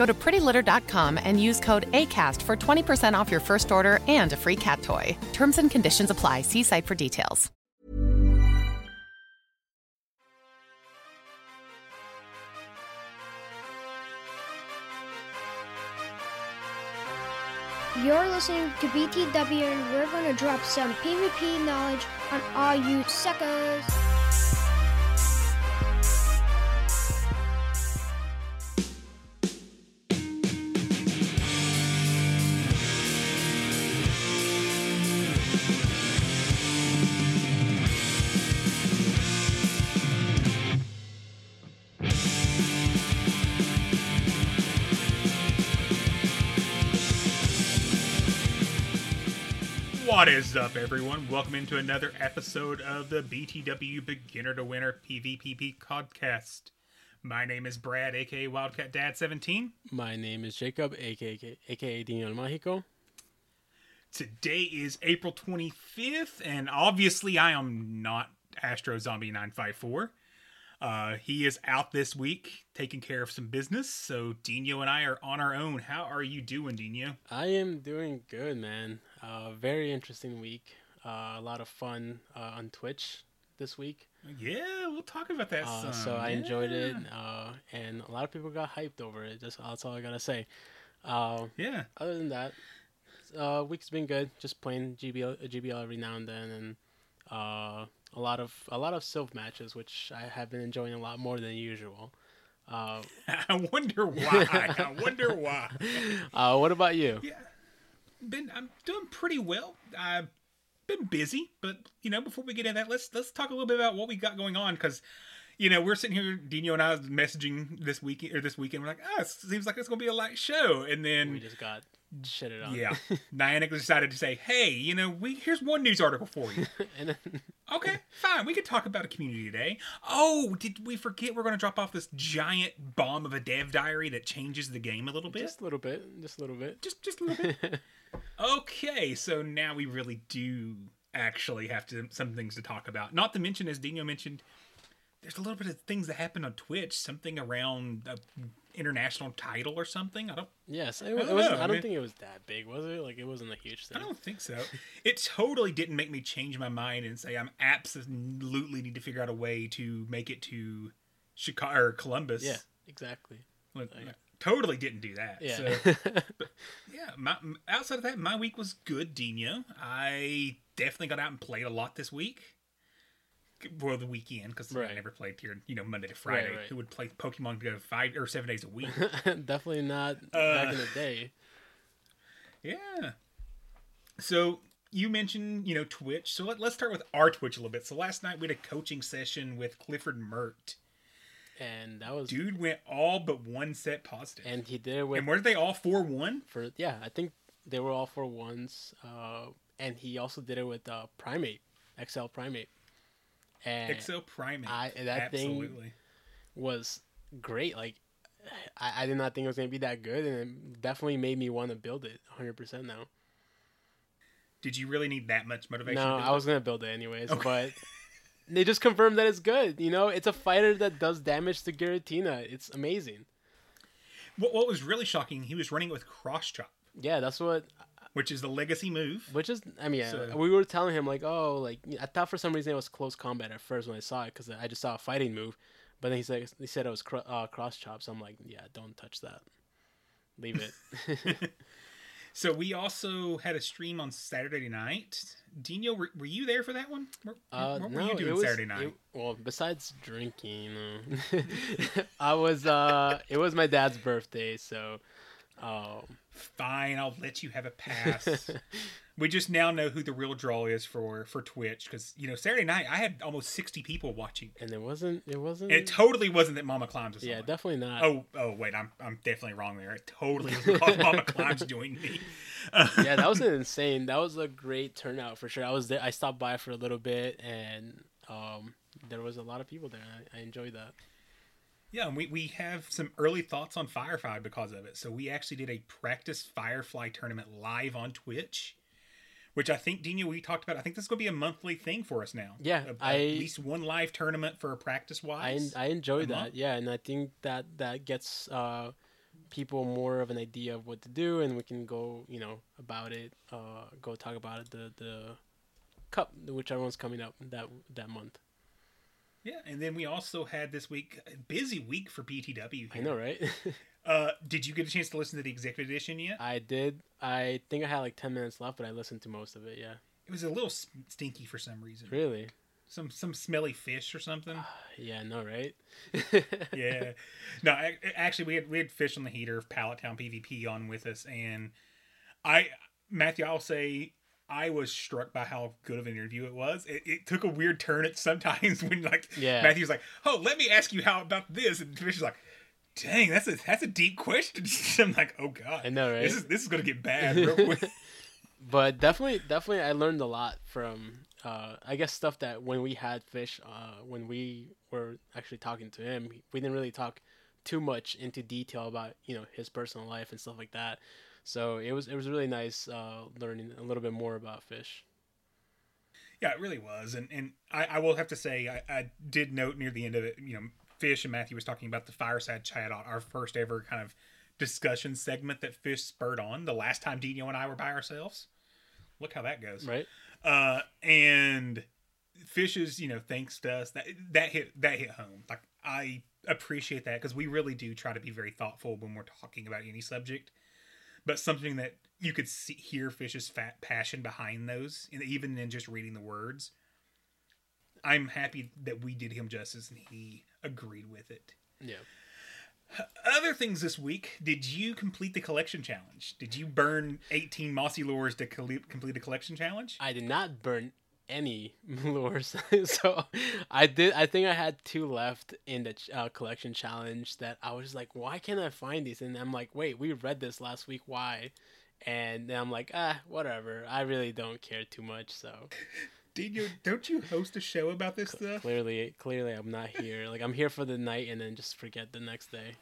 Go to prettylitter.com and use code ACAST for 20% off your first order and a free cat toy. Terms and conditions apply. See site for details. You're listening to BTW, and we're going to drop some PvP knowledge on all you suckers. What is up, everyone? Welcome into another episode of the BTW Beginner to Winner PvPP podcast. My name is Brad, aka Wildcat Dad 17. My name is Jacob, aka aka Dino Mágico. Today is April 25th, and obviously, I am not Astro Zombie 954. Uh, he is out this week taking care of some business, so Dino and I are on our own. How are you doing, Dino? I am doing good, man. Uh, very interesting week. Uh, a lot of fun uh, on Twitch this week. Yeah, we'll talk about that. Uh, so I enjoyed it, uh, and a lot of people got hyped over it. Just that's all I gotta say. Uh, Yeah. other than that, uh, week's been good. Just playing GBL, GBL every now and then, and uh, a lot of a lot of Silph matches, which I have been enjoying a lot more than usual. Uh, I wonder why. I wonder why. uh, what about you? Yeah, been I'm doing pretty well. I've been busy, but you know, before we get into that, let's let's talk a little bit about what we got going on because. You know, we're sitting here, Dino and I, messaging this week or this weekend. We're like, "Ah, it seems like it's gonna be a light show." And then, We just got shitted on. yeah, Niantic decided to say, "Hey, you know, we here's one news article for you." then, Okay, fine. We could talk about a community today. Oh, did we forget we're going to drop off this giant bomb of a dev diary that changes the game a little bit? just a little bit, just a little bit. just, just a little bit. okay, so now we really do actually have to some things to talk about. Not to mention, as Dino mentioned, there's a little bit of things that happen on Twitch. Something around a international title or something. I don't. Yes, it, I don't wasn't. I don't think it was that big, was it? Like it wasn't a huge thing. I don't think so. It totally didn't make me change my mind and say I'm absolutely need to figure out a way to make it to Chicago or Columbus. Yeah, exactly. Like, totally didn't do that. Yeah. So, yeah. My, outside of that, my week was good, Dino. I definitely got out and played a lot this week. For the weekend, because I never played here, you know, Monday to Friday. right. Who would play Pokemon go five or seven days a week? Definitely not Uh, back in the day. Yeah. So you mentioned, you know, Twitch. So let, let's start with our Twitch a little bit. So last night we had a coaching session with Clifford Mert. And that was Dude went all but one set positive. And, he did it with and weren't they all four one? for yeah, I think they were all for ones. Uh, and he also did it with uh, Primeape, XL Primeape. And Excel Primeape. I- that thing- was great. Like I, I did not think it was gonna be that good, and it definitely made me want to build it 100 percent now. Did you really need that much motivation? No, I was gonna build it anyways, Okay. but they just confirmed that it's good. You know, it's a fighter that does damage to Giratina. It's amazing. What, what was really shocking, he was running it with cross chop, Yeah, that's what. which is the legacy move. Which is, I mean, yeah, So- we were telling him like, oh, like I thought for some reason it was close combat at first when I saw it because I just saw a fighting move, but then he said he said it was cro- uh, cross chop, so I'm like, yeah, don't touch that, leave it. So we also had a stream on Saturday night. Dino, were, were you there for that one? What, Uh, what were no, you doing was, Saturday night? it- well, besides drinking, I was. Uh, it was my dad's birthday, so. Um, Fine, I'll let you have a pass. we just now know who the real draw is for for Twitch because you know Saturday night I had almost sixty people watching. and it wasn't. It wasn't. It totally wasn't that Mama Climbs was yeah, on. definitely not. Oh, oh, wait, I'm I'm definitely wrong there. It totally was Mama Climbs joined me. yeah, that was insane. That was a great turnout for sure. I was there. I stopped by for a little bit, and um, there was a lot of people there. I, I enjoyed that. Yeah, and we, we have some early thoughts on Firefly because of it. So we actually did a practice Firefly tournament live on Twitch, which I think Dina, we talked about. I think this is going to be a monthly thing for us now. Yeah, At- at least one live tournament for a practice I wise. I enjoyed a month? that. Yeah, and I think that that gets uh, people more of an idea of what to do, and we can go, you know, about it. Uh, go talk about it. The the cup, whichever one's coming up that that month. Yeah, and then we also had this week a busy week for BTW. I know, right? Uh, did you get a chance to listen to the executive edition yet? I did. I think I had like ten minutes left, but I listened to most of it. Yeah, It was a little stinky for some reason. really. Some some smelly fish or something. Yeah, no, right? yeah. No, I, actually, we had we had fish on the heater of Pallet Town PvP on with us, and I Matthew, I'll say I was struck by how good of an interview it was. It, it took a weird turn at sometimes when like Yeah. Matthew's like, "Oh, let me ask you how about this," and Fish is like. Dang, that's a that's a deep question. I'm like, oh god, I know, right? This is this is gonna get bad real quick. but definitely definitely i learned a lot from uh i guess stuff that when we had fish uh when we were actually talking to him we didn't really talk too much into detail about you know his personal life and stuff like that so it was it was really nice uh learning a little bit more about fish. Yeah, it really was, and and I, I will have to say I, I did note near the end of it, you know, Fish and Matthew was talking about the fireside chat, on our first ever kind of discussion segment that Fish spurred on the last time Dino and I were by ourselves. Look how that goes, right. Uh, and Fish's, you know, thanks to us that that hit that hit home. Like I appreciate that because we really do try to be very thoughtful when we're talking about any subject, but something that you could see hear Fish's fat passion behind those, and even in just reading the words. I'm happy that we did him justice and he agreed with it. yeah Other things this week, did you complete the collection challenge? Did you burn 18 mossy lures to complete a collection challenge? i did not burn any lures so i did i think i had two left in the uh, collection challenge that i was like why can't i find these? And i'm like wait we read this last week why? And then i'm like ah whatever i really don't care too much so. Did you don't you host a show about this stuff? clearly clearly i'm not here. Like i'm here for the night and then just forget the next day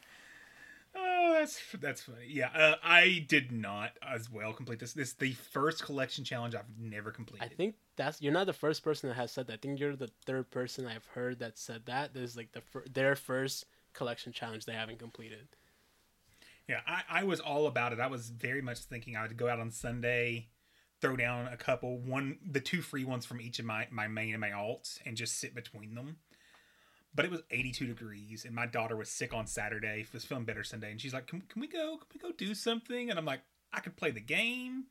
Oh, that's that's funny. Yeah, uh, I did not as well complete this. This is the first collection challenge I've never completed. i think that's you're not the first person that has said that i think you're the third person i've heard that said that this is like the fir- their first collection challenge they haven't completed Yeah, I, I was all about it. I was very much thinking I would go out on Sunday, throw down a couple, one the two free ones from each of my my main and my alts, and just sit between them. But it was 82 degrees, and my daughter was sick on Saturday. Was feeling better Sunday, and she's like, "Can, can we go? Can we go do something?" And I'm like, "I could play the game,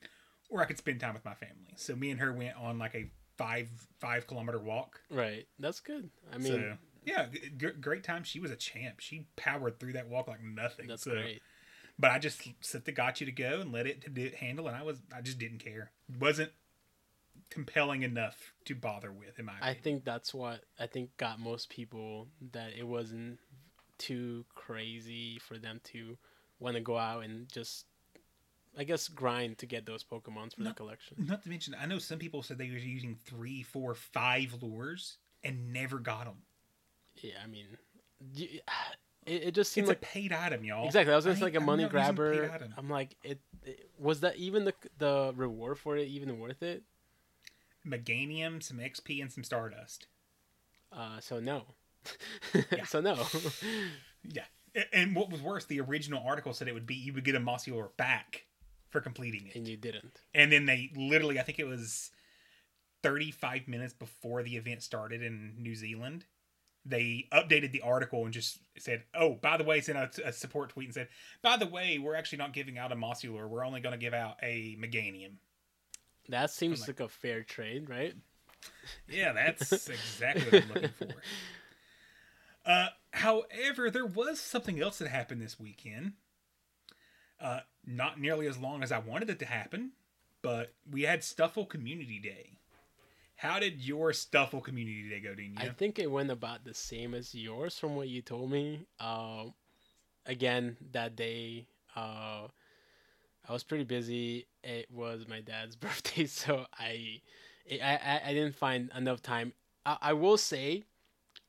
or I could spend time with my family." So me and her went on like a five five kilometer walk. right that's good i mean so yeah, g- great time. She was a champ. She powered through that walk like nothing. that's so. great But I just set the gotcha to go and let it to do, handle, and I was I just didn't care. Wasn't compelling enough to bother with in my I opinion. think that's what I think got most people that it wasn't too crazy for them to want to go out and just I guess grind to get those Pokemons for No. the collection. Not to mention, I know some people said they were using three, four, five lures and never got them. Yeah, I mean, it, it just seems like a paid item, y'all. exactly. I was I like a I'm money not grabber. I'm like, it, it was that even the the reward for it even worth it? Meganium, some XP, and some Stardust. Uh, so no. Yeah. so no. Yeah. And what was worse, the original article said it would be you would get a Mossy Lure back for completing it. and you didn't. And then they literally, I think it was 35 minutes before the event started in New Zealand, they updated the article and just said, "Oh, by the way," sent a, a support tweet and said, "By the way, we're actually not giving out a Mossula. We're only going to give out a Meganium." That seems like, like, a fair trade, right? Yeah, that's exactly what I'm looking for. Uh, however, there was something else that happened this weekend. Uh, not nearly as long as I wanted it to happen, but we had Stufful Community Day. How did your Stufful Community Day go, Dean? I think it went about the same as yours from what you told me. Uh, again, that day, uh, I was pretty busy. It was my dad's birthday, so I, I, I didn't find enough time. I, I will say,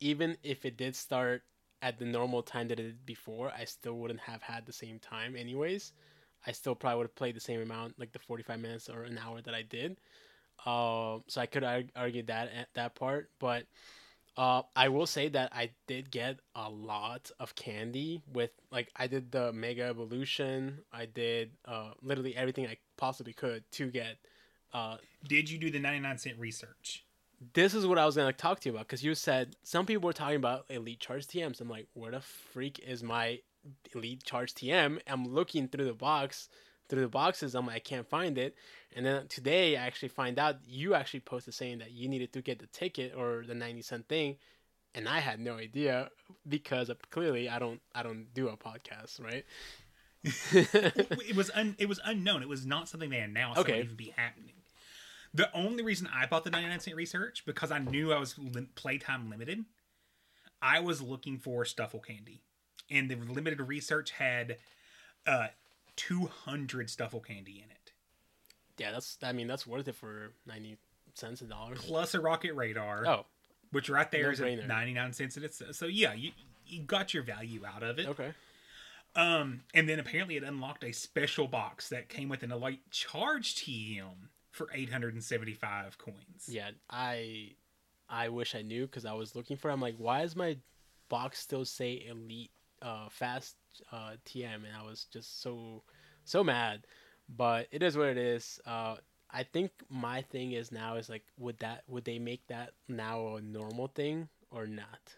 even if it did start at the normal time that it did before, I still wouldn't have had the same time, anyways. I still probably would have played the same amount, like the 45 minutes or an hour that I did. Uh, so I could argue that eh, that part, but uh, I will say that I did get a lot of candy with like I did the Mega Evolution. I did uh, literally everything I possibly could to get. Uh, did you do the 99 cent research? This is what I was gonna talk to you about because you said some people were talking about elite charge TMs. I'm like, where the freak is my elite charge TM? I'm looking through the box through the boxes. I'm like, I can't find it. And then today I actually find out you actually posted saying that you needed to get the ticket or the 90 cent thing. And I had no idea because clearly I don't I don't do a podcast, right? it was un, it was unknown. It was not something they announced okay. that would even be happening. The only reason I bought the 99 cent research because I knew I was lim- playtime limited. I was looking for Stufful candy, and the limited research had uh, 200 Stufful candy in it. Yeah, that's. I mean, that's worth it for 90 cents a dollar. Plus a rocket radar. Oh, which right there no is at 99 cents in it. So yeah, you you got your value out of it. Okay. Um, and then apparently it unlocked a special box that came with an elite charge TM for 875 coins. Yeah, I I wish I knew because I was looking for. It. I'm like, why is my box still say elite uh, fast uh, TM, and I was just so so mad. But it is what it is. Uh, I think my thing is now is like, would that would they make that now a normal thing or not?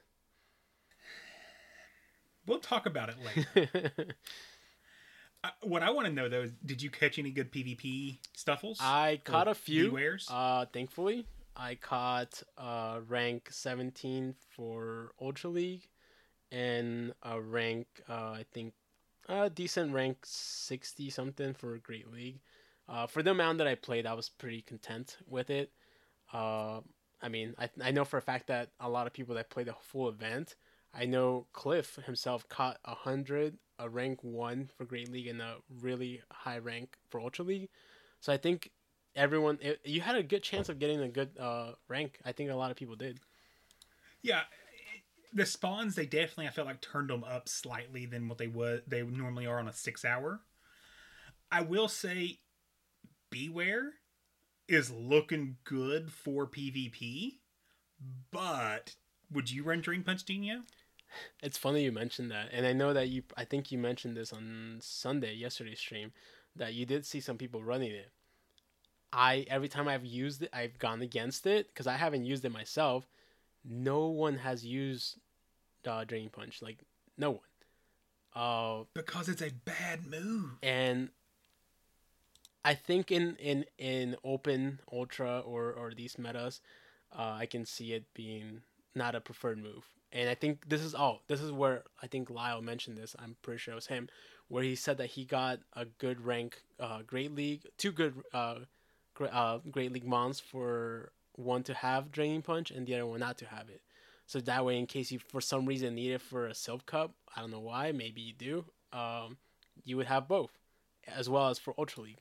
We'll talk about it later. uh, what I want to know though is, did you catch any good PvP stuffuls? I caught a few. Uh, thankfully, I caught uh, rank 17 for Ultra League and a rank, uh, I think, a decent rank 60 something for Great League. Uh, for the amount that I played, I was pretty content with it. Uh, I mean, I, I know for a fact that a lot of people that played the full event, I know Cliff himself caught a hundred, a rank one for Great League, and a really high rank for Ultra League. So I think everyone, it, you had a good chance of getting a good uh, rank. I think a lot of people did. Yeah, the spawns they definitely I felt like turned them up slightly than what they would they normally are on a six hour. I will say, Bewear is looking good for PvP, but would you run Drain Punch Dino? It's funny you mentioned that, and I know that you. I think you mentioned this on Sunday, yesterday's stream, that you did see some people running it. I every time I've used it, I've gone against it because I haven't used it myself no one has used uh, Draining Punch. Like no one. Uh, because it's a bad move. And I think in in in open ultra or or these metas, uh, I can see it being not a preferred move. And I think this is oh this is where I think Lyle mentioned this. I'm pretty sure it was him, where he said that he got a good rank, uh, Great League, two good uh, great, uh, Great League mons for one to have draining punch and the other one not to have it. So that way, in case you for some reason need it for a silk cup, I don't know why, maybe you do. Um, you would have both, as well as for Ultra League.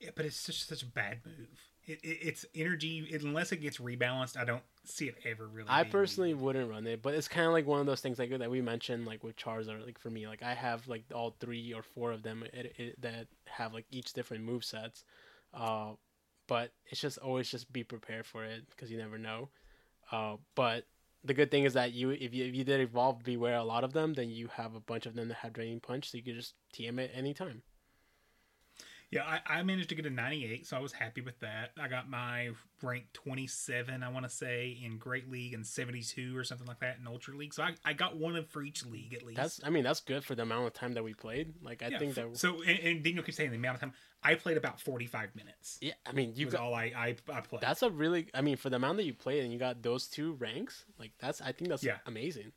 Yeah, but it's such such a bad move. It, it, it's energy it, unless it gets rebalanced. I don't see it ever really. I personally used. wouldn't run it, but it's kind of like one of those things like that we mentioned, like with Charizard. Like for me, like I have like all three or four of them that have like each different move sets. Uh, but it's just always just be prepared for it because you never know. Uh, but the good thing is that you if you if you did evolve Bewear a lot of them, then you have a bunch of them that have draining punch, so you can just TM it anytime. Yeah, I, I managed to get a 98, so I was happy with that. I got my rank 27, I want to say, in Great League and 72 or something like that in Ultra League. So I, I got one of for each league at least. That's I mean that's good for the amount of time that we played. Like I yeah, think that So, and, and Daniel keeps saying the amount of time. I played about 45 minutes. yeah, I mean you was got all I, I, I played. that's a really I mean for the amount that you played and you got those two ranks like that's I think that's Yeah. amazing.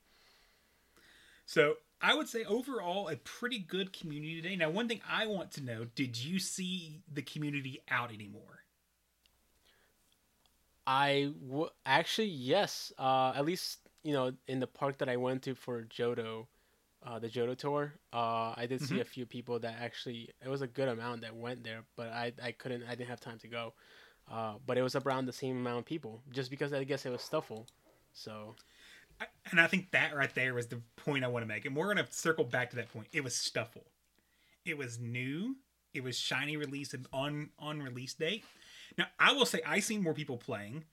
So I would say overall a pretty good community today. Now, one thing I want to know: Did you see the community out anymore? I w- actually yes, uh, at least you know in the park that I went to for Johto, uh, the Johto tour, uh, I did see a few people that actually it was a good amount that went there, but I I couldn't I didn't have time to go, uh, but it was around the same amount of people just because I guess it was Stufful. so and I think that right there was the point I want to make. And we're going to circle back to that point. It was Stufful. It was new. It was shiny release and on on release date. Now I will say I seen more people playing,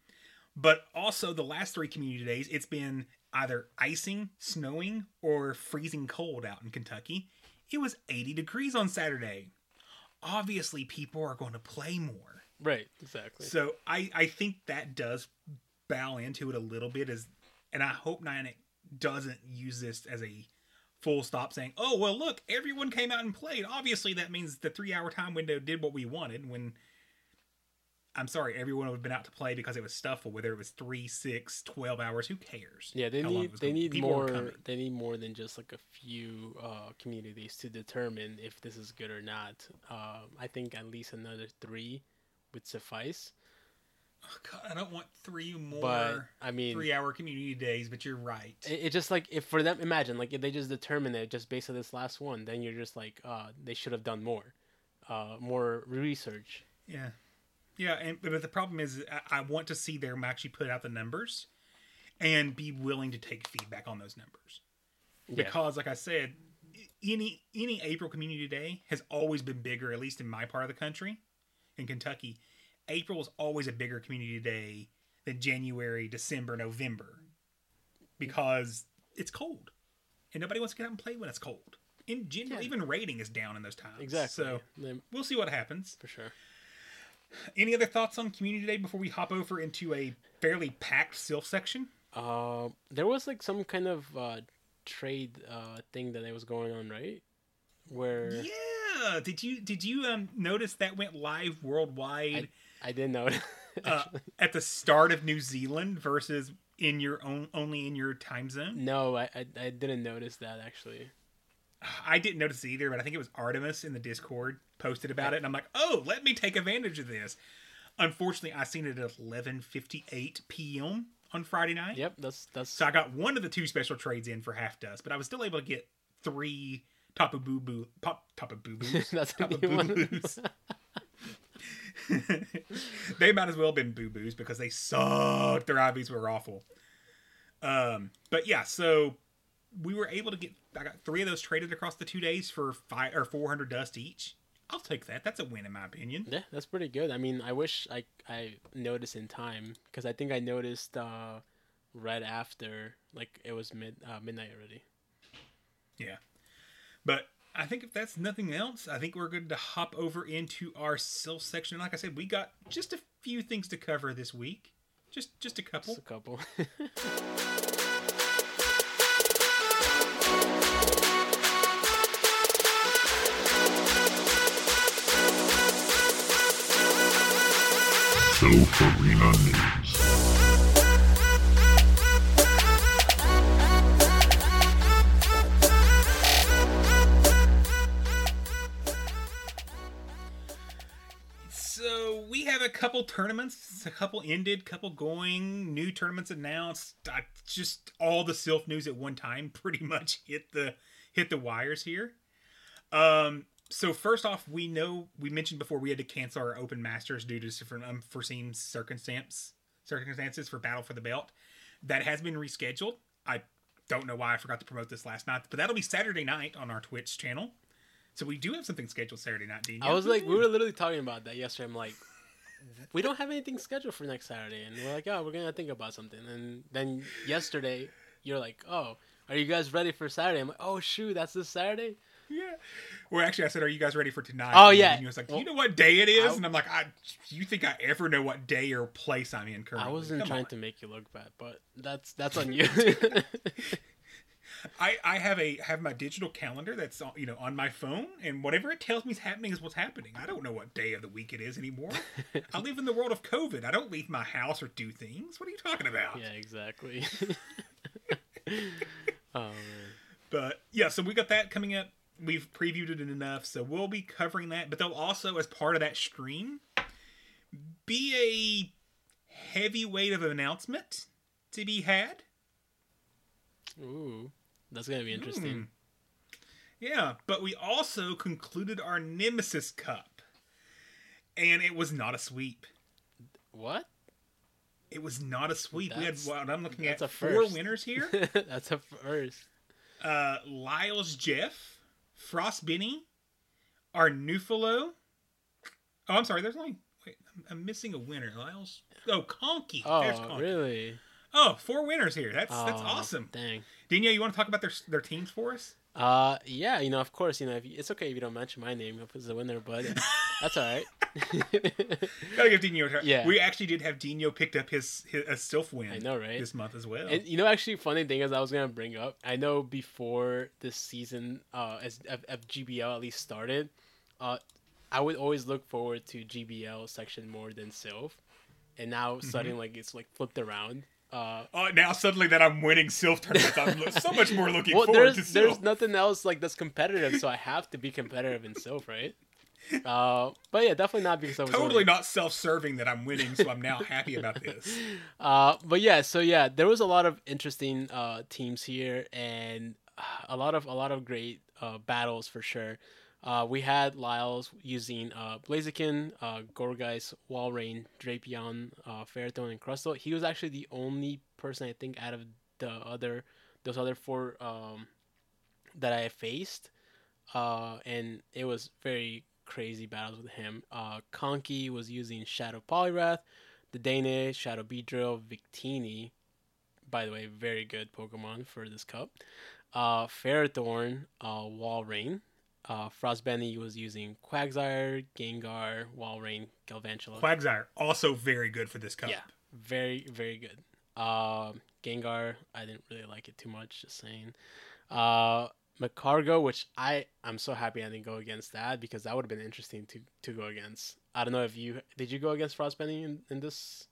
but also the last three community days it's been either icing, snowing, or freezing cold out in Kentucky. It was 80 degrees on Saturday. Obviously, people are going to play more. right exactly. So I I think that does bow into it a little bit as and I hope Niantic doesn't use this as a full stop saying, "Oh, well look, everyone came out and played. Obviously that means the 3-hour time window did what we wanted when I'm sorry, everyone would have been out to play because it was stufful whether it was 3, 6, 12 hours, who cares? Yeah, they need they going- need people more. They need more than just like a few uh, communities to determine if this is good or not. Um, I think at least another three would suffice. Oh, God, I don't want 3 more But I mean, 3-hour community days, but you're right. it, it just like if for them, imagine like if they just determine it just based on this last one, then you're just like, uh, they should have done more, uh, more research. Yeah, yeah, and but the problem is, I, I want to see them actually put out the numbers, and be willing to take feedback on those numbers, Yeah. because, like I said, any any April Community Day has always been bigger, at least in my part of the country, in Kentucky. April is always a bigger community day than January, December, November, because it's cold, and nobody wants to get out and play when it's cold. In general, Yeah. even rating is down in those times. Exactly. So we'll see what happens. for sure. Any other thoughts on Community Day before we hop over into a fairly packed Silph section? Uh, there was like some kind of uh, trade uh, thing that was going on, right? Where Yeah. Did you did you um notice that went live worldwide I didn't know. it, uh, at the start of New Zealand versus in your own only in your time zone? no, I, I I didn't notice that actually. I didn't notice it either, but I think it was Artemis in the Discord posted about it, and I'm like, oh, let me take advantage of this. Unfortunately, I seen it at 11:58 p.m. on Friday night. Yep, that's that's So I got one of the two special trades in for half dust, but I was still able to get three Tapu Boo Boo pop Tapu Boo Boos. That's a Tapu Boo. Boos. they might as well have been Boo Boos because they sucked. Their IVs were awful. Um, but yeah, so we were able to get. I got three of those traded across the two days for five or four hundred dust each. I'll take that. That's a win in my opinion. yeah, that's pretty good. I mean, I wish I I noticed in time because I think I noticed uh, right after like it was mid uh, midnight already. Yeah. But I think if that's nothing else, I think we're good to hop over into our Silph section. Like I said, we got just a few things to cover this week. Just just a couple. Just a couple. Silph Arena News. Couple tournaments, a couple ended, couple going, new tournaments announced. Uh, just all the Silph news at one time pretty much hit the hit the wires here. Um so first off, we know we mentioned before we had to cancel our open masters due to different unforeseen circumstance circumstances for Battle for the Belt. That has been rescheduled. I don't know why I forgot to promote this last night, but that'll be Saturday night on our Twitch channel. So we do have something scheduled Saturday night, Dean. I was like, we were literally talking about that yesterday. I'm like, we don't have anything scheduled for next Saturday, and we're like, oh, we're gonna think about something. And then yesterday, you're like, oh, are you guys ready for Saturday? I'm like, oh shoot, that's this Saturday. Yeah. Well, actually, I said, "Are you guys ready for tonight?" Oh, And yeah. he was like, "Do Well, you know what day it is?" I- and I'm like, "I, you think I ever know what day or place I'm in currently?" I wasn't Come trying on. to make you look bad, but that's that's on you. I, I have a have my digital calendar that's on, you know on my phone, and whatever it tells me is happening is what's happening. I don't know what day of the week it is anymore. I live in the world of COVID. I don't leave my house or do things. What are you talking about? yeah, exactly. oh man. But yeah, so we got that coming up. We've previewed it enough, so we'll be covering that. But they'll also, as part of that stream, be a heavyweight of an announcement to be had. Ooh, that's gonna be interesting. Yeah, but we also concluded our Nemesis Cup, and it was not a sweep. What? It was not a sweep. we had That's- what I'm looking that's at four winners here. that's a first. uh, Lyles Jeff, Frost Benny, our Nufalo. Oh, I'm sorry. There's only wait. I'm, I'm missing a winner. Lyles. Oh, Conky. There's Oh, Conky. really? Oh, four winners here. That's that's Oh, awesome. Dang. Dino, you want to talk about their their teams for us? Uh, yeah, you know, of course, you know, if you, it's okay if you don't mention my name if it's the winner, but that's all right. Gotta give Dino. Yeah. We actually did have Dino picked up his, his a Silph win. I know, right? This month as well. And you know, actually, funny thing is, I was gonna bring up. I know before this season, uh, as of, of GBL at least started, uh, I would always look forward to GBL section more than Silph, and now Mm-hmm. suddenly, like it's like flipped around. Uh, Oh, now suddenly that I'm winning Silph tournaments, I'm lo- so much more looking well, forward there's to there's nothing else like that's competitive, so I have to be competitive in Silph, right? Uh, but yeah, definitely not because I was Totally winning. not self-serving that I'm winning, so I'm now happy about this. Uh, but yeah, so yeah, there was a lot of interesting uh, teams here, and uh, a lot of a lot of great uh, battles for sure. Uh, we had Lyles using uh, Blaziken, uh, Gourgeist, Walrein, Drapion, uh, Ferrothorn, and Crustle. He was actually the only person I think out of the other those other four um, that I faced, uh, and it was very crazy battles with him. Uh, Conky was using Shadow Poliwrath, the Danish, Shadow Beedrill, Victini. By the way, very good Pokemon for this cup. Uh, Ferrothorn, uh, Walrein. Uh, Frostbenny was using Quagsire, Gengar, Walrein, Galvantula. Quagsire also very good for this cup. Yeah, very very good. Um, Gengar, I didn't really like it too much. Just saying. Uh, Magcargo, which I I'm so happy I didn't go against that because that would have been interesting to to go against. I don't know if you did you go against Frostbenny in, in this.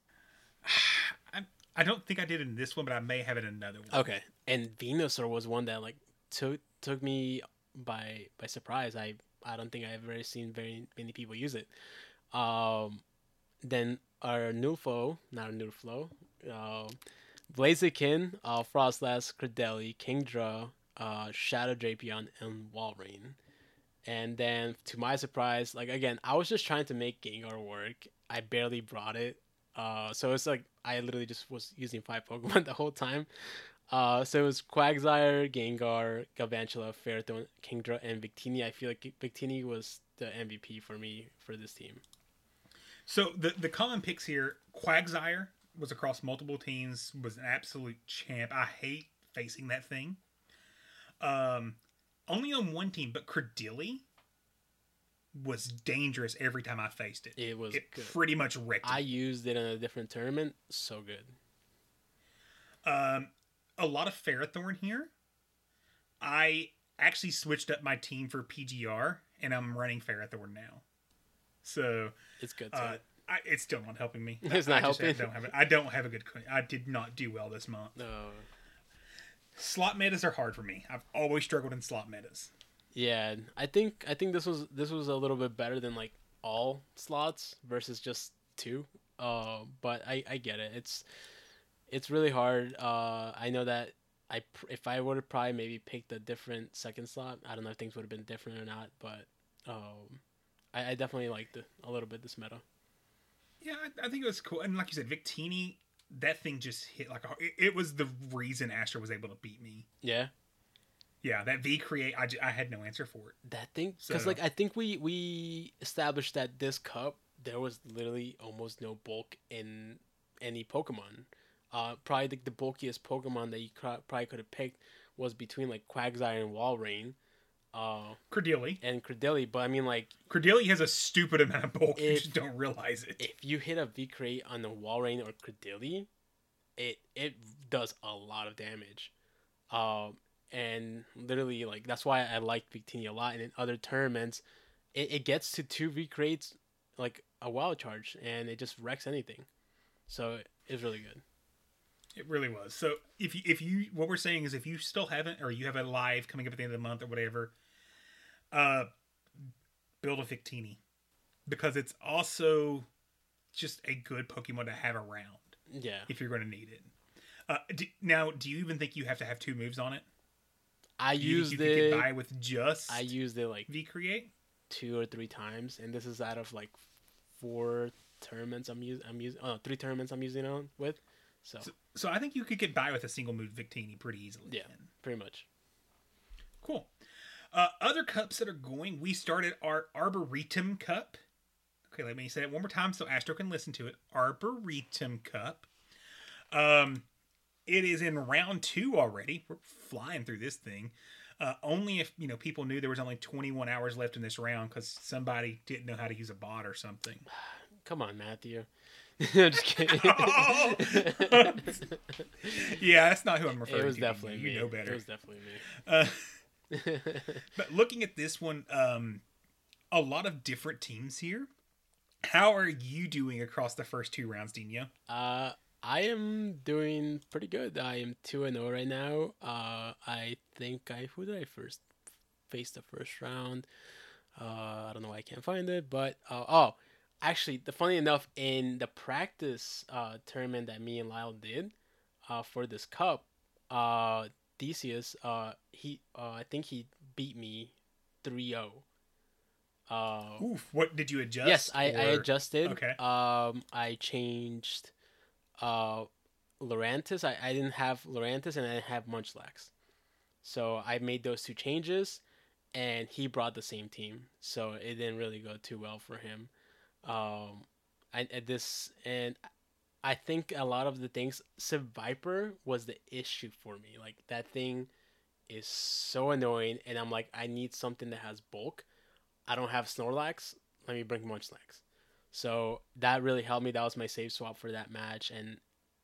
I, I don't think I did in this one, but I may have it in another one. Okay, and Venusaur was one that like took took me by by surprise. I I don't think I've ever seen very many people use it. Um, then our new Nulfo, not Nulflo, uh, Blaziken, uh, Froslass, Cradily, Kingdra, uh, Shadow Drapion, and Walrein. And then, to my surprise, like again, I was just trying to make Gengar work. I barely brought it. Uh, so it's like I literally just was using five Pokemon the whole time. Uh, so it was Quagsire, Gengar, Galvantula, Ferrothorn, Kingdra, and Victini. I feel like Victini was the MVP for me for this team. So the the common picks here, Quagsire was across multiple teams, was an absolute champ. I hate facing that thing. Um, only on one team, but Cradily was dangerous every time I faced it. It was it pretty much wrecked. I used it in a different tournament. So good. Um, a lot of Ferrothorn here. I actually switched up my team for PGR, and I'm running Ferrothorn now. So It's good too. uh, I, it's still not helping me. It's I- not I helping? Don't have a, I don't have a good. I did not do well this month. no. Slot metas are hard for me. I've always struggled in slot metas. Yeah, I think I think this was this was a little bit better than like all slots versus just two. Uh, but I I get it. It's it's really hard. Uh, I know that I pr- if I would have probably maybe picked a different second slot, I don't know if things would have been different or not. But um, I, I definitely liked it a little bit this meta. Yeah, I, I think it was cool. And like you said, Victini, that thing just hit like a. It, it was the reason Astro was able to beat me. Yeah, Yeah, that V create. I, j- I had no answer for it. that thing because So- like I think we we established that this cup there was literally almost no bulk in any Pokemon. Uh, probably the, the bulkiest Pokemon that you cra- probably could have picked was between like Quagsire and Walrein. uh, Cordelia. and Cradily. But I mean, like, Cordelia has a stupid amount of bulk. you just don't realize it. if you hit a V create on the Walrein or Cradily, it it does a lot of damage. Um, and literally, like that's why I like Victini a lot. And in other tournaments, it, it gets to two V creates like a wild charge, and it just wrecks anything. So it's really good. It really was. So if you if you what we're saying is if you still haven't or you have a live coming up at the end of the month or whatever, uh, build a Victini because it's also just a good Pokemon to have around Yeah, if you're going to need it. Uh, do, now, do you even think you have to have two moves on it? I Do you used you it. get by with just I used it like V Create? two or three times, and this is out of like four tournaments I'm using. I'm using oh, no, three tournaments I'm using it on with. So, So, so I think you could get by with a single move Victini pretty easily. yeah, then. pretty much. Cool. Uh, other cups that are going, we started our Arboretum Cup. Okay, let me say it one more time so Astro can listen to it. Arboretum Cup. Um, it is in round two already. We're flying through this thing. Uh, only if you know people knew there was only 21 hours left in this round because somebody didn't know how to use a bot or something. Come on, Matthew. I'm just kidding. Oh! yeah, that's not who I'm referring it was to. definitely you me. know better. It was definitely me. Uh, but looking at this one, um, a lot of different teams here. How are you doing across the first two rounds, Dina? Uh, I am doing pretty good. I am two and zero right now. Uh, I think I who did I first face the first round? Uh, I don't know why I can't find it, but uh, oh, actually, the funny enough, in the practice uh tournament that me and Lyle did, uh, for this cup, uh, Theseus, uh, he, uh, I think he beat me 3-0. Uh, Oof, what did you adjust? Yes, I, I adjusted. Okay. Um, I changed uh Lurantis. I, I didn't have Lurantis and I didn't have Munchlax. So I made those two changes and he brought the same team. So it didn't really go too well for him. Um I at this and I think a lot of the things Civ Viper was the issue for me. Like that thing is so annoying and I'm like I need something that has bulk. I don't have Snorlax. Let me bring Munchlax. So that really helped me. That was my save swap for that match, and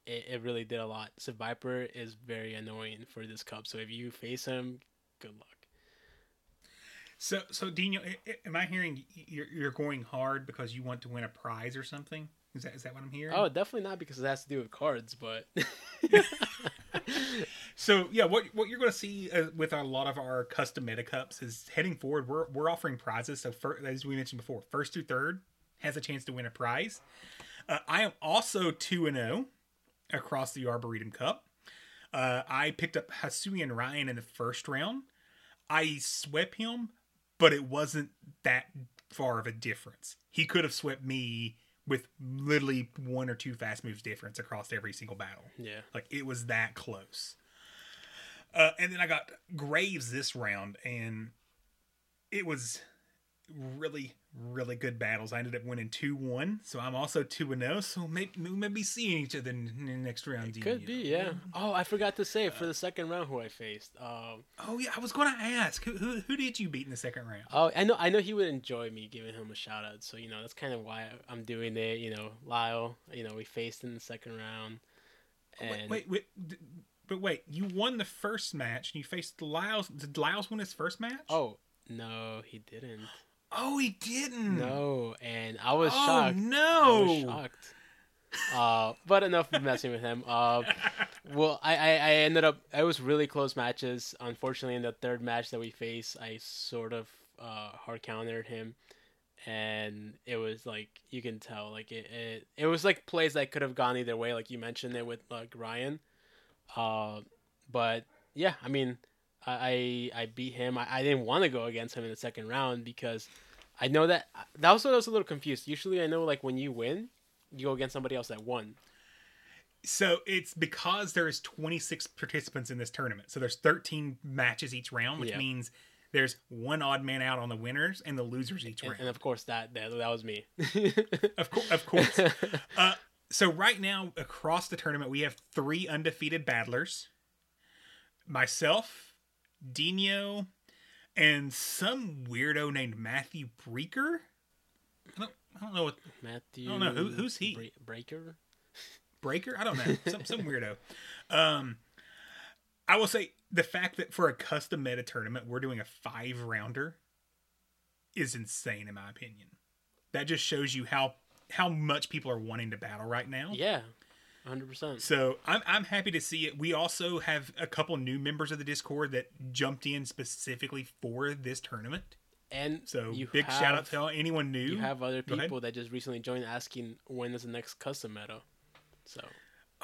it, it really did a lot. So Viper is very annoying for this cup. So if you face him, good luck. So, so Dino, am I hearing you're, you're going hard because you want to win a prize or something? Is that is that what I'm hearing? Oh, definitely not because it has to do with cards, but So yeah, what what you're going to see uh, with a lot of our custom meta cups is heading forward. We're we're offering prizes. So as we mentioned before, first through third has a chance to win a prize. Uh, I am also two and zero across the Arboretum Cup. Uh, I picked up Hasui and Ryan in the first round. I swept him, but it wasn't that far of a difference. He could have swept me with literally one or two fast moves difference across every single battle. yeah, Like it was that close. Uh, and then I got Graves this round, and it was really, really good battles. I ended up winning two one, so I'm also two and zero. So maybe we may be seeing each other in in the next round. It could be. Yeah. Oh, I forgot to say for the second round who I faced. Um, Oh yeah, I was going to ask who, who who did you beat in the second round? oh, I know. I know he would enjoy me giving him a shout out. So you know that's kind of why I'm doing it. You know, Lyle. You know, we faced in the second round. Wait, And wait, wait, d- but wait, you won the first match, and you faced Lyles. Did Lyles win his first match? Oh no, he didn't. Oh, he didn't. No, and I was oh shocked. I no. was shocked. Uh, but enough of messing with him. Uh, well, I, I, I ended up. It was really close matches. Unfortunately, in the third match that we faced, I sort of uh, hard countered him, and it was like you can tell, like it, it, it was like plays that could have gone either way. Like you mentioned it with like Ryan. Uh, but yeah, I mean, I I I beat him. I, I didn't want to go against him in the second round because I know that that was what I was a little confused. Usually, I know like when you win, you go against somebody else that won. So it's because there's 26 participants in this tournament. So there's 13 matches each round, which Yeah. means there's one odd man out on the winners and the losers each And, round. and of course, that that, that was me. Of course, of course. uh, so right now across the tournament, we have three undefeated battlers. Myself, Dino, and some weirdo named Matthew Breaker. I don't, I don't know what Matthew. I don't know. Who- who's he? Breaker. Breaker. I don't know. Some some weirdo. Um, I will say the fact that for a custom meta tournament we're doing a five rounder is insane in my opinion. That just shows you how how much people are wanting to battle right now. Yeah, hundred percent. So I'm I'm happy to see it. We also have a couple new members of the Discord that jumped in specifically for this tournament. And So you big shout out to anyone new. You have other people that just recently joined asking when is the next custom meta. So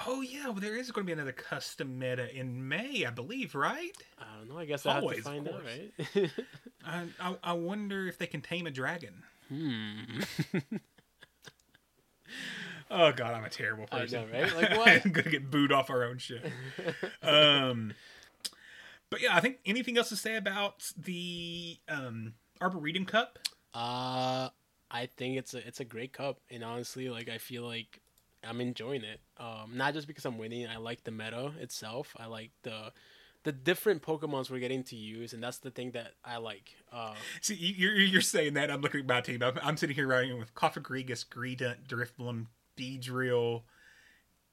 Oh yeah, well there is going to be another custom meta in May, I believe, right? I don't know. I guess I have to find out, right? I, I I wonder if they can tame a dragon. hmm. Oh god, I'm a terrible I person. know, right? Like, what? I'm gonna get booed off our own show. um, but yeah, I think anything else to say about the um Arboretum Cup? Uh, I think it's a it's a great cup, and honestly, like I feel like I'm enjoying it. Um, not just because I'm winning. I like the meta itself. I like the the different Pokemons we're getting to use, and that's the thing that I like. Uh, See, you- you're you're saying that. I'm looking at my team. I'm, I'm sitting here writing with Cofagrigus, Greedent, Drifblim, Beedrill,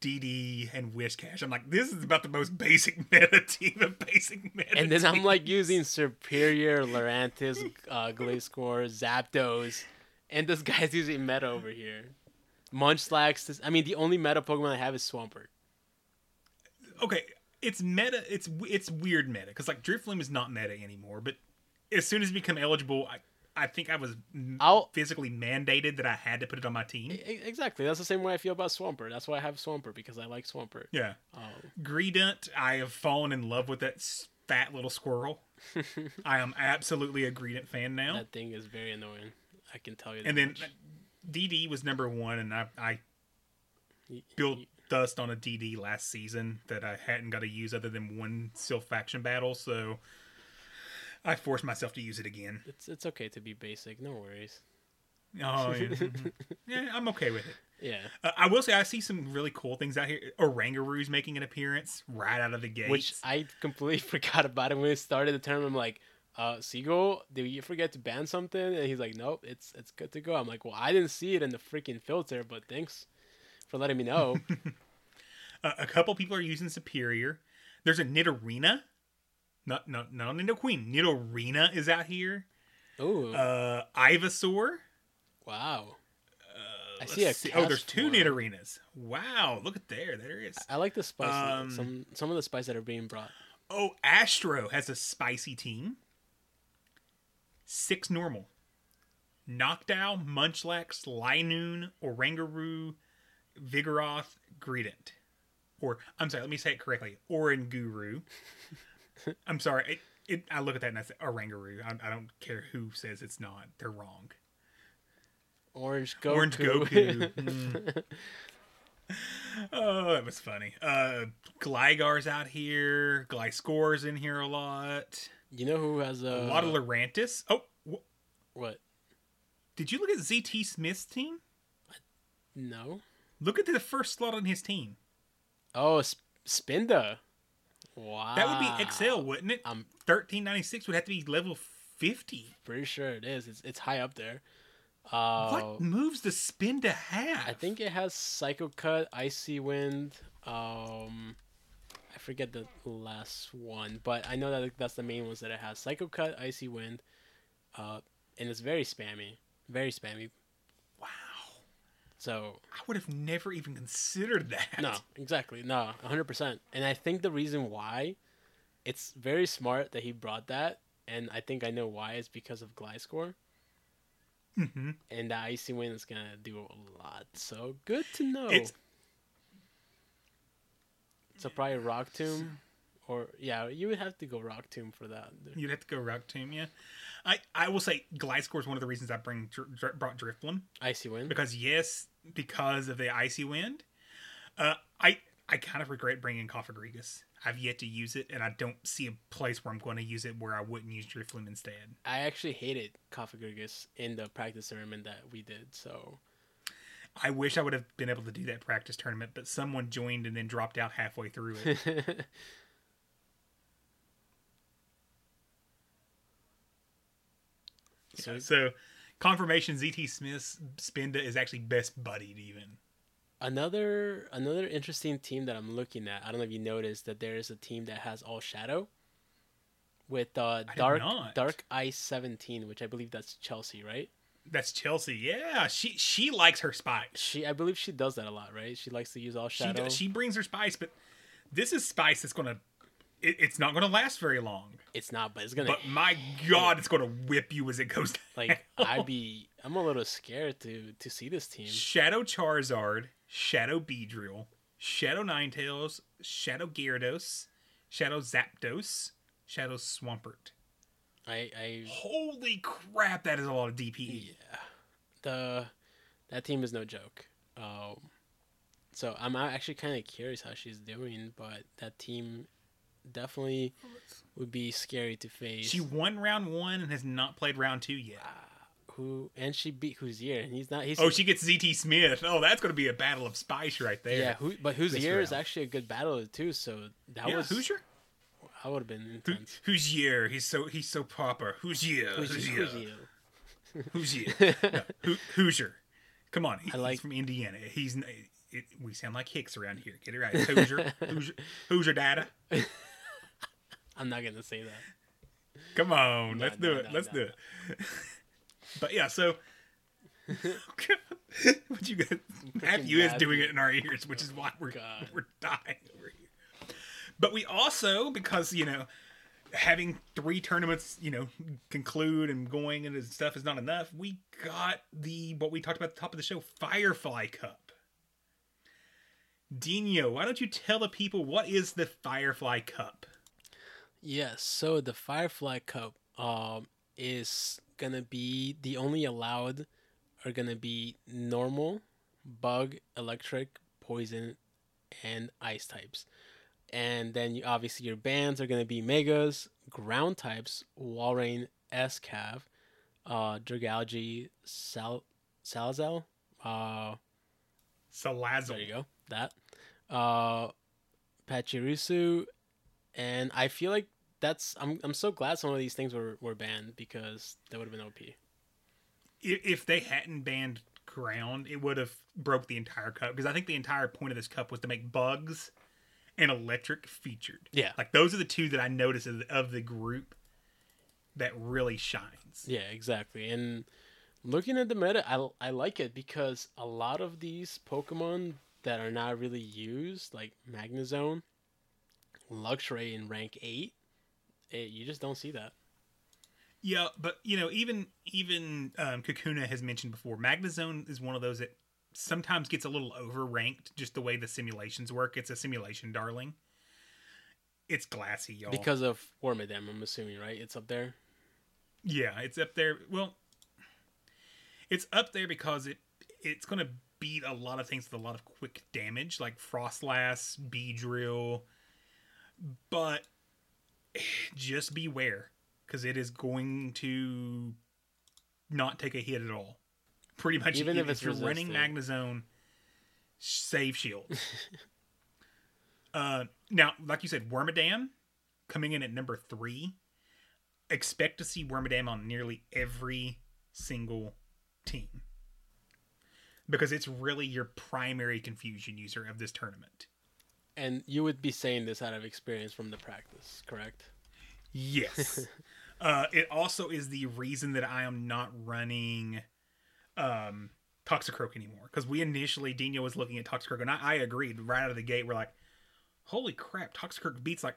DD, and Whiscash. I'm like, this is about the most basic meta team of basic meta. and then I'm like using Serperior, Lurantis, uh, Gliscor, Zapdos, and this guy's using meta over here. Munchlax. This, I mean, the only meta Pokemon I have is Swampert. okay, it's meta. It's it's weird meta because like Drifloom is not meta anymore. But as soon as it become eligible, I I think I was I'll- physically mandated that I had to put it on my team. Exactly. That's the same way I feel about Swampert. That's why I have Swampert because I like Swampert. Yeah, Um, Greedent. I have fallen in love with that fat little squirrel. I am absolutely a Greedent fan now. that thing is very annoying. I can tell you. That and then much. DD was number one, and I I built dust on a DD last season that I hadn't got to use other than one Silph faction battle, so I forced myself to use it again. It's it's okay to be basic. No worries. Oh, yeah, mhm. yeah I'm okay with it. Yeah. Uh, I will say I see some really cool things out here. Orangaroos making an appearance right out of the gate. Which I completely forgot about it when we started the tournament. I'm like, uh, Seagull, did you forget to ban something? And he's like, Nope, it's it's good to go. I'm like, Well, I didn't see it in the freaking filter, but thanks for letting me know. Uh, a couple people are using Serperior. There's a Nidorina. Not not not only the Queen. Nidorina is out here. Ooh, Uh, Ivysaur. wow. I see a see- Oh, there's two. Nidorinas. Wow, look at there. There is. I like the spice. Um, some some of the spice that are being brought. Oh, Astro has a spicy team. Six normal. Knockdown, Munchlax, Linoone, Orangaroo, Vigoroth, Greedent. Or, I'm sorry, let me say it correctly. Oranguru. I'm sorry. It, it, I look at that and I say Orangaroo. I, I don't care who says it's not. They're wrong. Orange Goku. Orange Goku. Mm. oh, that was funny. Uh, Gligar's out here. Gliscor's in here a lot. you know who has a, A lot of Lurantis. Oh, wh- what? did you look at ZT Smith's team? No. Look at the first slot on his team. Oh, Sp- Spinda. Wow. That would be XL, wouldn't it? I'm 1396 would have to be level 50. pretty sure it is. It's it's high up there. Uh, what moves does Spinda have? I think it has Psycho Cut, Icy Wind. Um, I forget the last one, but I know that that's the main ones that it has. Psycho Cut, Icy Wind, uh, and it's very spammy, very spammy. So I would have never even considered that. no, exactly, no, hundred percent. And I think the reason why it's very smart that he brought that, and I think I know why is because of Gliscor. hmm And the Icy Wind is gonna do a lot. So good to know. It's So probably Rock Tomb, or yeah, you would have to go Rock Tomb for that. You'd have to go Rock Tomb, yeah. I, I will say Gliscor is one of the reasons I bring Dr- Dr- brought Drifblim Icy Wind. because yes, because of the icy wind. Uh, I I kind of regret bringing Cofagrigus. I've yet to use it, and I don't see a place where I'm going to use it where I wouldn't use Drifblim instead. I actually hated Cofagrigus in the practice tournament that we did. So I wish I would have been able to do that practice tournament, but someone joined and then dropped out halfway through it. So So, confirmation ZT Smith's Spinda is actually best buddied, even. another another interesting team that I'm looking at. I don't know if you noticed that there is a team that has all shadow with uh dark dark ice 17, which I believe that's Chelsea, right? That's Chelsea. Yeah, she she likes her spice. She I believe she does that a lot, right? She likes to use all She shadow. does, she brings her spice, but this is spice that's gonna. It, it's not gonna last very long. it's not, but it's gonna But my God, it's gonna whip you as it goes. like. I'd be I'm a little scared to to see this team. Shadow Charizard, Shadow Beedrill, Shadow Ninetales, Shadow Gyarados, Shadow Zapdos, Shadow Swampert. I I Holy crap, that is a lot of. DPE. yeah. The that team is no joke. Um so I'm actually kind of curious how she's doing, but that team definitely would be scary to face. She won round one and has not played round two yet. Ah, who and she beat Hoosier, and he's not. He's Oh, she gets ZT Smith. Oh, that's going to be a battle of spice right there. yeah, who, but This Hoosier is actually a good battle too. So that yeah, was Hoosier. I would have been Who, who's year? He's so he's so proper. Who's year? Who's year? Hoosier. Who's year? No, Ho- Hoosier. Come on, he- I like- he's from Indiana. He's it, we sound like Hicks around here. Get it right. Hoosier. Hoosier. Hoosier data. I'm not gonna say that. Come on, No, let's no, do it. no, let's do it. but yeah, so what you guys Matthew is doing it in our ears, which is why we're God. we're dying over here. But we also, because you know, having three tournaments, you know, conclude and going and stuff is not enough. We got the what we talked about at the top of the show, Firefly Cup. Dino, why don't you tell the people what is the Firefly Cup? Yes. So the Firefly Cup um is gonna be the only allowed are gonna be normal, bug, electric, poison, and ice types. And then you, obviously your bands are gonna be megas, ground types, Walrein, Escav, uh, Dragalge, Sal, Salazal, uh, Salazzle. there you go. That. Uh Pachirisu. And I feel like that's I'm I'm so glad some of these things were, were banned because that would have been OP. if they hadn't banned ground, it would have broke the entire cup because I think the entire point of this cup was to make bugs and electric featured. Yeah. like those are the two that I noticed of the, of the group that really shines. Yeah, exactly. And looking at the meta, I, I like it because a lot of these Pokemon that are not really used, like Magnezone, Luxray in rank 8, it, you just don't see that. Yeah, but you know, even even um, Kakuna has mentioned before, Magnezone is one of those that sometimes gets a little overranked just the way the simulations work. It's a simulation, darling. It's glassy, y'all. Because of Wormadam, I'm assuming, right? It's up there. Yeah, it's up there. Well, it's up there because it it's going to beat a lot of things with a lot of quick damage, like Froslass, Beedrill. But just beware, because it is going to not take a hit at all. Pretty much, Even if it's you're running. Magnezone, save shield. uh, now, like you said, Wormadam coming in at number three expect to see Wormadam on nearly every single team because it's really your primary confusion user of this tournament. And you would be saying this out of experience from the practice, correct? Yes. uh, it also is the reason that I am not running um, Toxicroak anymore because we initially Dino was looking at Toxicroak and I, I agreed right out of the gate. We're like, holy crap, Toxicroak beats like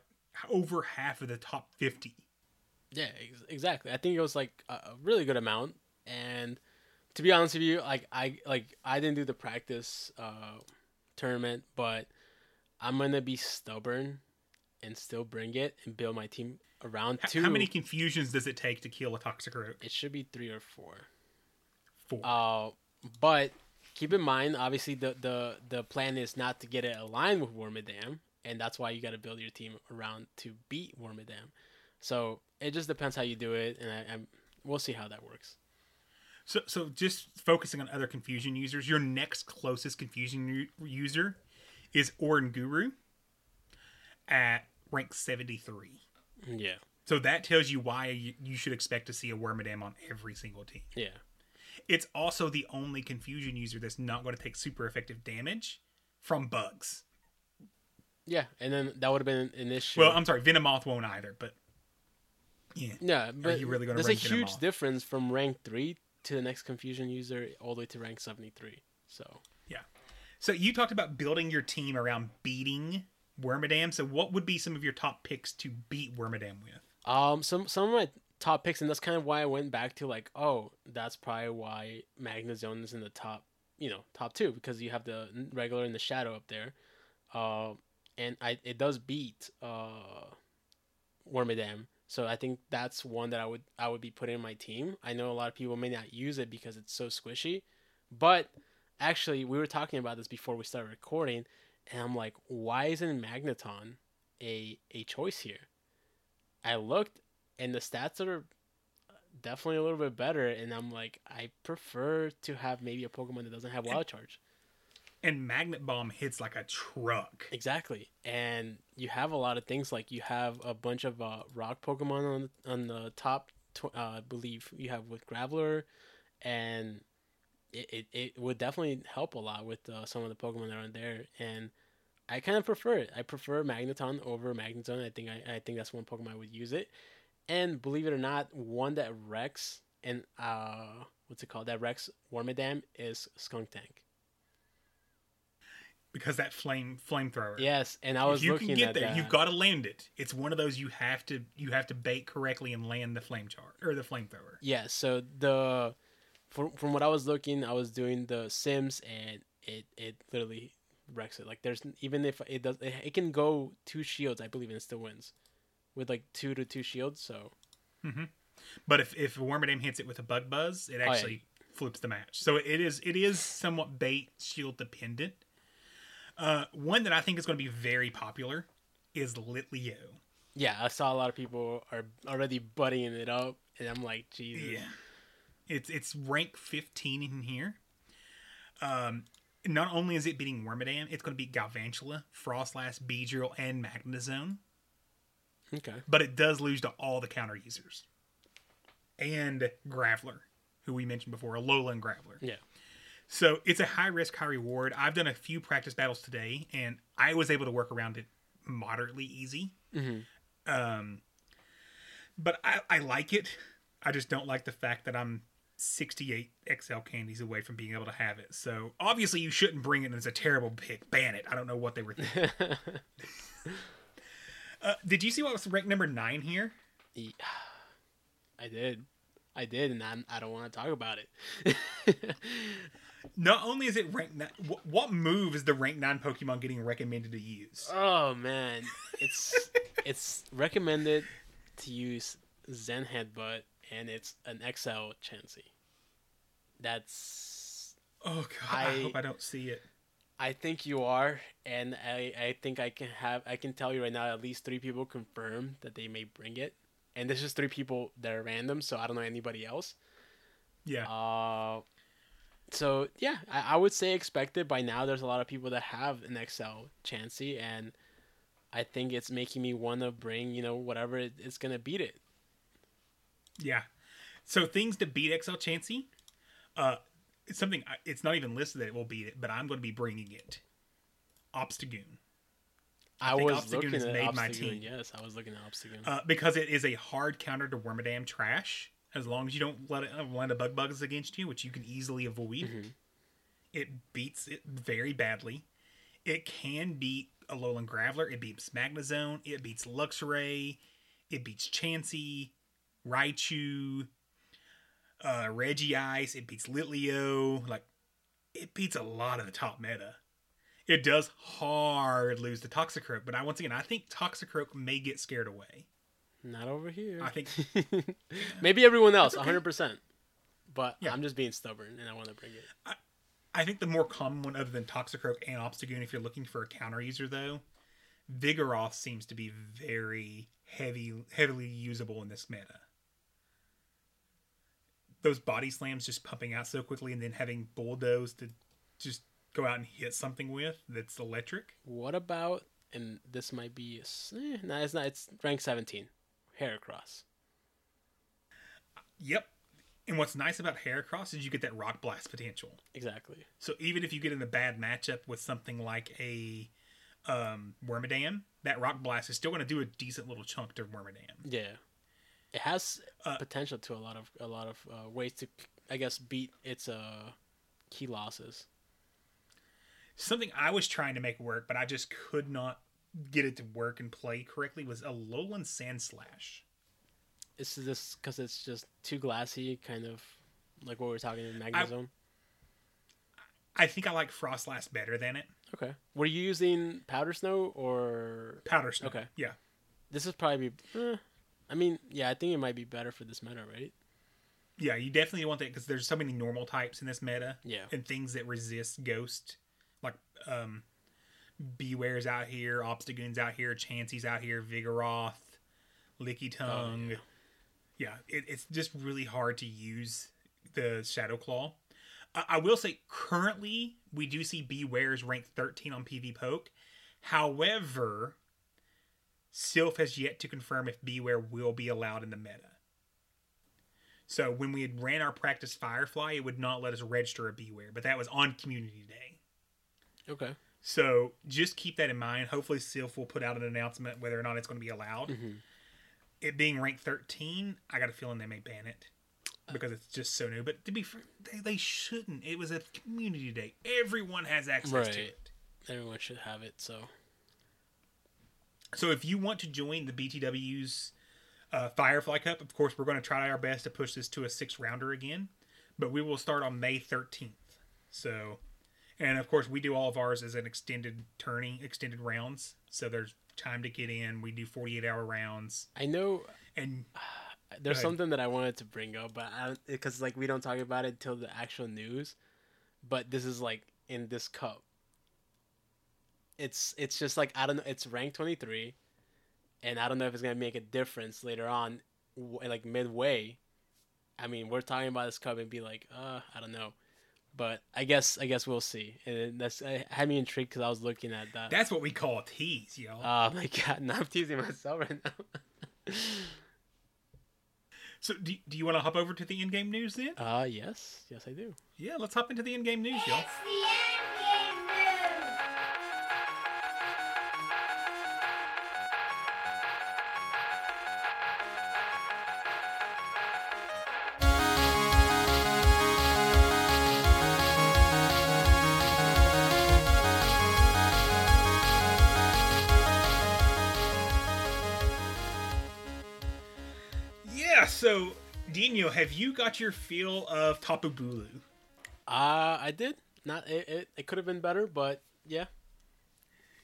over half of the top fifty. Yeah, ex- exactly. I think it was like a a really good amount. And to be honest with you, like I like I didn't do the practice uh, tournament, but I'm gonna be stubborn and still bring it and build my team around two. How many confusions does it take to kill a toxic Toxicroak? It should be three or four. Four. Uh, but keep in mind, obviously, the the the plan is not to get it aligned with Wormadam, and that's why you got to build your team around to beat Wormadam. So it just depends how you do it, and I, I'm we'll see how that works. So, so just focusing on other confusion users, your next closest confusion u- user is Oranguru at rank 73. Yeah. So that tells you why you, you should expect to see a Wormadam on every single team. Yeah. It's also the only confusion user that's not going to take super effective damage from bugs. Yeah, and then that would have been an issue. Well, I'm sorry, Venomoth won't either, but yeah. yeah, but you really gonna there's a huge Venomoth? difference from rank three to the next confusion user all the way to rank seventy three. So. So you talked about building your team around beating Wormadam. So what would be some of your top picks to beat Wormadam with? Um, some some of my top picks, and that's kind of why I went back to like, oh, that's probably why Magnezone is in the top, you know, top two because you have the regular and the shadow up there, uh, and I it does beat uh, Wormadam, so I think that's one that I would I would be putting in my team. I know a lot of people may not use it because it's so squishy, but actually we were talking about this before we started recording, and I'm like, why isn't Magneton a a choice here? I looked and the stats are definitely a little bit better and I'm like I prefer to have maybe a Pokemon that doesn't have wild charge. And Magnet Bomb hits like a truck. Exactly. And you have a lot of things like you have a bunch of uh, rock Pokemon on on the top tw- uh, I believe you have with Graveler and it, it, it would definitely help a lot with uh, some of the Pokemon that are there and I kind of prefer it. I prefer Magneton over Magnezone. I think I, I think that's one Pokemon I would use it. And believe it or not, one that wrecks and uh what's it called? That wrecks Wormadam is Skuntank. because that flame flamethrower. Yes, and I was if you looking can get at there, that. you've got to land it. It's one of those you have to you have to bait correctly and land the flame char or the flamethrower. Yeah, so the from from what I was looking, I was doing the Sims and it it literally wrecks it. Like there's even if it does, it, it can go two shields, I believe, and it still wins with like two to two shields. So But if if Wormadam hits it with a bug buzz, it Oh, yeah. actually flips the match. So it is it is somewhat bait shield dependent. Uh, one that I think is going to be very popular is Litleo. yeah, I saw a lot of people are already buddying it up, and I'm like, Jesus. Yeah. It's it's rank 15 in here. Um, not only is it beating Wormadam, it's going to beat Galvantula, Froslass, Beedrill, and Magnezone. Okay. but it does lose to all the counter users. And Graveler, who we mentioned before, a Alolan Graveler. Yeah. So it's a high risk, high reward. I've done a few practice battles today, and I was able to work around it moderately easy. Um, but I, I like it. I just don't like the fact that I'm 68 XL candies away from being able to have it. So obviously, you shouldn't bring it. and It's a terrible pick. Ban it. I don't know what they were thinking. uh, did you see what was ranked number nine here? Yeah. I did. I did, and I'm, I don't want to talk about it. Not only is it ranked nine, what, what move is the rank nine Pokemon getting recommended to use? oh man, it's it's recommended to use Zen Headbutt, and it's an XL Chansey. That's Oh god, I, I- hope I don't see it. I think you are, and I, I think I can have I can tell you right now at least three people confirm that they may bring it, and this is three people that are random, so I don't know anybody else. Yeah, Uh, so yeah, I, I would say expected. By now, there's a lot of people that have an XL Chansey, and I think it's making me want to bring you know whatever it, it's gonna beat it. Yeah. So things to beat XL Chansey, uh, it's something. I- It's not even listed that it will beat it, but I'm going to be bringing it. Obstagoon. I, think was Obstagoon looking has at made my team. Yes, I was looking at Obstagoon. uh, because it is a hard counter to Wormadam trash. As long as you don't let it uh, land a bug bugs against you, which you can easily avoid, it beats it very badly. It can beat a Alolan Graveler. It beats Magnezone. It beats Luxray. It beats Chansey, Raichu, uh, Ice. It beats Litleo. Like, it beats a lot of the top meta. It does hard lose to Toxicroak, but I once again I think Toxicroak may get scared away. Not over here. I think Maybe everyone else, 100%. But Yeah. I'm just being stubborn and I want to bring it. I think the more common one other than Toxicroak and Obstagoon, if you're looking for a counter user though, Vigoroth seems to be very heavy heavily usable in this meta. Those body slams just pumping out so quickly and then having bulldoze to just go out and hit something with that's electric. What about, and this might be, a eh, no, it's not, it's rank 17. Heracross. Yep. And what's nice about Heracross is you get that rock blast potential. Exactly. So even if you get in a bad matchup with something like a um, Wormadam, that rock blast is still going to do a decent little chunk to Wormadam. Yeah, it has Uh, potential to a lot of a lot of uh, ways to, I guess, beat its uh, key losses. Something I was trying to make work, but I just could not get it to work and play correctly was a Alolan Sandslash. Is this because it's just too glassy, kind of like what we were talking in Magnezone? I think I like Froslass better than it. Okay. Were you using Powder Snow or Powder Snow. Okay. Yeah. this is probably? Eh, I mean, yeah, I think it might be better for this meta, right? Yeah, you definitely want that because there's so many normal types in this meta. Yeah. And things that resist Ghost. Like, um, Bewear's out here, Obstagoon's out here, Chansey's out here, Vigoroth, Lickitung. yeah. yeah, it, it's just really hard to use the Shadow Claw. I, I will say, currently, we do see Bewear's ranked 13 on PvPoke. However, Silph has yet to confirm if Bewear will be allowed in the meta. So when we had ran our practice Firefly, it would not let us register a Bewear, but that was on Community Day. Okay. So just keep that in mind. Hopefully, Silph will put out an announcement whether or not it's going to be allowed. Mm-hmm. It being ranked 13, I got a feeling they may ban it because it's just so new. But to be fair, they, they shouldn't. It was a community day. Everyone has access to it. Everyone should have it. So So if you want to join the BTW's uh, Firefly Cup, of course, we're going to try our best to push this to a six rounder again. But we will start on May 13th. So, and of course, we do all of ours as an extended tourney, extended rounds. So there's time to get in. We do 48 hour rounds. I know And there's something that I wanted to bring up, but because like we don't talk about it till the actual news, but this is like in this cup. It's it's just like I don't know. It's ranked 23, and I don't know if it's gonna make a difference later on, like midway. I mean, we're talking about this cup and be like, uh, I don't know, but I guess I guess we'll see. And that's it had me intrigued because I was looking at that. that's what we call a tease, y'all. Oh my god! Now I'm teasing myself right now. so do, do you want to hop over to the in-game news then? Uh, yes, yes, I do. Yeah, let's hop into the in-game news, y'all. So Dino, have you got your feel of Tapu Bulu? Uh, I did. Not it. It, it could have been better, but yeah.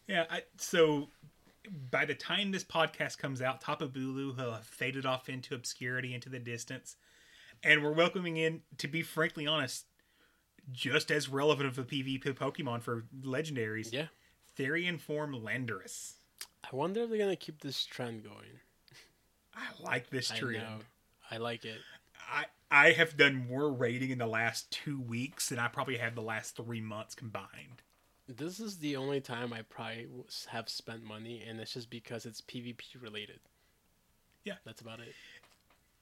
Yeah, I, so by the time this podcast comes out, Tapu Bulu will have faded off into obscurity, into the distance, and we're welcoming in, to be frankly honest, just as relevant of a PvP Pokemon for legendaries. Yeah. Therian form Landorus. I wonder if they're gonna keep this trend going. I like this I trend. I like it. I I have done more rating in the last two weeks than I probably have the last three months combined. This is the only time I probably have spent money, and it's just because it's PvP related. Yeah. That's about it.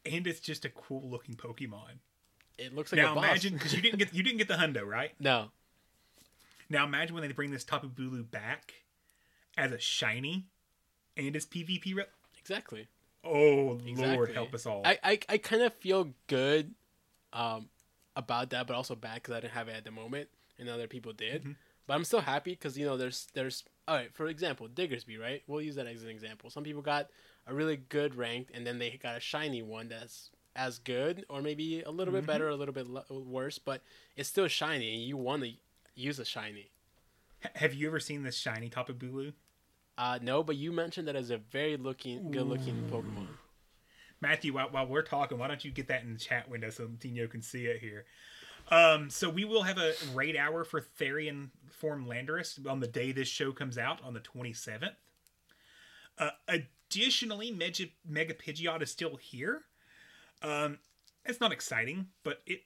And it's just a cool looking Pokemon. It looks like now a boss. imagine because you didn't get you didn't get the hundo right. no. Now imagine when they bring this Tapu Bulu back as a shiny and it's PvP. Re- Exactly. Oh Lord, help us all! I I, I kind of feel good, um, about that, but also bad because I didn't have it at the moment, and other people did. Mm-hmm. But I'm still happy because you know there's there's all right. For example, Diggersby, right? We'll use that as an example. Some people got a really good ranked, and then they got a shiny one that's as good, or maybe a little Mm-hmm. bit better, a little bit le- worse, but it's still shiny, and you want to use a shiny. Have you ever seen this shiny Tapu Bulu? Uh, no, but you mentioned that as a very looking, good looking Pokemon. Matthew, while, while we're talking, why don't you get that in the chat window so Dino can see it here? Um, so we will have a raid hour for Therian form Landorus on the day this show comes out on the 27th. Uh, additionally, Mega, Mega Pidgeot is still here. Um, it's not exciting, but it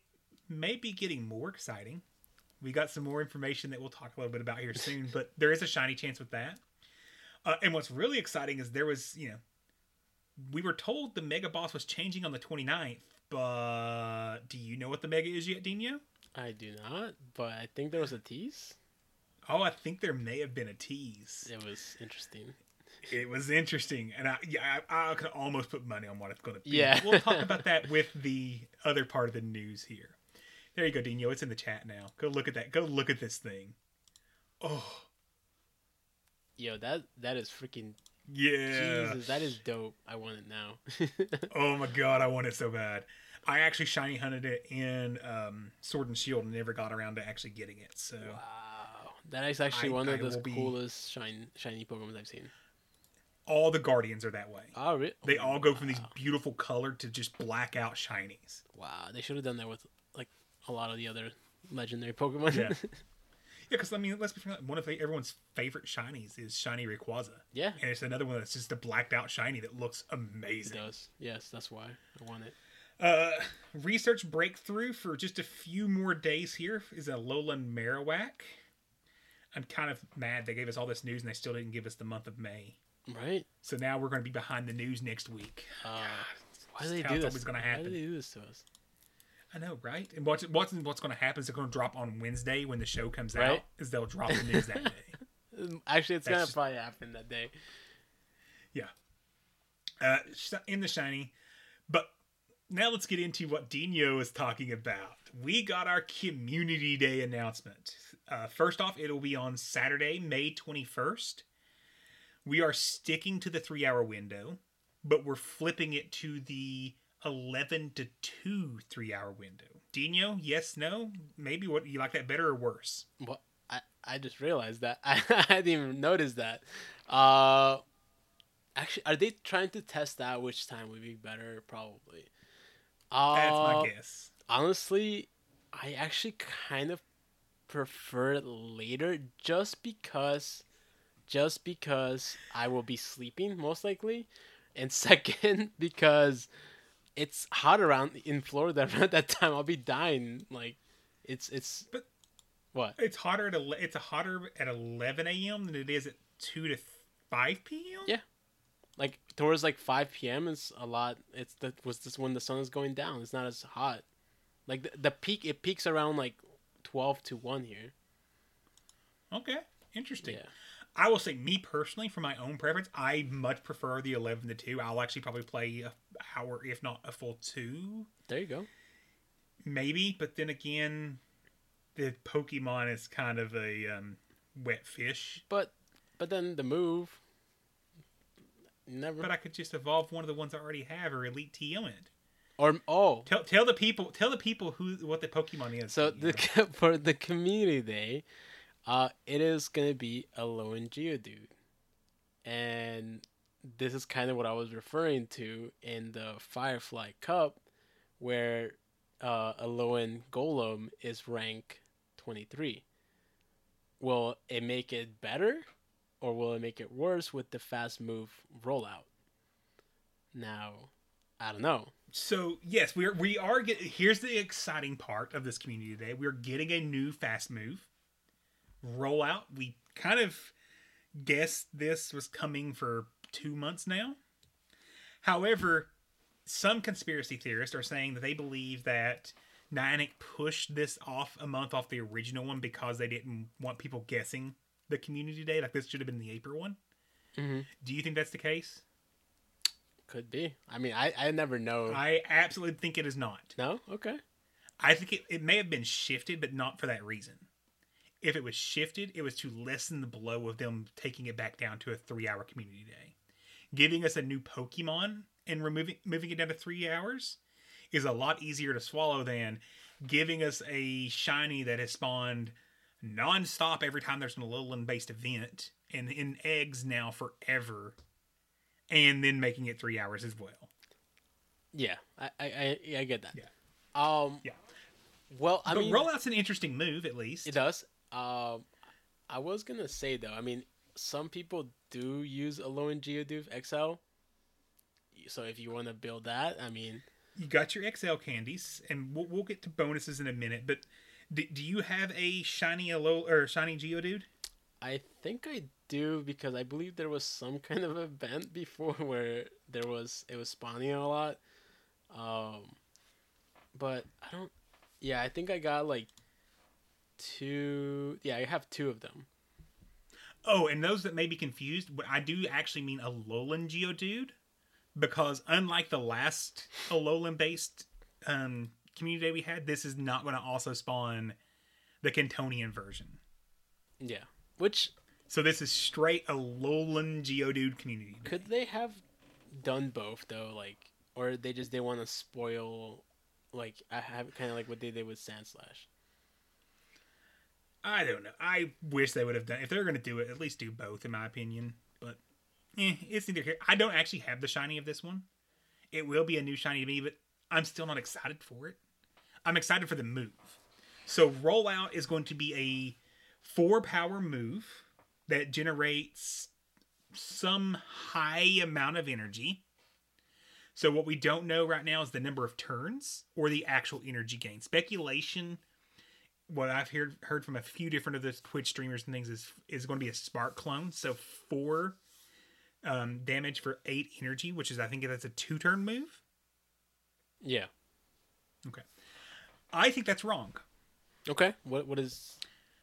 may be getting more exciting. We got some more information that we'll talk a little bit about here soon, but there is a shiny chance with that. Uh, and what's really exciting is there was, you know, we were told the Mega Boss was changing on the 29th, but do you know what the Mega is yet, Dino? I do not, but I think there was a tease. Oh, I think there may have been a tease. It was interesting. It was interesting, and I yeah I, I could almost put money on what it's going to be. Yeah. we'll talk about that with the other part of the news here. There you go, Dino. It's in the chat now. Go look at that. Go look at this thing. Oh Yo, that that is freaking yeah. Jesus. That is dope. I want it now. Oh my god, I want it so bad. I actually shiny hunted it in um, Sword and Shield and never got around to actually getting it. So wow, that is actually I- one of I the will be- coolest shine, shiny Pokemon I've seen. all the Guardians are that way. Oh, really? They all go from these beautiful color to just black out shinies. Wow, they should have done that with like a lot of the other legendary Pokemon. Yeah. Yeah, because I mean, let's be frank, one of the, everyone's favorite shinies is Shiny Rayquaza. Yeah. and it's another one that's just a blacked out shiny that looks amazing. it does. Yes, that's why I want it. Uh, research breakthrough for just a few more days here is a Alolan Marowak. I'm kind of mad they gave us all this news and they still didn't give us the month of May. Right? So now we're going to be behind the news next week. Uh, why just do they do this? always gonna Why happen. do they do this to us? I know, right? And what's what's what's going to happen is they're going to drop on Wednesday when the show comes out. Is they'll drop the news that day. Actually, it's gonna probably happen that day. Yeah. Uh, in the shiny, but now let's get into what Dino is talking about. We got our community day announcement. Uh, first off, it'll be on Saturday, May twenty first. We are sticking to the three hour window, but we're flipping it to the eleven to two three hour window. Dino, yes, no, maybe. What you like that better or worse? What? I, I just realized that. I, didn't even notice that. Uh, actually, are they trying to test out which time would be better? Probably. Uh, That's my guess. honestly, I actually kind of prefer it later just because just because I will be sleeping most likely. And second because it's hot around in Florida around that time. I'll be dying. Like it's it's But- what? It's hotter at ele- it's hotter at eleven a.m. than it is at two to five p.m. Yeah. Like towards like 5 p.m. is a lot. It's that was this when the sun is going down. It's not as hot. Like the, the peak, it peaks around like 12 to 1 here. Okay, interesting. Yeah. I will say, me personally, for my own preference, I much prefer the eleven to two. I'll actually probably play a hour, if not a full two, There you go. maybe. But then again, the Pokemon is kind of a um, wet fish. But but then the move never But I could just evolve one of the ones I already have, or Elite TM it. or oh Tell tell the people tell the people who what the Pokemon is. so the for the community day, uh, it is gonna be a Alolan Geodude, and this is kind of what I was referring to in the Firefly Cup, where uh, Alolan Golem is rank twenty three. Will it make it better, or will it make it worse with the fast move rollout? Now, I don't know. So yes, we are we are get, here's the exciting part of this community today. We're getting a new fast move rollout. We kind of guessed this was coming for two months now. However, some conspiracy theorists are saying that they believe that Niantic pushed this off a month off the original one because they didn't want people guessing the community day. Like this should have been the April one. Mhm. Do you think that's the case? Could be. I mean, I, I never know. I absolutely think it is not. no? Okay. I think it, it may have been shifted, but not for that reason. If it was shifted, it was to lessen the blow of them taking it back down to a three hour community day. Giving us a new Pokemon and removing moving it down to three hours is a lot easier to swallow than giving us a shiny that has spawned nonstop every time there's an Alolan based event and in eggs now forever, and then making it three hours as well. Yeah, I I, I, I get that. Yeah. Um. Yeah. Well, I but mean, rollout's an interesting move, at least. it does. Um, I was gonna say though. I mean, some people do use Alolan Geodude XL. So if you want to build that, I mean, you got your XL candies, and we'll, we'll get to bonuses in a minute. But do, do you have a shiny Alo or shiny Geodude? I think I do because I believe there was some kind of event before where there was it was spawning a lot. Um, but I don't. Yeah, I think I got like two. Yeah, I have two of them. Oh, and those that may be confused, I do actually mean a Alolan Geodude, because unlike the last Alolan based um, community day we had, this is not going to also spawn the Kantonian version. Yeah, which So this is straight a Alolan Geodude community. Could they have done both though? Like, or they just they want to spoil. Like I have kind of like what they did with Sandslash. I don't know. I wish they would have done if they're going to do it. At least do both, in my opinion. But eh, it's neither here. I don't actually have the shiny of this one. It will be a new shiny to me, but I'm still not excited for it. I'm excited for the move. So rollout is going to be a four power move that generates some high amount of energy. So what we don't know right now is the number of turns or the actual energy gain. Speculation what I've heard heard from a few different of the Twitch streamers and things is is going to be a spark clone. So four um, damage for eight energy, which is I think that's a two turn move. Yeah. Okay, I think that's wrong. Okay. What what is?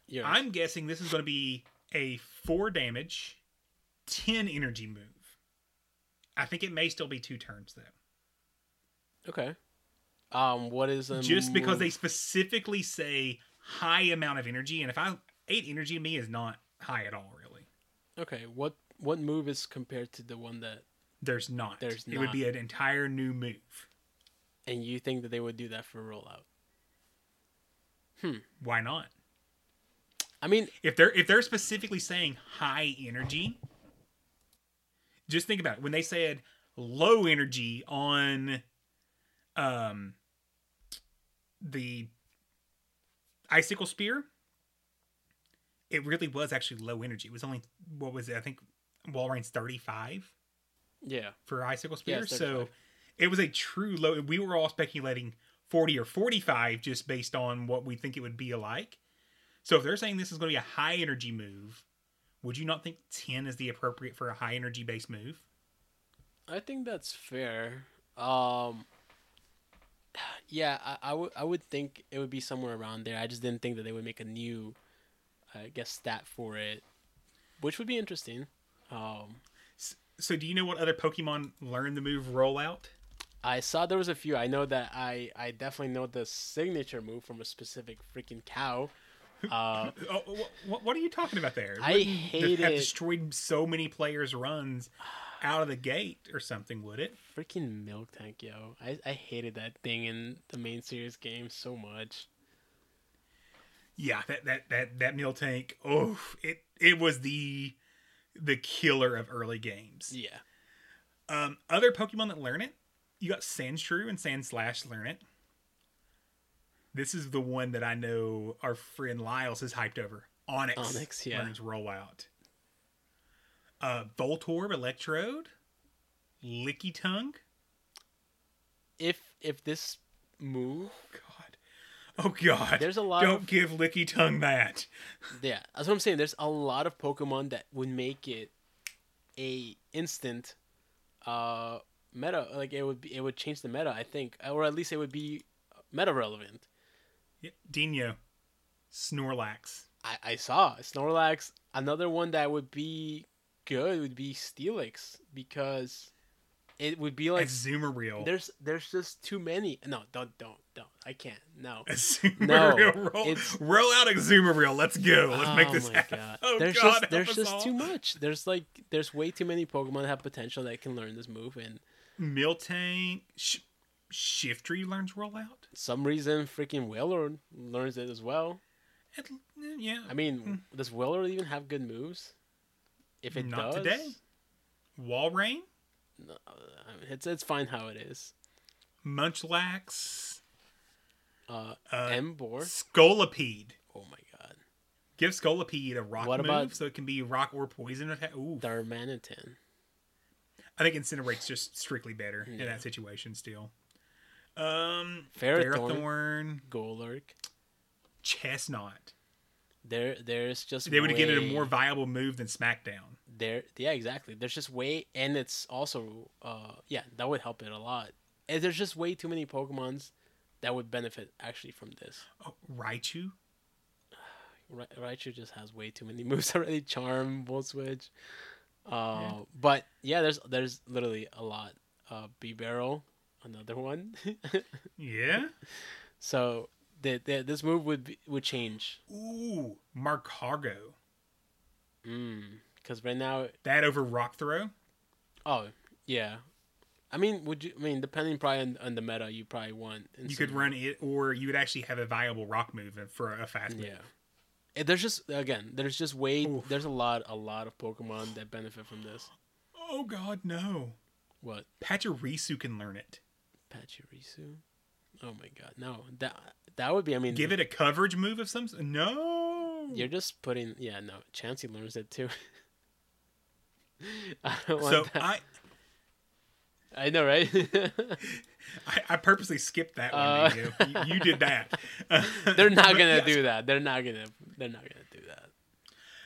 Yeah. I'm guessing this is going to be a four damage, ten energy move. I think it may still be two turns though. Okay. Um. What is a Just because move- they specifically say high amount of energy, and if I eight energy me is not high at all, really. Okay. What what move is compared to the one that? There's not. There's It would be an entire new move. And you think that they would do that for rollout? Hmm. Why not? I mean, If they're if they're specifically saying high energy, just think about it. When they said low energy on um the icicle spear, it really was actually low energy. It was only what was it? I think Walrein's 35 yeah. for icicle spear. it's so it was a true low. We were all speculating 40 or 45 just based on what we think it would be alike. So if they're saying this is going to be a high energy move, would you not think 10 is the appropriate for a high energy based move? I think that's fair. Um. Yeah, I, I would I would think it would be somewhere around there. I just didn't think that they would make a new, I guess, stat for it, which would be interesting. Um, So do you know what other Pokemon learn the move rollout? I saw there was a few. I know that I I definitely know the signature move from a specific freaking cow. Uh, Oh, what, what are you talking about there? I hate have it. destroyed so many players' runs out of the gate or something, would it? freaking Miltank, yo! I I hated that thing in the main series game so much. Yeah, that that that that meal tank. Oh, it it was the the killer of early games. Yeah. Um, other Pokemon that learn it, you got Sandshrew and Sandslash learn it. This is the one that I know our friend Lyles is hyped over. Onix, Onix, yeah. learns rollout. Uh, Voltorb, Electrode, Lickitung. If if this move God, oh God! There's a lot Don't of- give Lickitung that. Yeah, that's what I'm saying. There's a lot of Pokemon that would make it a instant uh meta. Like it would be, it would change the meta. I think, or at least it would be meta relevant. Yeah, Dino, Snorlax. I, I saw Snorlax. Another one that would be good would be Steelix because it would be like Azumarill. there's there's just too many. No, don't don't don't. I can't. No. Azumarill. No, roll, it's- roll out Azumarill. Let's go. Let's make Oh this my happen. God. Oh there's God, just there's just all. too much. There's like there's way too many Pokemon that have potential that can learn this move, and Miltank. Sh- Shiftry learns rollout. some reason freaking Wailord learns it as well. It, yeah. I mean, hmm. does Wailord even have good moves? If it Not does, today. Walrein, no, I mean, it's it's fine how it is. Munchlax, Uh, Uh, Emboar. Scolipede. Oh my god. Give Scolipede a rock What move about- so it can be rock or poison attack. Ooh. Darmanitan. I think Incinerate's just strictly better in that situation still. Um, Ferrothorn. Ferrothorn, Golurk. Chesnaught. There, there's just They would have given it a more viable move than SmackDown. there. Yeah, exactly. There's just way, and it's also, uh, yeah, that would help it a lot. And there's just way too many Pokemon's that would benefit actually from this. Oh, Raichu? Ra- Raichu just has way too many moves already. Charm, Volt Switch. Uh, but yeah, there's there's literally a lot. Uh, Bibarel, another one. Yeah. so the, the, this move would would change. Ooh, Magcargo. Because right now, That over Rock Throw? oh yeah, I mean, would you? I mean, depending probably on, on the meta, you probably want. You could run it, or you would actually have a viable rock move for a fast move. Yeah. Eh, There's just again, there's just way Oof. there's a lot a lot of Pokemon that benefit from this. Oh God, no! What Pachirisu can learn it. Pachirisu? Oh my god, no that that would be. I mean, Give it a coverage move of some. No. You're just putting yeah no. Chansey learns it too. I don't want So that. I, I know right. I I purposely skipped that one. Uh, you, you did that. they're not gonna yes, do that. They're not gonna. They're not gonna do that.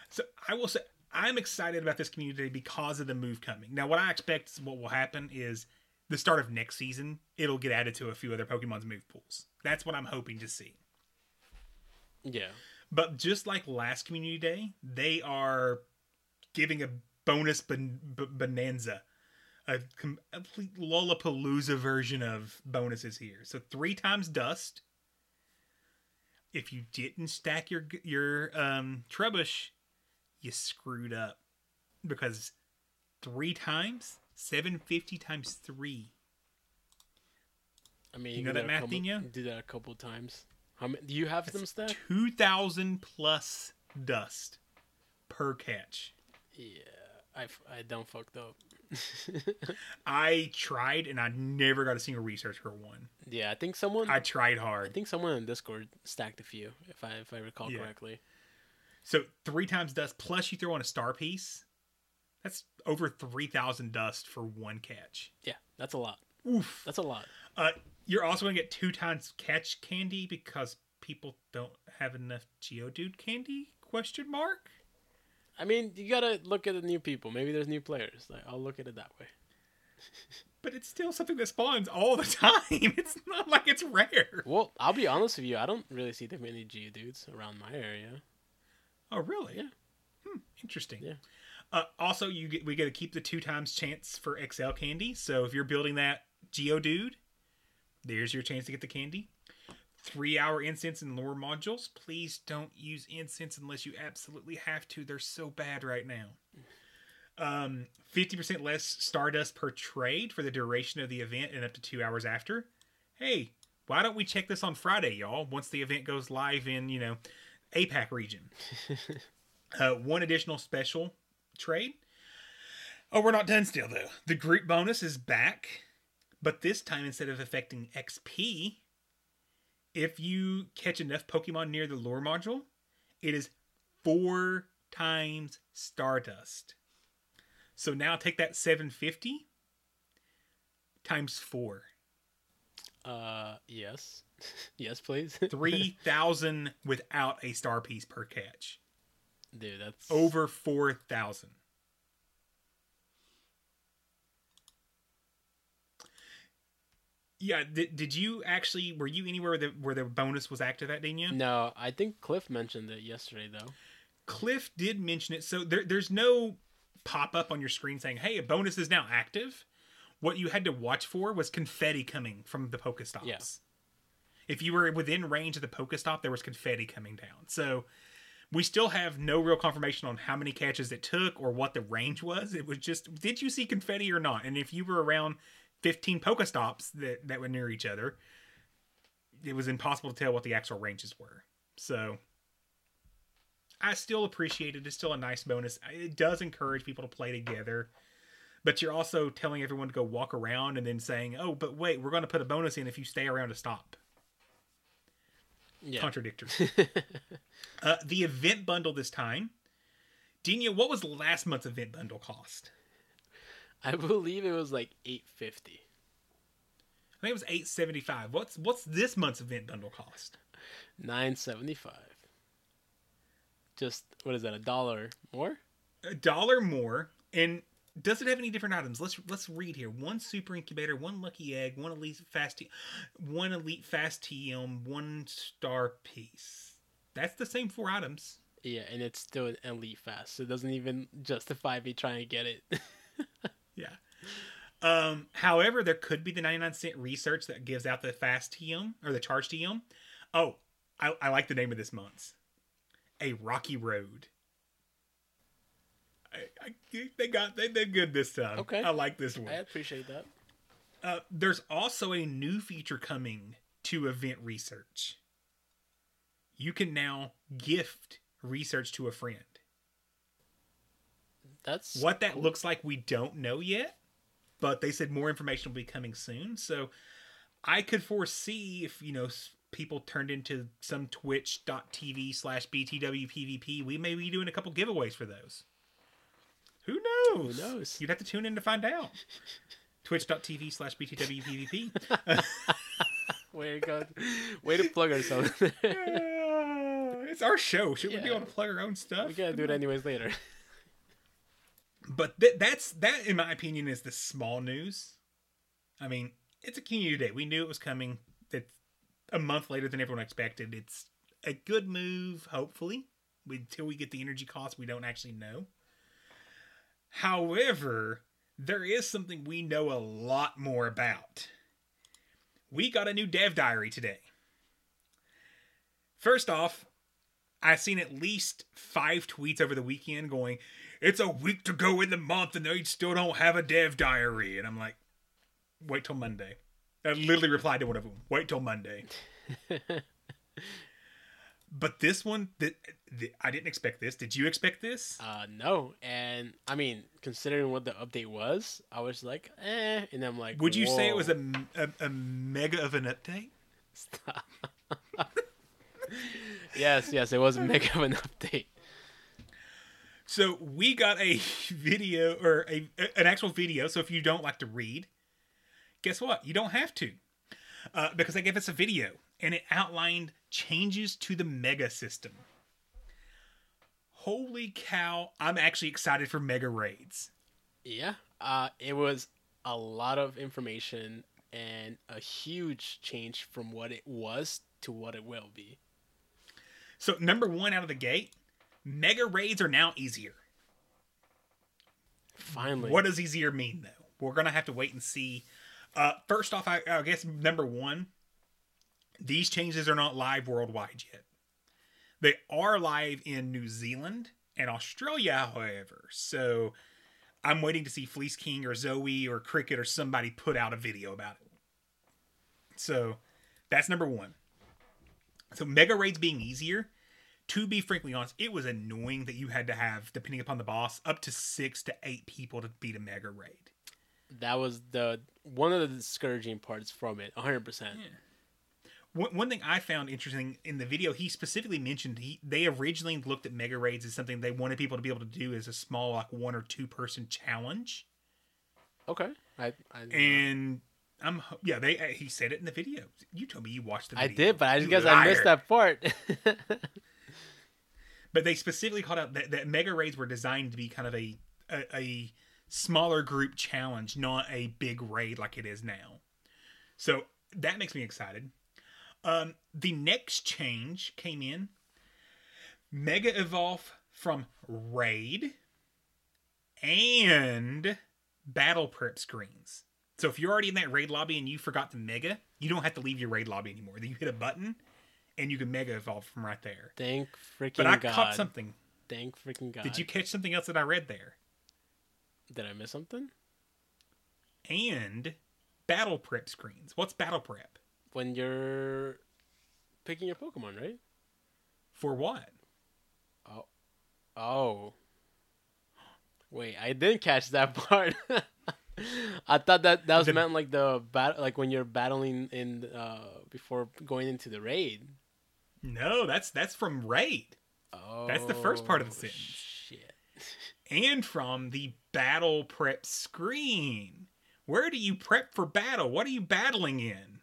So I will say I'm excited about this community because of the move coming. Now, what I expect what will happen is the start of next season, it'll get added to a few other Pokemon's move pools. That's what I'm hoping to see. Yeah. But just like last community day, they are giving a bonus bon- b- bonanza, a complete Lollapalooza version of bonuses here. So three times dust. If you didn't stack your your um, trebush, you screwed up because three times seven fifty times three. I mean, You you know that a math, couple, Dino? Do that a couple times. How many? Do you have them stacked? Two thousand plus dust per catch. Yeah, I don't fucked up. I tried and I never got a single researcher one. yeah, I think someone. I tried hard. I think someone in Discord stacked a few, if I if I recall Yeah. correctly. So three times dust plus you throw on a star piece. That's over three thousand dust for one catch. Yeah, that's a lot. Oof. That's a lot. Uh, you're also gonna get two times catch candy because people don't have enough Geodude candy? Question mark. I mean, you gotta look at the new people. Maybe there's new players. Like, I'll look at it that way. But it's still something that spawns all the time. It's not like it's rare. Well, I'll be honest with you. I don't really see that many Geodudes around my area. Oh, really? Yeah. Hmm, interesting. Yeah. Uh, also, you get we got to keep the two times chance for XL candy. So if you're building that Geodude, there's your chance to get the candy. Three hour incense and lure modules. Please don't use incense unless you absolutely have to. They're so bad right now. Um, 50% less stardust per trade for the duration of the event and up to two hours after. Hey, why don't we check this on Friday, y'all? Once the event goes live in, you know, APAC region. uh, one additional special trade. Oh, we're not done still, though. The group bonus is back, but this time instead of affecting XP, if you catch enough Pokemon near the lure module, it is four times Stardust. So now take that 750 times four. Uh, yes, yes, please. 3,000 without a star piece per catch. Dude, that's Over 4,000. Yeah, did, did you actually were you anywhere where the where the bonus was active at Dina? No, I think Cliff mentioned it yesterday though. Cliff did mention it. So there, there's no pop up on your screen saying, "Hey, a bonus is now active." What you had to watch for was confetti coming from the Pokestops. Yeah. If you were within range of the Pokestop, there was confetti coming down. So we still have no real confirmation on how many catches it took or what the range was. It was just, did you see confetti or not? And if you were around 15 Pokestops that, that were near each other, it was impossible to tell what the actual ranges were. So I still appreciate it. It's still a nice bonus. It does encourage people to play together. But you're also telling everyone to go walk around and then saying, "Oh, but wait, we're going to put a bonus in if you stay around to stop." Yeah. Contradictory. uh, the event bundle this time, Dina, what was last month's event bundle cost? I believe it was like eight fifty. I think it was eight seventy five. What's what's this month's event bundle cost? Nine seventy five. just what is that? A dollar more? A dollar more. And does it have any different items? Let's let's read here. One super incubator, one lucky egg, one elite fast, T- one elite fast TM, one star piece. That's the same four items. Yeah, and it's still an elite fast, so it doesn't even justify me trying to get it. Yeah. Um, however, there could be the 99 cent research that gives out the fast TM or the charge TM. Oh, I, I like the name of this month's. A Rocky Road. I, I, they got they did good this time. Okay. I like this one. I appreciate that. Uh, there's also a new feature coming to event research. You can now gift research to a friend. That's What that looks like, we don't know yet, but they said more information will be coming soon. So I could foresee if, you know, people turned into some twitch.tv slash BTW PvP, we may be doing a couple giveaways for those. Who knows? Who knows? You'd have to tune in to find out. Twitch.tv slash BTW PvP. way to go. Way to plug ourselves. we it's our show. Should we be able to plug our own stuff? We gotta do it anyways later. But th- that's that, in my opinion, is the small news. I mean, it's a community day. We knew it was coming. It's a month later than everyone expected. It's a good move, hopefully. We, until we get the energy costs, we don't actually know. However, there is something we know a lot more about. We got a new dev diary today. First off, I've seen at least five tweets over the weekend going, it's a week to go in the month and they still don't have a dev diary. And I'm like, wait till Monday. I literally replied to one of them, wait till Monday. but this one, th- th- I didn't expect this. Did you expect this? Uh, no, and I mean, considering what the update was, I was like, eh, and I'm like, Would you say it was a, a, a mega of an update? Stop. yes, yes, it was a mega of an update. So we got a video or a an actual video. So if you don't like to read, guess what? You don't have to, uh, because they gave us a video and it outlined changes to the mega system. Holy cow! I'm actually excited for mega raids. Yeah, uh, it was a lot of information and a huge change from what it was to what it will be. So number one out of the gate, mega raids are now easier. Finally, What does easier mean, though? We're gonna have to wait and see. Uh, first off, I, I guess number one, these changes are not live worldwide yet. They are live in New Zealand and Australia, however. So I'm waiting to see Fleece King or Zoe or Cricket or somebody put out a video about it. So that's number one. So mega raids being easier. To be frankly honest, it was annoying that you had to have, depending upon the boss, up to six to eight people to beat a mega raid. that was the one of the discouraging parts from it. 100. percent One, one thing I found interesting in the video, he specifically mentioned he they originally looked at mega raids as something they wanted people to be able to do as a small, like one or two person challenge. Okay, I I, And I'm yeah, they uh, he said it in the video. You told me you watched the I did, but I You guess I missed that part. But they specifically called out that, that mega raids were designed to be kind of a, a a smaller group challenge, not a big raid like it is now. So that makes me excited. Um, the next change came in. Mega evolve from raid and battle prep screens. So if you're already in that raid lobby and you forgot the mega, you don't have to leave your raid lobby anymore. You hit a button and you can mega evolve from right there. Thank freaking god. But I God. caught something. Thank freaking God. Did you catch something else that I read there? Did I miss something? And battle prep screens. What's battle prep? When you're picking your Pokemon, right? For what? Oh. Oh. Wait, I didn't catch that part. I thought that that was The- meant like the bat, like when you're battling in uh before going into the raid. No, that's that's from raid Oh, That's the first part of the oh, sentence. Shit. and from the battle prep screen. Where do you prep for battle? What are you battling in?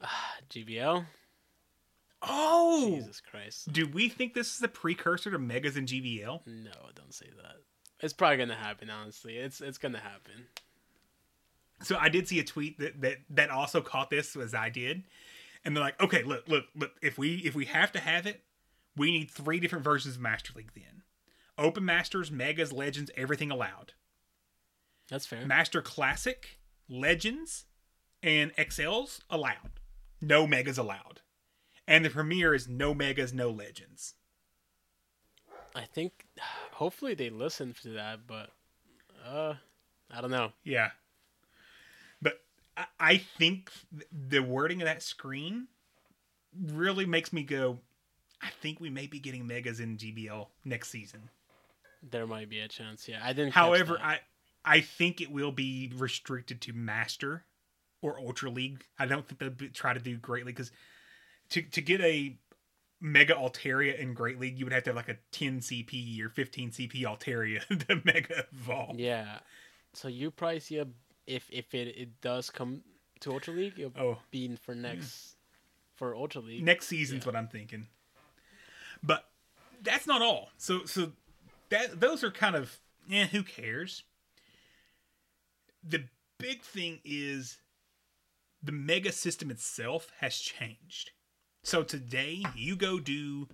GBL. Oh, Jesus Christ. do we think this is the precursor to Megas and GBL? No, don't say that. It's probably gonna happen. Honestly, it's it's gonna happen. So I did see a tweet that that that also caught this as I did, and they're like, okay, look, look, look. If we if we have to have it, we need three different versions of Master League. Then, Open Masters, Megas, Legends, everything allowed. That's fair. Master Classic, Legends, and XLs allowed. No Megas allowed. And the Premier is no Megas, no Legends. I think hopefully they listen to that, but uh, I don't know. Yeah. I- I think the wording of that screen really makes me go, I think we may be getting Megas in GBL next season. There might be a chance. Yeah, I didn't. However. I I think it will be restricted to Master or Ultra League. I don't think they'll be, try to do Great League because to to get a Mega Altaria in Great League, you would have to have like a 10 CP or 15 CP Altaria to Mega Evolve. yeah. So you probably see a if if it it does come to Ultra League, it'll Oh. be for next for Ultra League. Next season's what I'm thinking. But that's not all. So so that those are kind of eh, who cares? The big thing is the mega system itself has changed. So today you go do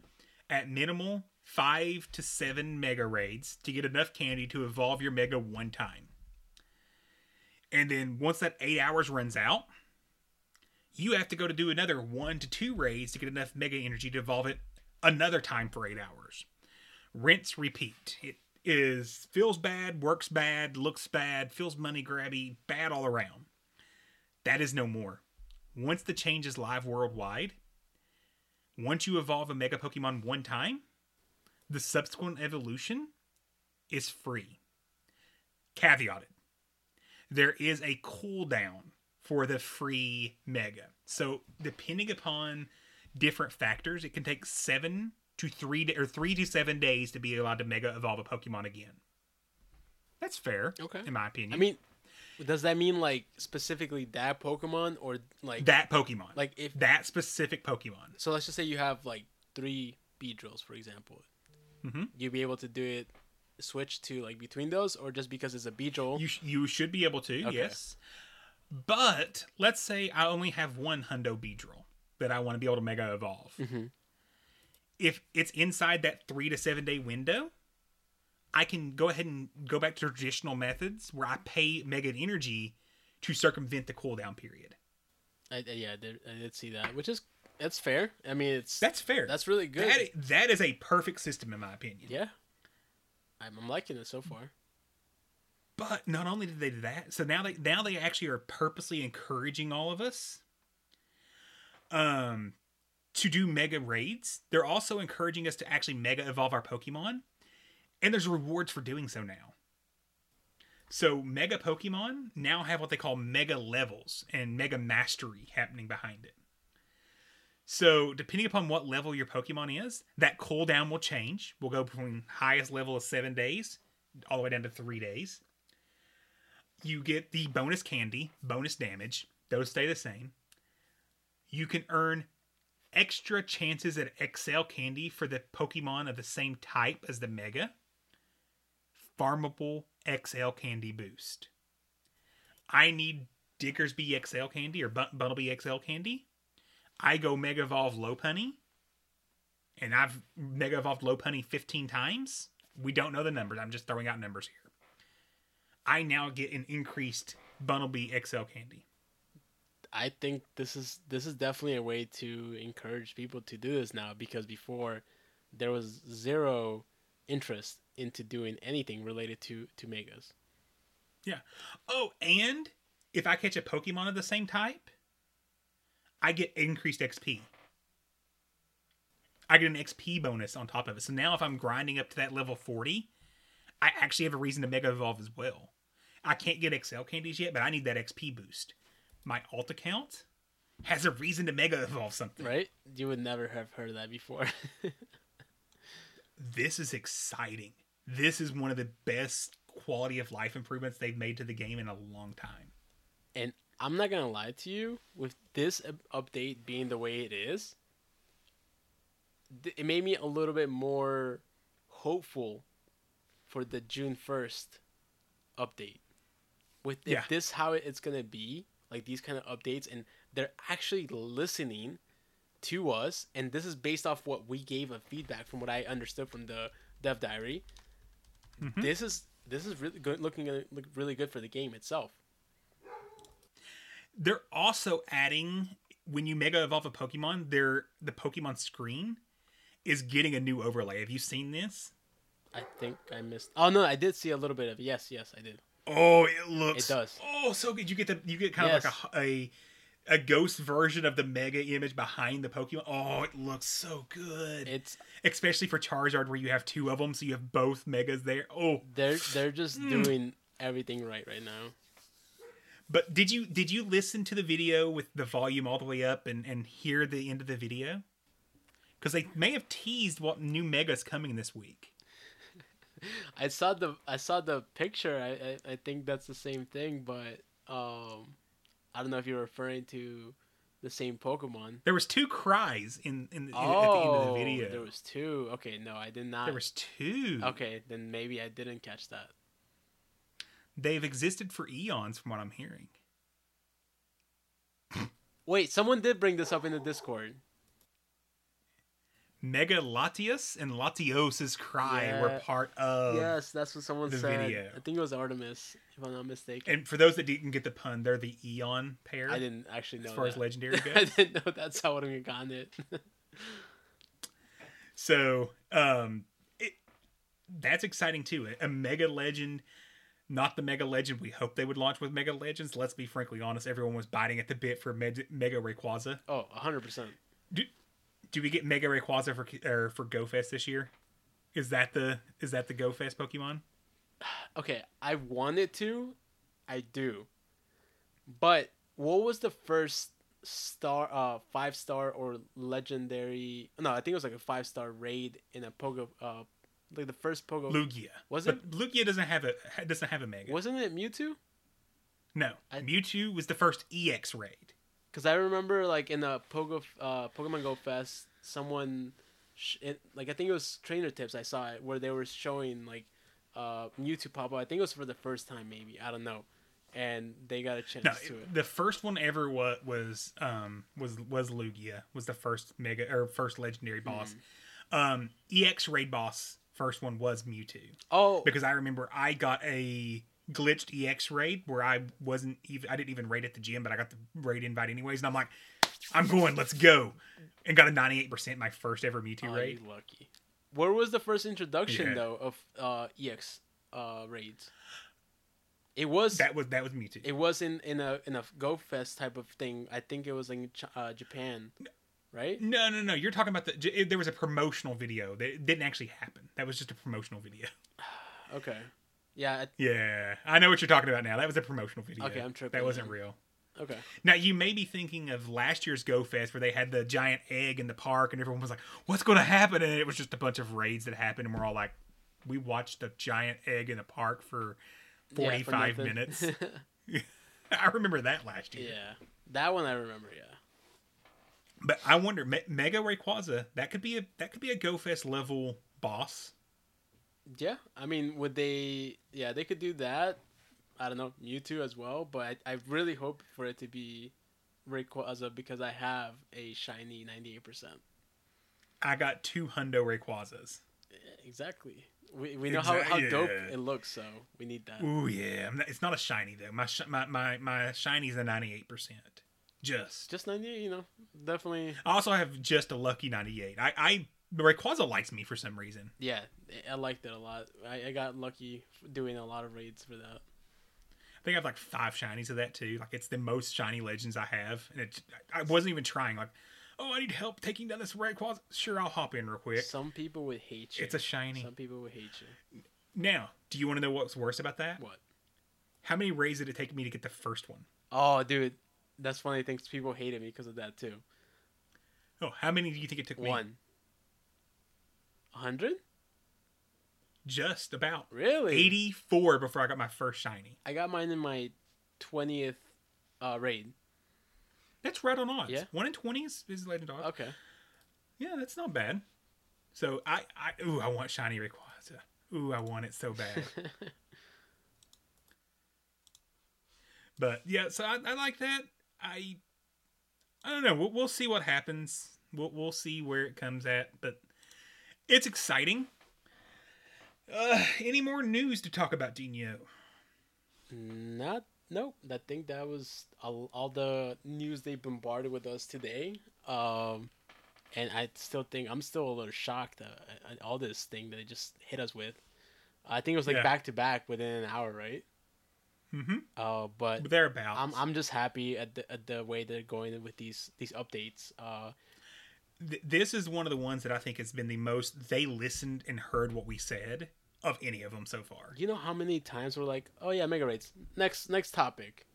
at minimal five to seven mega raids to get enough candy to evolve your mega one time. And then once that eight hours runs out, you have to go to do another one to two raids to get enough mega energy to evolve it another time for eight hours. Rinse, repeat. It is feels bad, works bad, looks bad, feels money grabby, bad all around. That is no more. Once the change is live worldwide, once you evolve a mega Pokemon one time, the subsequent evolution is free. Caveated there is a cooldown for the free mega. So depending upon different factors, it can take seven to three or three to seven days to be allowed to mega evolve a Pokemon again. That's fair, Okay. in my opinion. I mean, does that mean like specifically that Pokemon or like that Pokemon, like if that specific Pokemon. so? Let's just say you have like three Beedrills, for example. Mhm. You be able to do it, switch to like between those, or just because it's a Beedrill. You sh- you should be able to, Okay. yes. But let's say I only have one Hundo Beedrill that I want to be able to mega evolve. Mhm. If it's inside that three to seven day window, I can go ahead and go back to traditional methods where I pay mega energy to circumvent the cooldown period. I, I- yeah, I did, I did see that, which is that's fair. I mean, it's That's fair. That's really good. That, that is a perfect system in my opinion. yeah, I'm, liking it so far. But not only did they do that, so now they now they actually are purposely encouraging all of us um to do mega raids. They're also encouraging us to actually mega evolve our Pokemon. And there's rewards for doing so now. So mega Pokemon now have what they call mega levels and mega mastery happening behind it. So depending upon what level your Pokemon is, that cooldown will change. We'll go from highest level of seven days all the way down to three days you get the bonus candy, bonus damage. Those stay the same. You can earn extra chances at XL candy for the Pokemon of the same type as the Mega. Farmable XL candy boost. I need Diggersby XL candy or Bun- XL candy. I go Mega Evolve Lopunny, and I've Mega Evolved Lopunny 15 times. We don't know the numbers. I'm just throwing out numbers here. I now get an increased Bunnelby XL candy. I think this is this is definitely a way to encourage people to do this now because before there was zero interest into doing anything related to to megas. Yeah. Oh, and if I catch a Pokemon of the same type, I get increased XP. I get an XP bonus on top of it. So now if I'm grinding up to that level 40, I actually have a reason to Mega Evolve as well. I can't get XL candies yet, but I need that XP boost. My alt account has a reason to Mega Evolve something. Right? You would never have heard of that before. This is exciting. This is one of the best quality of life improvements they've made to the game in a long time. and I'm not gonna lie to you, with this update being the way it is, it made me a little bit more hopeful for the June first update. With if Yeah. this how it's gonna be, like these kind of updates, and they're actually listening to us, and this is based off what we gave of feedback from what I understood from the dev diary. Mm-hmm. This is this is really good, looking look really good for the game itself. They're also adding when you mega evolve a Pokemon, they're the Pokemon screen is getting a new overlay. Have you seen this? I think I missed. Oh no, I did see a little bit of. It. Yes, yes, I did. Oh, it looks. It does. Oh, so good. You get the you get kind of like a, a a ghost version of the mega image behind the Pokemon. Oh, it looks so good. It's Especially for Charizard, where you have two of them, so you have both megas there. Oh, they're they're just hmm. doing everything right right now. But did you did you listen to the video with the volume all the way up and and hear the end of the video? Because they may have teased what new megas coming this week. I saw the I saw the picture. I, I I think that's the same thing, but um, I don't know if you're referring to the same Pokemon. There was two cries in in, in oh, at the end of the video. there was two. Okay, no, I did not. There was two. Okay, then maybe I didn't catch that. They've existed for eons, from what I'm hearing. Wait, someone did bring this up in the Discord. Mega Latias and Latios's cry Yeah. were part of. yes, that's what someone said. video. I think it was Artemis, if I'm not mistaken. And for those that didn't get the pun, they're the Eon pair. I didn't actually know as far as that. legendary I goes. didn't know that's how I would have gotten it. so, um, it, that's exciting too. A Mega Legend, not the Mega Legend we hoped they would launch with Mega Legends. Let's be frankly honest, everyone was biting at the bit for Med- Mega Rayquaza. oh, 100%. Do, do we get Mega Rayquaza for or for GoFest this year? Is that the is that the GoFest Pokemon? Okay, I wanted to. I do. But what was the first star uh five star or legendary no, I think it was like a five star raid in a Pogo uh like the first Pogo Lugia. Was But Lugia doesn't have a doesn't have a Mega. wasn't it Mewtwo? no, I- Mewtwo was the first EX raid. Because I remember like in the Pogo uh Pokemon Go Fest, someone sh- it, like I think it was Trainer Tips I saw it where they were showing like uh Mewtwo pop up. I think it was for the first time maybe I don't know, and they got a chance No, to it. the first one ever was was um was was Lugia was the first mega or first legendary boss. Mm-hmm. Um, EX raid boss first one was Mewtwo Oh, because I remember I got a glitched EX raid where I wasn't even I didn't even raid at the gym, but I got the raid invite anyways, and I'm like, I'm going, let's go, and got a 98 percent my first ever Mewtwo oh, raid. lucky. Where was the first introduction Yeah. though of uh EX uh raids? It was That was that was Mewtwo. it was in in a in a Go Fest type of thing. I think it was in uh, Japan, right? no, no, no. You're talking about the. j- There was a promotional video that didn't actually happen. That was just a promotional video. Okay, yeah, I- Yeah, I know what you're talking about now. That was a promotional video. Okay, I'm tripping That wasn't real. okay. Now you may be thinking of last year's Go Fest where they had the giant egg in the park and everyone was like, "What's going to happen?" And it was just a bunch of raids that happened, and we're all like, "We watched a giant egg in the park for Yeah, for 45 minutes." I remember that last year. Yeah, that one I remember. Yeah. But I wonder, Me- Mega Rayquaza, that could be a that could be a Go Fest level boss. Yeah, I mean, would they? Yeah, they could do that. I don't know Mewtwo as well, but I, I really hope for it to be Rayquaza because I have a shiny ninety eight percent. I got two Hundo Rayquazas. Exactly. We, we know how, how dope yeah. it looks, so we need that. Ooh yeah, I'm not- it's not a shiny though. My sh- my my my shiny's a 98 percent. Just. Just ninety eight, you know, definitely. I also have just a lucky 98. I I Rayquaza likes me for some reason. Yeah, I liked it a lot. I, I got lucky doing a lot of raids for that. I think I have like five shinies of that too. Like it's the most shiny legends I have, and it I wasn't even trying. Like, oh, I need help taking down this Rayquaza. Sure, I'll hop in real quick. Some people would hate you. It's a shiny. Some people would hate you. Now, do you want to know what's worse about that? What? How many raids did it take me to get the first one? Oh, dude, that's funny. Things people hated me because of that too. Oh, how many do you think it took me? One. Hundred? Just about Really? 84 before I got my first shiny. I got mine in my twentieth uh, raid. That's right on odds. Yeah. One in 20 is, is legend odds. Okay. Yeah, that's not bad. So I, I ooh, I want shiny Rayquaza. Ooh, I want it so bad. but yeah, so I, I like that. I I don't know. We'll, we'll see what happens. We'll we'll see where it comes at, but it's exciting. Uh, any more news to talk about, Dino? Not nope. I think that was all, all the news they bombarded with us today. Um, and I still think I'm still a little shocked at, at all this thing that they just hit us with. I think it was like back to back within an hour, right? Mm-hmm. Uh, but Thereabouts. I'm I'm just happy at the at the way they're going with these these updates. Uh, Th- this is one of the ones that I think has been the most. They listened and heard what we said of any of them so far. you know how many times we're like, oh yeah, mega rates. Next next topic,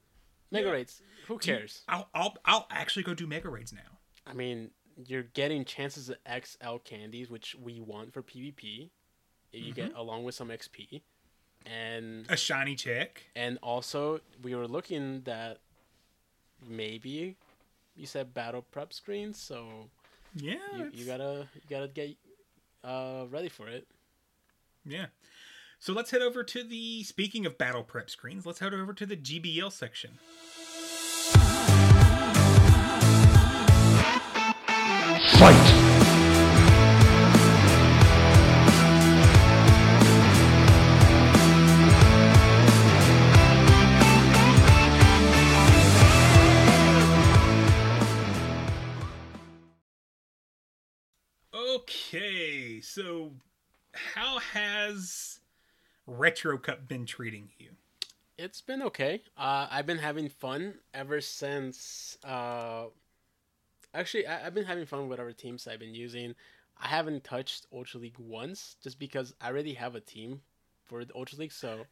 mega Yeah. rates. Who cares? I'll, I'll I'll actually go do mega raids now. I mean, you're getting chances of XL candies, which we want for PvP. You Mm-hmm. get along with some XP, and A shiny check. and also we were looking that maybe you said battle prep screens, so Yeah, you, you gotta you gotta get uh ready for it. yeah. So let's head over to the. Speaking of battle prep screens, let's head over to the GBL section. Fight! So how has Retro Cup been treating you? It's been okay. Uh, I've been having fun ever since. Uh, actually, I, I've been having fun with whatever teams I've been using. I haven't touched Ultra League once, just because I already have a team for the Ultra League. So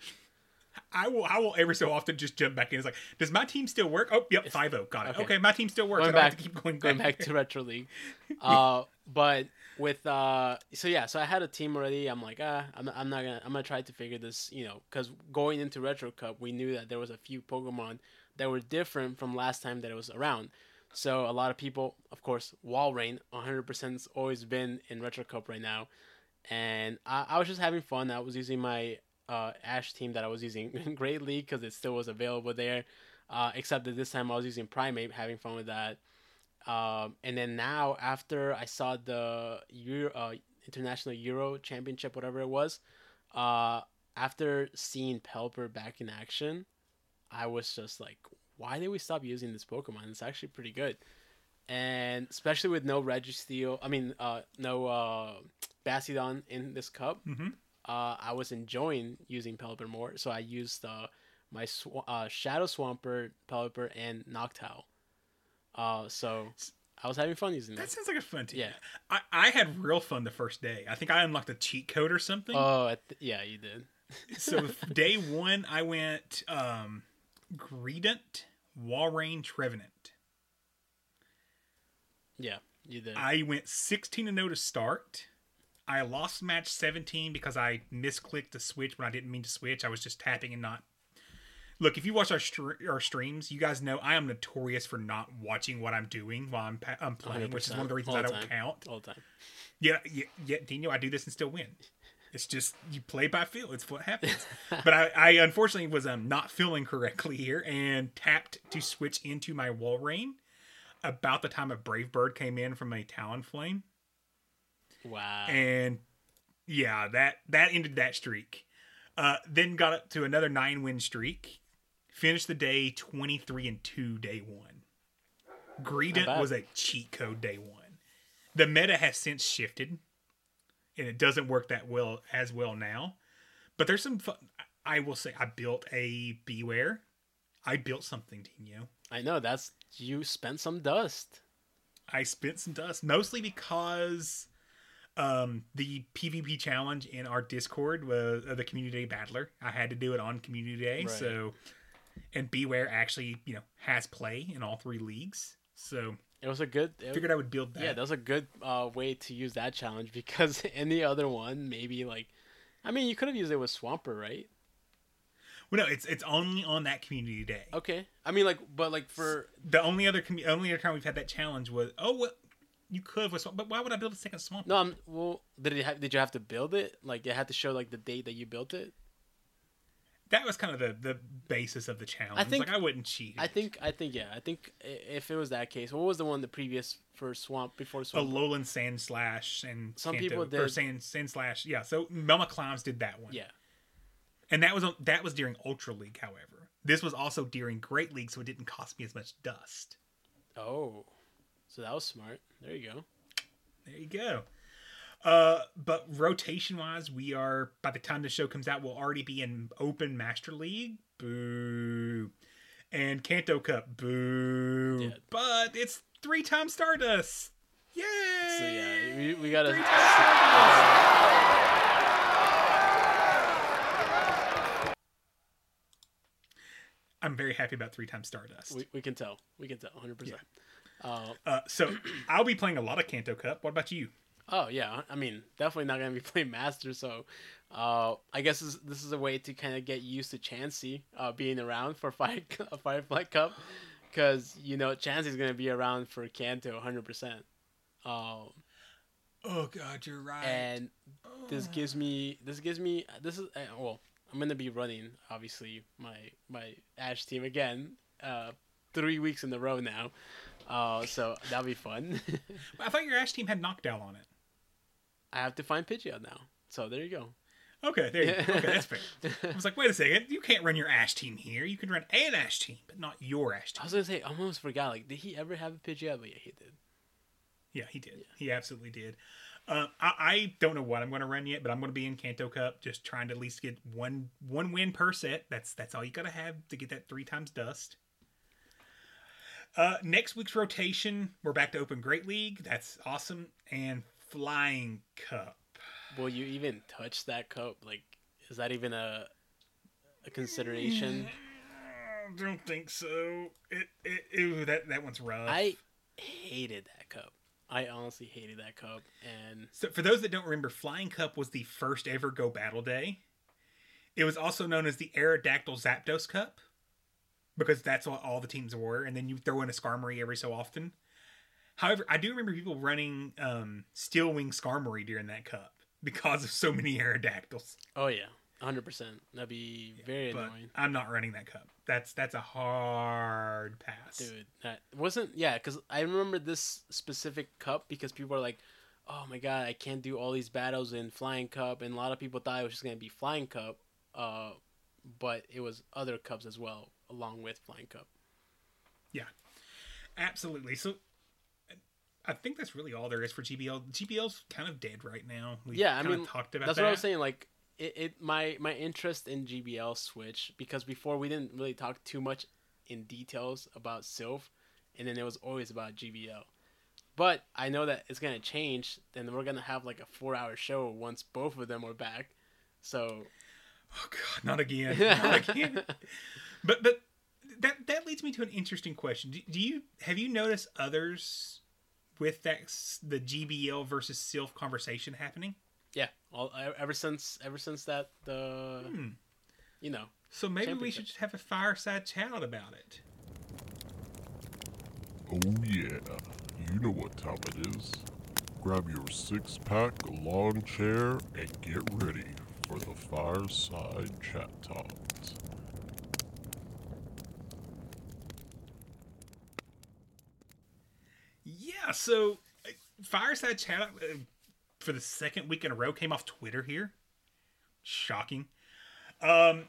I will. I will every so often just jump back in. It's like, does my team still work? Oh, yep, five zero. Got it. Okay. Okay. my team still works. going I back, have to keep going, going back. back to Retro League. Uh, but with uh, so yeah, so I had a team already. I'm like, ah, I'm, I'm not gonna, I'm gonna try to figure this, you know, because going into Retro Cup, we knew that there was a few Pokemon that were different from last time that it was around. So a lot of people, of course, Walrein, 100% has always been in Retro Cup right now, and I, I was just having fun. I was using my uh, Ash team that I was using in Great League because it still was available there. Uh, except that this time I was using Primeape, having fun with that. Um, and then now, after I saw the Euro, uh, International Euro Championship, whatever it was, uh, after seeing Pelipper back in action, I was just like, why did we stop using this Pokemon? It's actually pretty good. And especially with no Registeel, I mean, uh, no uh, Bastiodon in this cup, Mhm. uh, I was enjoying using Pelipper more. So I used uh, my sw- uh, Shadow Swampert, Pelipper, and Noctowl. Uh, so I was having fun using That that. sounds like a fun team. Yeah. I, I had real fun the first day. I think I unlocked a cheat code or something. Oh, th- yeah, you did. so day one, I went um, Greedent, Walrein, Trevenant. Yeah, you did. I went 16 to 0 to start. I lost match 17 because I misclicked to switch when I didn't mean to switch. I was just tapping and not. Look, if you watch our str- our streams, you guys know I am notorious for not watching what I'm doing while I'm, pa- I'm playing, which is one of the reasons I don't time. count. all the time. Yeah, yeah, yeah, Dino, I do this and still win. It's just you play by feel. It's what happens. but I, I unfortunately was um, not feeling correctly here and tapped to switch into my Walrein about the time a Brave Bird came in from a Talonflame, Wow. and yeah, that that ended that streak. Uh, then got up to another nine win streak. Finished the day twenty three and two day one. Greedent was a cheat code day one. The meta has since shifted, and it doesn't work that well as well now. But there's some fun. I will say I built a Bewear. I built something, Dino. I know that's you spent some dust. I spent some dust, mostly because um, the PvP challenge in our Discord was uh, the Community Day Battler. I had to do it on Community Day, Right. so and Bewear actually, you know, has play in all three leagues. So It was a good. It, figured I would build that. yeah, that was a good uh, way to use that challenge because any other one, maybe like, I mean, you could have used it with Swampert, right? well, no, it's it's only on that Community Day. Okay. I mean, like, but like for The only other commu- only other time we've had that challenge was oh well, you could with swamp, but why would I build a second swamp? No, I'm well. Did it have, did you have to build it? Like it had to show like the date that you built it. That was kind of the the basis of the challenge. I think- like I wouldn't cheat. I think I think yeah. I think if it was that case, what was the one the previous for swamp before swamp? Alolan Sandslash and Some Kanto- people or did- sand Sandslash. Yeah, so Melma Clowns did that one. yeah. and that was on- that was during Ultra League. However, this was also during Great League, so it didn't cost me as much dust. Oh, so that was smart. There you go. There you go. Uh, but rotation wise, we are by the time the show comes out, we'll already be in Open Master League. Boo. And Kanto Cup. Boo. Yeah. But it's three times Stardust. Yay! So yeah, we, we gotta. Three times Stardust. I'm very happy about three times Stardust. We, we can tell. We can tell. Hundred percent. Uh, Uh, so I'll be playing a lot of Kanto Cup. What about you? Oh yeah, I mean, definitely not gonna be playing Master. So, uh, I guess this, this is a way to kind of get used to Chansey uh, being around for Fire Firefly Cup, because you know Chansey's gonna be around for Kanto 100. percent Um, Oh God, you're right. and this gives me this gives me this is uh, well, I'm gonna be running obviously my my Ash team again, uh, three weeks in a row now. Uh, so that'll be fun. I thought your Ash team had knockdown on it. I have to find Pidgeot now. So there you go. Okay, there you go. Okay, that's fair. I was like, wait a second, you can't run your Ash team here. You can run an Ash team, but not your Ash team. I was gonna say, I almost forgot. Like, did he ever have a Pidgeot? But yeah, he did. Yeah, he did. He absolutely did. Uh, I, I don't know what I'm going to run yet, but I'm going to be in Kanto Cup, just trying to at least get one one win per set. That's that's all you got to have to get that three times dust. Uh, next week's rotation, we're back to Open Great League. That's awesome, and Flying Cup. Will you even touch that cup? Like, is that even a a consideration? Mm, I don't think so. It, it, ew, that that one's rough. I hated that cup. I honestly hated that cup, and So, for those that don't remember, Flying Cup was the first ever Go Battle Day. It was also known as the Aerodactyl Zapdos Cup because that's what all the teams were, and then you throw in a Skarmory every so often. However, I do remember people running um, Steel Wing Skarmory during that cup because of so many Aerodactyls. oh yeah, hundred percent. That'd be very But annoying, I'm not running that cup. That's that's a hard pass. dude. That wasn't yeah, because I remember this specific cup because people are like, "Oh my god, I can't do all these battles in Flying Cup," and a lot of people thought it was just gonna be Flying Cup, uh, but it was other cups as well along with Flying Cup. Yeah, absolutely. So I think that's really all there is for GBL. GBL's kind of dead right now. We yeah, I mean, talked about that's that. what I was saying. Like, it, it my my interest in GBL switch because before we didn't really talk too much in details about Silph, and then it was always about GBL. But I know that it's gonna change. Then we're gonna have like a four-hour show once both of them are back. So Oh God, not again. Not again. But but that that leads me to an interesting question. Do, do you have you noticed others with that the GBL versus Silph conversation happening? yeah, all ever since ever since that the Hmm. you know So maybe we should just have a fireside chat about it. Oh yeah, you know what time it is. Grab your six pack, lawn chair, and get ready for the fireside chat talks. So fireside chat uh, for the second week in a row came off Twitter here. Shocking. Um,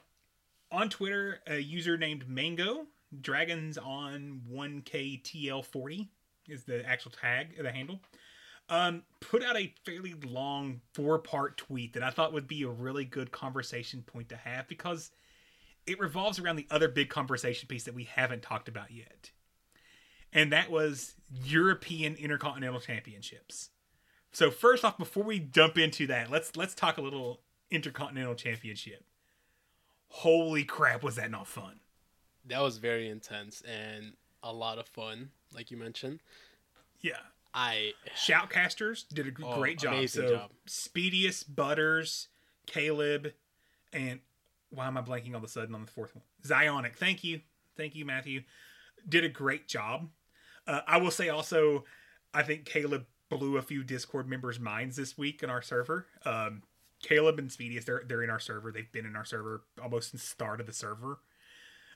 on Twitter, a user named Mango Dragons on 1KTL40 is the actual tag, the handle. Um, put out a fairly long four part tweet that I thought would be a really good conversation point to have because it revolves around the other big conversation piece that we haven't talked about yet. And that was European Intercontinental Championships. So first off, before we jump into that, let's let's talk a little Intercontinental Championship. Holy crap, was that not fun? that was very intense and a lot of fun, like you mentioned. Yeah. I Shoutcasters did a Oh, great job. amazing so job. Speedius, Butters, Caleb, and why am I blanking all of a sudden on the fourth one? Zionic. Thank you. Thank you, Matthew. Did a great job. Uh, I will say also, I think Caleb blew a few Discord members' minds this week in our server. Um, Caleb and Speedius, they're they're in our server. They've been in our server almost since the start of the server.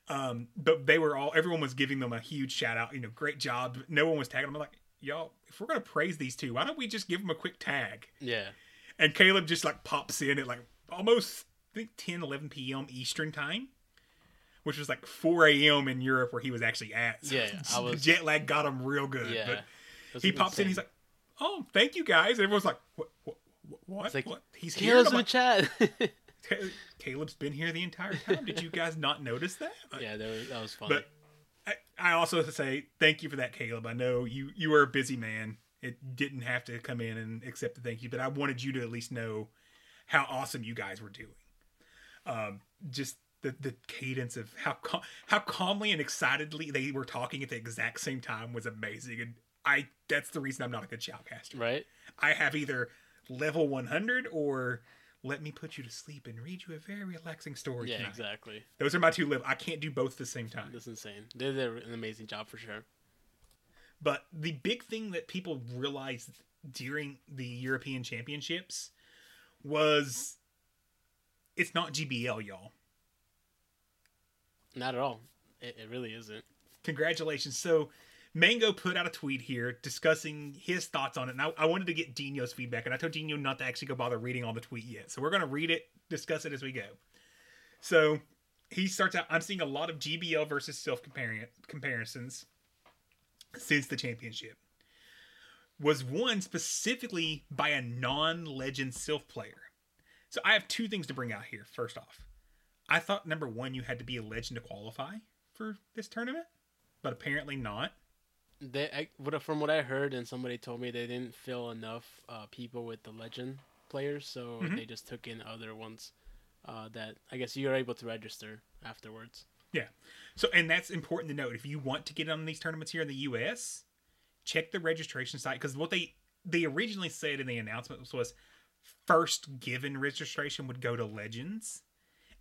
Um, but they were all everyone was giving them a huge shout out. You know, great job. No one was tagging them. I'm like, y'all, if we're gonna praise these two, why don't we just give them a quick tag? Yeah. And Caleb just like pops in at like almost I think 10, 11 p.m. Eastern time, which was like 4 a.m. in Europe where he was actually at. So Yeah, I was- jet lag got him real good. Yeah. But he pops in. He's like, "Oh, thank you guys." Everyone's like, "What? What? What? Like, what? He's here." Caleb's in the like, chat. Caleb's been here the entire time. Did you guys not notice that? yeah, that was, that was funny. But I, I also have to say thank you for that, Caleb. I know you you were a busy man. It didn't have to come in and accept the thank you, but I wanted you to at least know how awesome you guys were doing. Um, just the the cadence of how cal- how calmly and excitedly they were talking at the exact same time was amazing, and I that's the reason I'm not a good shoutcaster. right? I have either level 100 or let me put you to sleep and read you a very relaxing story. Yeah, tonight. exactly. Those are my two live. I can't do both at the same time. That's insane. They did an amazing job for sure. But the big thing that people realized during the European Championships was it's not GBL, y'all. Not at all. It, it really isn't. Congratulations. So, Mango put out a tweet here discussing his thoughts on it. And I, I wanted to get Dino's feedback, and I told Dino not to actually go bother reading all the tweet yet. So, we're going to read it, discuss it as we go. So, he starts out I'm seeing a lot of GBL versus Silph comparisons since the championship. Was won specifically by a non legend Silph player. So, I have two things to bring out here. First off, I thought number one, you had to be a legend to qualify for this tournament, but apparently not. They, I, from what I heard, and somebody told me they didn't fill enough uh, people with the legend players, so Mm-hmm. they just took in other ones uh, that I guess you're able to register afterwards. Yeah. So, and that's important to note. If you want to get on these tournaments here in the U.S., check the registration site because what they they originally said in the announcement was first given registration would go to legends,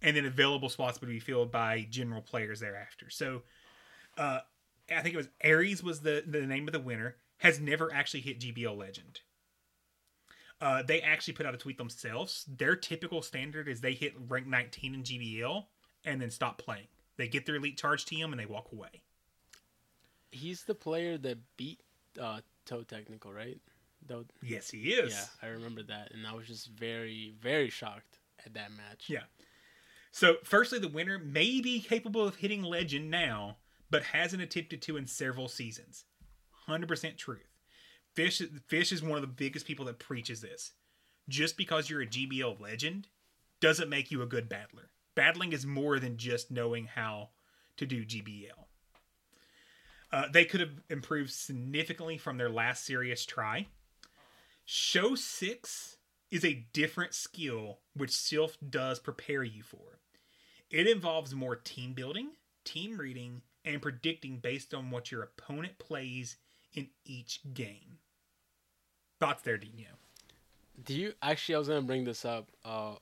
and then available spots would be filled by general players thereafter. So, uh, I think it was Aries was the the name of the winner. Has never actually hit GBL Legend. Uh, they actually put out a tweet themselves. Their typical standard is they hit rank 19 in GBL and then stop playing. They get their elite charge TM and they walk away. He's the player that beat uh, Toe Technical, right? Though, Yes, he is. yeah, I remember that, and I was just very, very shocked at that match. Yeah. So, firstly, the winner may be capable of hitting legend now, but hasn't attempted to in several seasons. 100% truth. Fish, Fish is one of the biggest people that preaches this. Just because you're a GBL legend doesn't make you a good battler. Battling is more than just knowing how to do GBL. Uh, they could have improved significantly from their last serious try. Show 6 is a different skill which Silph does prepare you for. It involves more team building, team reading, and predicting based on what your opponent plays in each game. Thoughts there, Dino? Do you actually? I was gonna bring this up. Uh,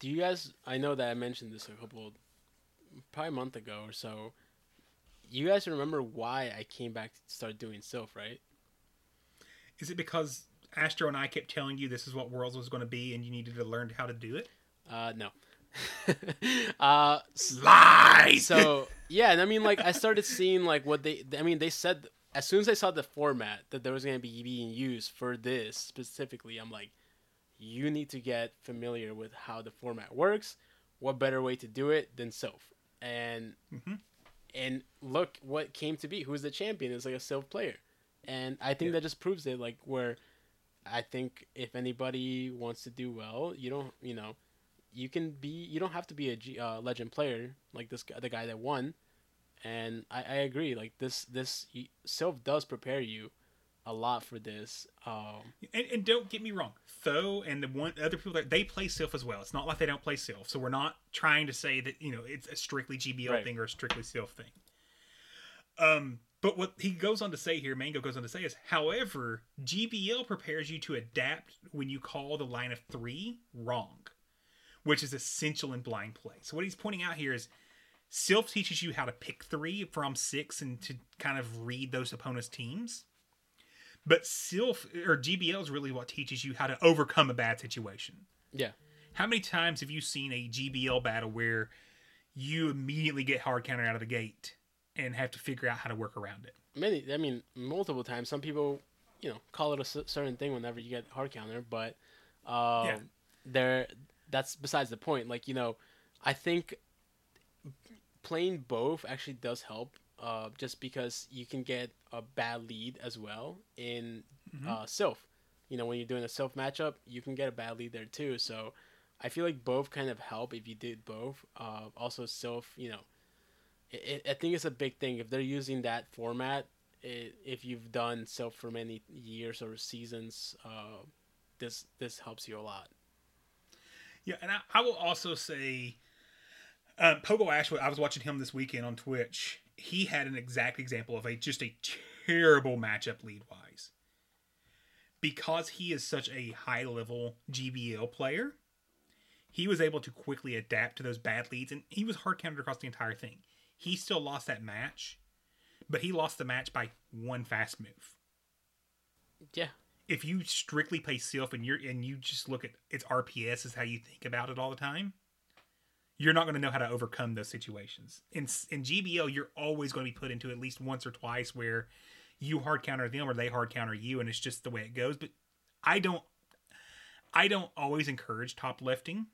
do you guys? I know that I mentioned this a couple, probably a month ago or so. You guys remember why I came back to start doing Silph, right? Is it because Astro and I kept telling you this is what Worlds was going to be and you needed to learn how to do it? Uh, no. uh, so yeah, and I mean, like, I started seeing like what they. I mean, they said as soon as I saw the format that there was gonna be being used for this specifically, I'm like, you need to get familiar with how the format works. What better way to do it than Silph? And and look what came to be. Who's the champion? Is like a Silph player, and I think that just proves it. Like where I think if anybody wants to do well, you don't, you know, you can be. You don't have to be a G, uh, legend player like this guy, the guy that won. And I, I agree. Like this, this Silph does prepare you a lot for this. Um, And, and don't get me wrong, Tho and the one other people that they play Silph as well. It's not like they don't play Silph. So we're not trying to say that you know it's a strictly GBL Right. thing or a strictly Silph thing. Um, but what he goes on to say here, Mango goes on to say is, however, GBL prepares you to adapt when you call the line of three wrong, which is essential in blind play. So what he's pointing out here is. Silph teaches you how to pick three from six and to kind of read those opponents' teams But Silph or GBL is really what teaches you how to overcome a bad situation. Yeah. How many times have you seen a GBL battle where you immediately get hard counter out of the gate and have to figure out how to work around it? Many, I mean, multiple times. Some people, you know, call it a certain thing whenever you get hard counter, but um, Yeah. there, that's besides the point. Like, you know, I think playing both actually does help. Uh, just because you can get a bad lead as well in uh, Silph. You know, when you're doing a Silph matchup, you can get a bad lead there too. So I feel like both kind of help if you did both. Uh, also, Silph, you know, it, I think it's a big thing if they're using that format. It, if you've done Silph for many years or seasons, uh, this this helps you a lot. Yeah, and I, I will also say, um, Pogo Ashwood. I was watching him this weekend on Twitch. He had an exact example of a just a terrible matchup lead wise. Because he is such a high level GBL player, he was able to quickly adapt to those bad leads, and he was hard countered across the entire thing. He still lost that match, but he lost the match by one fast move. Yeah, If you strictly play Silph and you're and you just look at its RPS is how you think about it all the time, you're not going to know how to overcome those situations. In in GBL, you're always going to be put into at least once or twice where you hard counter them or they hard counter you, and it's just the way it goes. But I don't, I don't always encourage top lifting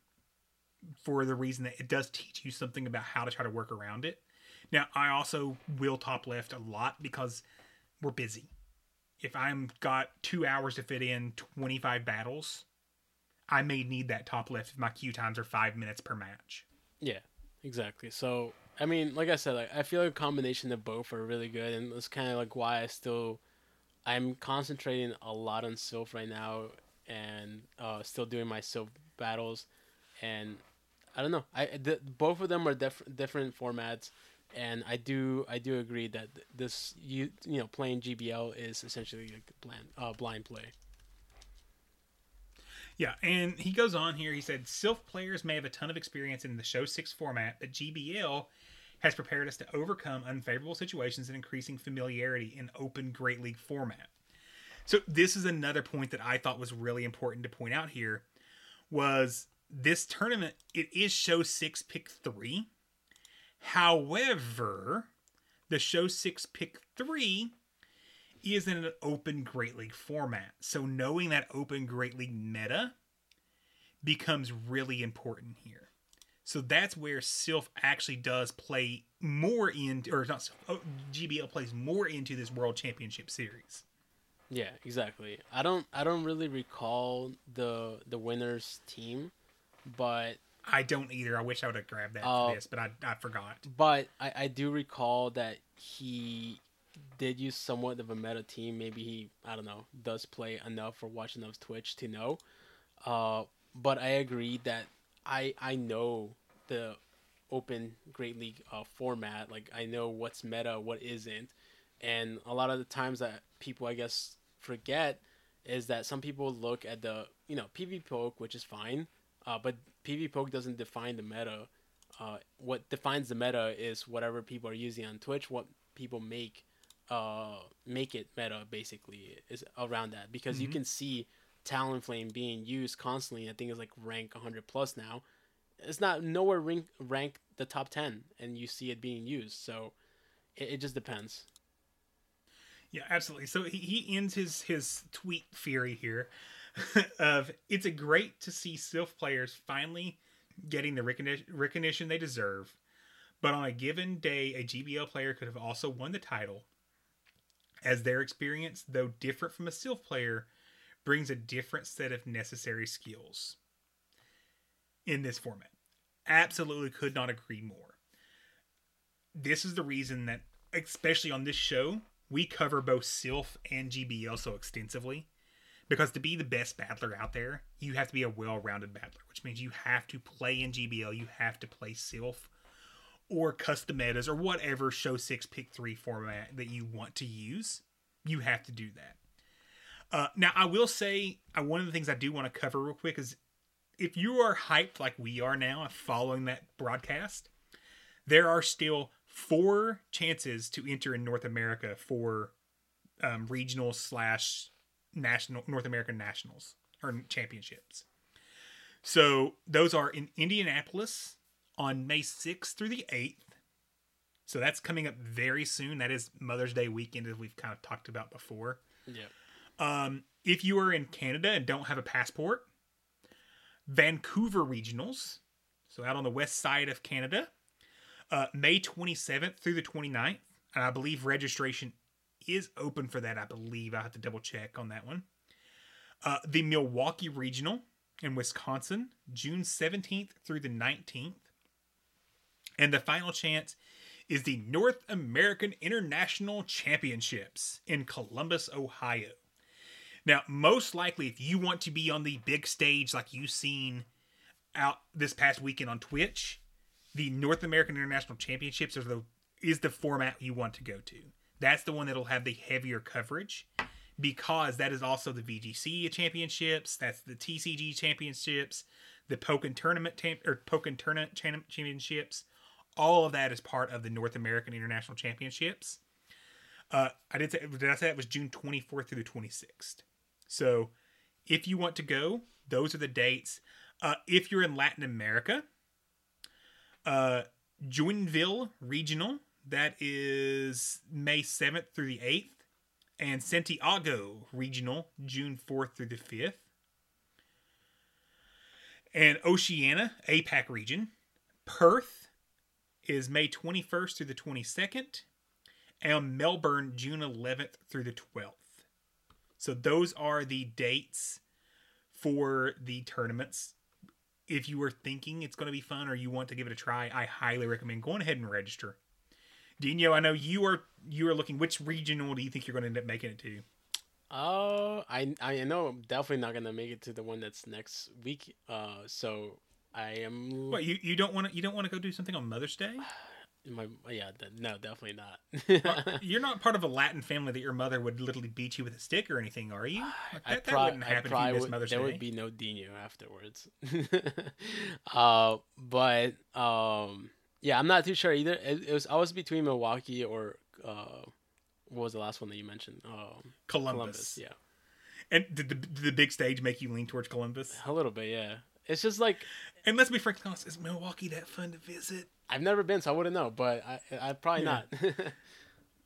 for the reason that it does teach you something about how to try to work around it. Now, I also will top lift a lot because we're busy. If I'm got two hours to fit in 25 battles, I may need that top lift if my queue times are five minutes per match. Yeah, exactly. So I mean, like I said, like I feel like a combination of both are really good, and that's kind of like why I still I'm concentrating a lot on Silph right now, and uh, still doing my Silph battles, and I don't know. I the, both of them are diff- different formats, and I do I do agree that this you you know playing GBL is essentially like blind uh, blind play. Yeah, and he goes on here. He said, Silph players may have a ton of experience in the Show 6 format, but GBL has prepared us to overcome unfavorable situations and increasing familiarity in open Great League format. So this is another point that I thought was really important to point out here was this tournament, it is Show 6 pick 3. However, the Show 6 pick 3 is in an open Great League format. So knowing that open Great League meta becomes really important here. So that's where Silph actually does play more in, or not oh, GBL plays more into this World Championship Series. Yeah, exactly. I don't I don't really recall the the winners team, but I don't either. I wish I would have grabbed that Oh. for this, but I, I forgot. but I, I do recall that he did use somewhat of a meta team. Maybe he I don't know does play enough or watch enough Twitch to know. Uh, but I agree that I I know the open Great League uh, format. Like I know what's meta, what isn't, and a lot of the times that people I guess forget is that some people look at the you know PvPoke, which is fine, uh, but PvPoke doesn't define the meta. Uh, what defines the meta is whatever people are using on Twitch, what people make uh, make it meta basically is around that because you can see Talonflame being used constantly. I think it's like rank 100 plus now. It's not nowhere rank rank the top 10, and you see it being used. So it, it just depends. Yeah, absolutely. So he, he ends his his tweet fury here of it's a great to see Silph players finally getting the recognition recognition they deserve, but on a given day, a GBL player could have also won the title, as their experience, though different from a Silph player, brings a different set of necessary skills in this format. Absolutely could not agree more. This is the reason that, especially on this show, we cover both Silph and GBL so extensively. Because to be the best battler out there, you have to be a well rounded battler, which means you have to play in GBL, you have to play Silph or custom metas or whatever show 6 pick 3 format that you want to use. You have to do that. Uh, now, I will say, uh, one of the things I do want to cover real quick is if you are hyped like we are now following that broadcast, there are still four chances to enter in North America for um, regional slash national North American nationals or championships. So those are in Indianapolis on May 6th through the 8th. So that's coming up very soon. That is Mother's Day weekend, as we've kind of talked about before. Yeah. Um, if you are in Canada and don't have a passport, Vancouver regionals, so out on the west side of Canada, uh, May 27th through the 29th. And I believe registration is open for that. I believe I have to double check on that one. Uh, the Milwaukee Regional in Wisconsin, June 17th through the 19th. And the final chance is the North American International Championships in Columbus, Ohio. Now, most likely, if you want to be on the big stage like you've seen out this past weekend on Twitch, the North American International Championships are the is the format you want to go to. That's the one that'll have the heavier coverage because that is also the VGC championships, that's the TCG championships, the Pokken tournament or Pokken tournament championships. All of that is part of the North American International Championships. Uh, I did say did I say that was June 24th through the 26th. So if you want to go, those are the dates. Uh, if you're in Latin America, uh, Joinville Regional, that is May 7th through the 8th. And Santiago Regional, June 4th through the 5th. And Oceania, APAC region, Perth is May 21st through the 22nd. And Melbourne, June 11th through the 12th. So those are the dates for the tournaments. If you are thinking it's going to be fun or you want to give it a try, I highly recommend going ahead and register. Dino, I know you are you are looking. Which regional do you think you're going to end up making it to? Uh, I I know I'm definitely not gonna make it to the one that's next week. Uh, so I am. What you, you don't want to you don't want to go do something on Mother's Day? My yeah, th- no, definitely not. you're not part of a Latin family that your mother would literally beat you with a stick or anything, are you? Like, that, that wouldn't happen if you missed Mother's there Day. would be no Dino afterwards. uh, but um, yeah, I'm not too sure either. It, it was I was between Milwaukee or uh, what was the last one that you mentioned? Um, Columbus. yeah, And did the, did the big stage make you lean towards Columbus? a little bit. Yeah, it's just like And let's be frankly honest, is Milwaukee that fun to visit? I've never been, so I wouldn't know. But I, I probably Yeah. not.